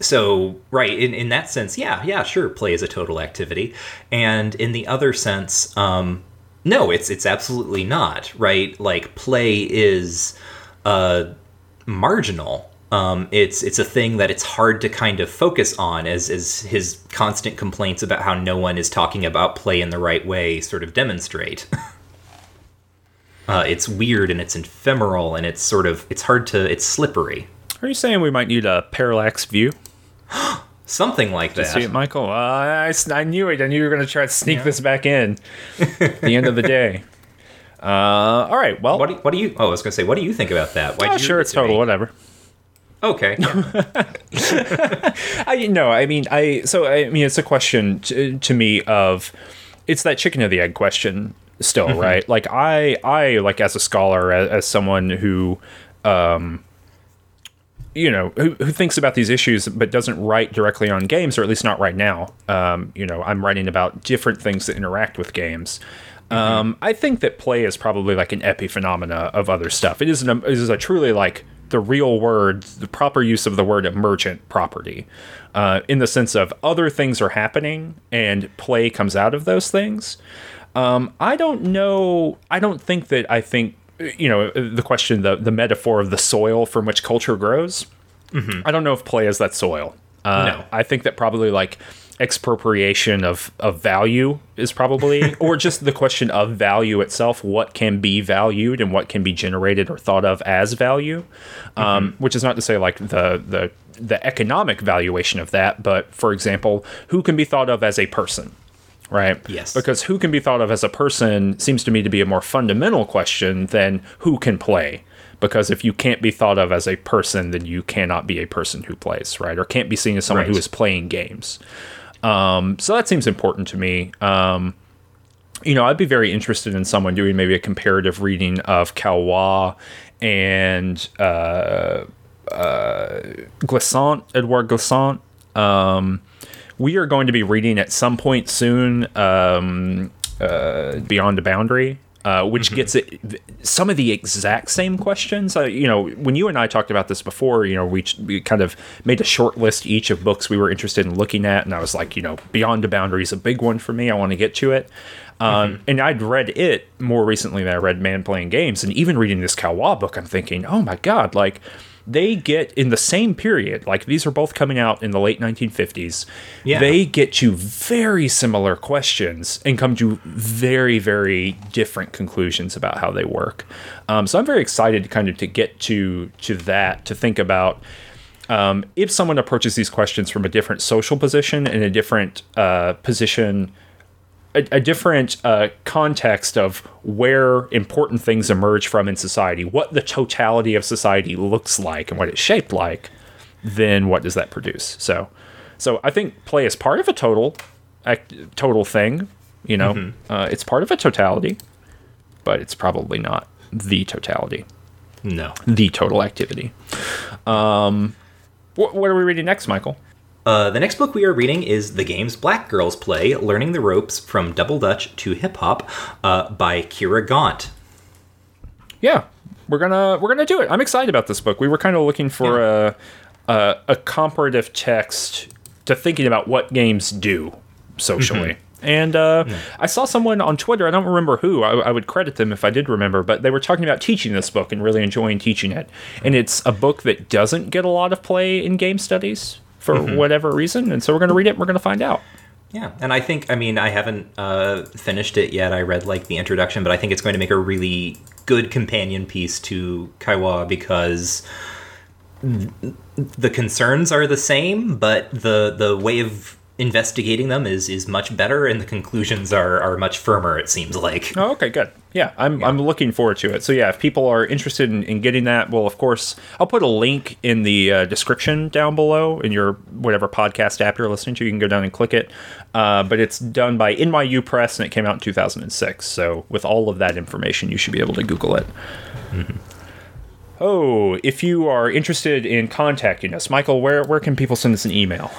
so right in, in that sense yeah yeah sure play is a total activity. And in the other sense um no it's it's absolutely not right? Like play is uh marginal. Um it's it's a thing that it's hard to kind of focus on as as his constant complaints about how no one is talking about play in the right way sort of demonstrate. Uh it's weird and it's ephemeral and it's sort of it's hard to it's slippery. Are you saying we might need a parallax view? Something like that. It, Michael? Uh, I, I knew it. I knew you were going to try to sneak this back in. At the end of the day. Uh, all right. Well, What do, what do you? Oh, I was gonna say, what do you think about that? Why oh, sure, it's total. Whatever. Okay. I no, I mean, I so I mean, it's a question to, to me of it's that chicken or the egg question still, right? Like I, I like as a scholar, as, as someone who, um, you know, who, who thinks about these issues but doesn't write directly on games, or at least not right now. Um, you know, I'm writing about different things that interact with games. Um, I think that play is probably like an epiphenomena of other stuff. It is an, it is a truly like the real word, the proper use of the word emergent property, uh, in the sense of other things are happening and play comes out of those things. Um, I don't know. I don't think that I think you know the question, the the metaphor of the soil from which culture grows. I don't know if play is that soil. Uh, No. I think that probably like expropriation of of value is probably or just the question of value itself what can be valued and what can be generated or thought of as value um, which is not to say like the the the economic valuation of that but for example who can be thought of as a person right Yes. because who can be thought of as a person seems to me to be a more fundamental question than who can play because if you can't be thought of as a person then you cannot be a person who plays right or can't be seen as someone who Right. is playing games um, so that seems important to me um, you know i'd be very interested in someone doing maybe a comparative reading of Caillois and uh, uh, Glissant, Edouard Glissant. Um, we are going to be reading at some point soon um, uh, Beyond the Boundary, uh, which gets it some of the exact same questions. Uh, you know, when you and I talked about this before, you know, we, we kind of made a short list each of books we were interested in looking at, and I was like, you know, Beyond the Boundary is a big one for me. I want to get to it. Um, And I'd read it more recently than I read Man Playing Games, and even reading this Caillois book, I'm thinking, oh my god, like they get in the same period, like these are both coming out in the late 1950s. Yeah. They get you very similar questions and come to very, very different conclusions about how they work. Um, so I'm very excited to kind of to get to to that to think about um, if someone approaches these questions from a different social position and a different uh, position a, a different uh, context of where important things emerge from in society, what the totality of society looks like and what it's shaped like, then what does that produce? So, so I think play is part of a total, act, total thing. You know, uh, it's part of a totality, but it's probably not the totality, no. the total activity. Um, what, what are we reading next, Michael? Uh, the next book we are reading is The Games Black Girls Play Learning the Ropes from Double Dutch to Hip Hop uh, by Kyra Gaunt. yeah we're gonna we're gonna do it i'm excited about this book we were kind of looking for a, a a comparative text to thinking about what games do socially and uh, I saw someone on Twitter. I don't remember who. I, I would credit them if I did remember, but they were talking about teaching this book and really enjoying teaching it. And it's a book that doesn't get a lot of play in game studies for whatever reason. And so we're going to read it. and We're going to find out. Yeah, and I think, I mean, I haven't uh, finished it yet. I read like the introduction, but I think it's going to make a really good companion piece to Caillois because the concerns are the same, but the the way of investigating them is is much better, and the conclusions are are much firmer. It seems like. Oh, okay, good. Yeah, I'm, I'm looking forward to it. So, yeah, if people are interested in, in getting that, well, of course, I'll put a link in the uh, description down below in your whatever podcast app you're listening to. You can go down and click it. Uh, but it's done by NYU Press and it came out in 2006. So, with all of that information, you should be able to Google it. Oh, if you are interested in contacting us, Michael, where, where can people send us an email?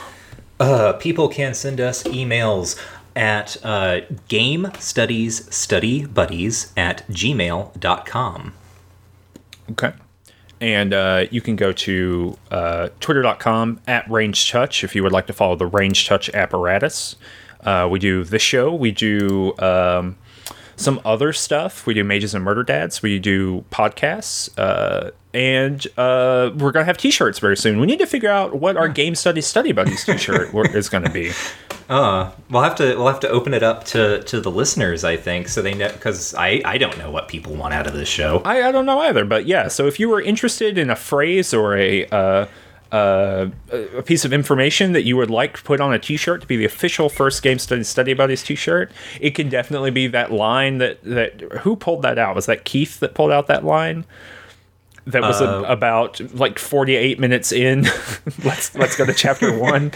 Uh, people can send us emails at uh, game studies study buddies at gmail.com. Okay. And uh, you can go to uh, twitter.com at Ranged Touch if you would like to follow the Ranged Touch apparatus. Uh, we do this show. We do um, some other stuff. We do Mages and Murder Dads. We do podcasts. Uh, and uh, we're going to have t shirts very soon. We need to figure out what our Game study Study Buddies t shirt is going to be. Uh, we'll have to we'll have to open it up to, to the listeners, I think, so they know because I, I don't know what people want out of this show. I, I don't know either, but yeah. So if you were interested in a phrase or a uh, uh, a piece of information that you would like to put on a T-shirt to be the official first game study study buddies T-shirt, it can definitely be that line that that who pulled that out? Was that Keith that pulled out that line? That was Uh, a, about like 48 minutes in. let's let's go to chapter one.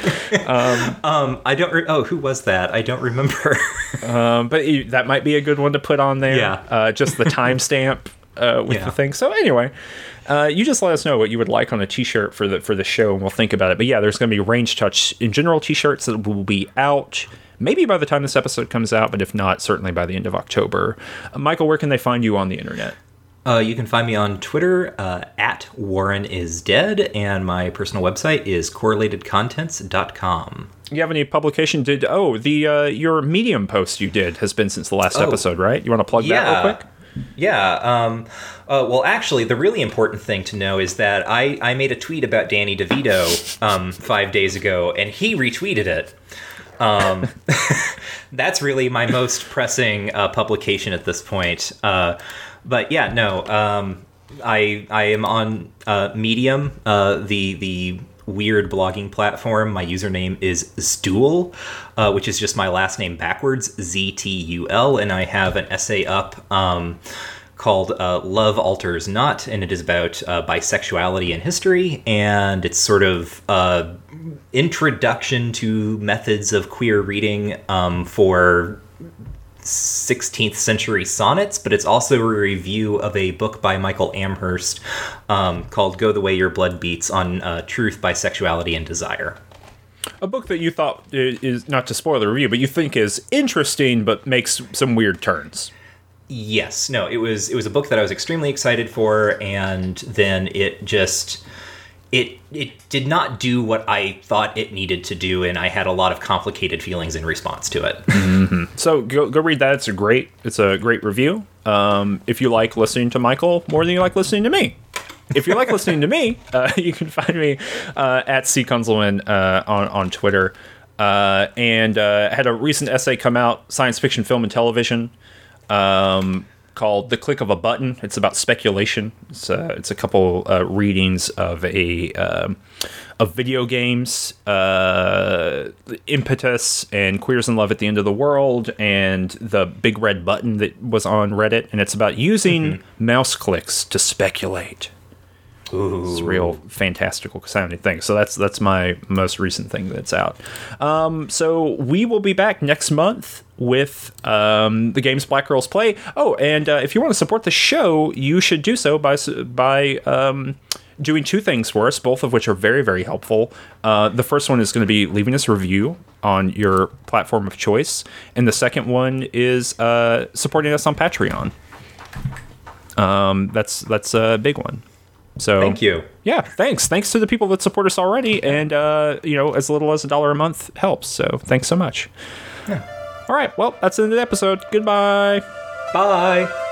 Um, I don't. Re- oh, who was that? I don't remember. Um, but you- that might be a good one to put on there. Yeah. Uh, just the timestamp uh, with Yeah. the thing. So anyway, uh, you just let us know what you would like on a T-shirt for the for the show, and we'll think about it. But yeah, there's going to be Ranged Touch in general T-shirts that will be out. Maybe by the time this episode comes out, but if not, certainly by the end of October. Uh, Michael, where can they find you on the internet? Uh, you can find me on Twitter uh, at Warren is dead, and my personal website is correlatedcontents.com. You have any publication? Did oh the uh, your Medium post you did has been since the last Oh. episode, right? You want to plug that real quick? Yeah. Um, uh, well, actually, the really important thing to know is that I, I made a tweet about Danny DeVito um, five days ago, and he retweeted it. Um, that's really my most pressing uh, publication at this point. Uh, but yeah, no, um, I I am on uh, Medium, uh, the the weird blogging platform. My username is Ztul, uh, which is just my last name backwards, Z T U L, and I have an essay up. Um, called uh, Love Alters Not, and it is about uh, bisexuality in history, and it's sort of uh, introduction to methods of queer reading um, for 16th century sonnets, but it's also a review of a book by Michael Amherst um, called Go the Way Your Blood Beats on uh, Truth, Bisexuality, and Desire. A book that you thought is not to spoil the review, but you think is interesting, but makes some weird turns. Yes, no, it was it was a book that I was extremely excited for, and then it just it it did not do what I thought it needed to do, and I had a lot of complicated feelings in response to it. So go go read that. It's a great it's a great review. Um, if you like listening to Michael more than you like listening to me. If you like listening to me, uh, you can find me uh, at C Kunzelman uh, on on Twitter. Uh, and uh, had a recent essay come out, science fiction, film, and television, um, called "The Click of a Button." It's about speculation. It's uh, it's a couple uh, readings of a um, of video games, uh, impetus, and queers in love at the end of the world, and the big red button that was on Reddit, and it's about using mouse clicks to speculate. It's real fantastical sounding thing. So that's that's my most recent thing that's out. Um, so we will be back next month with um, the games Black Girls Play. Oh, and uh, if you want to support the show, you should do so by by um, doing two things for us, both of which are very very helpful. Uh, the first one is going to be leaving us a review on your platform of choice, and the second one is uh, supporting us on Patreon. Um, that's that's a big one. So Thank you. yeah, thanks. Thanks to the people that support us already, and uh, you know, as little as a dollar a month helps. So thanks so much. Yeah. All right, well, that's the end of the episode. Goodbye. Bye.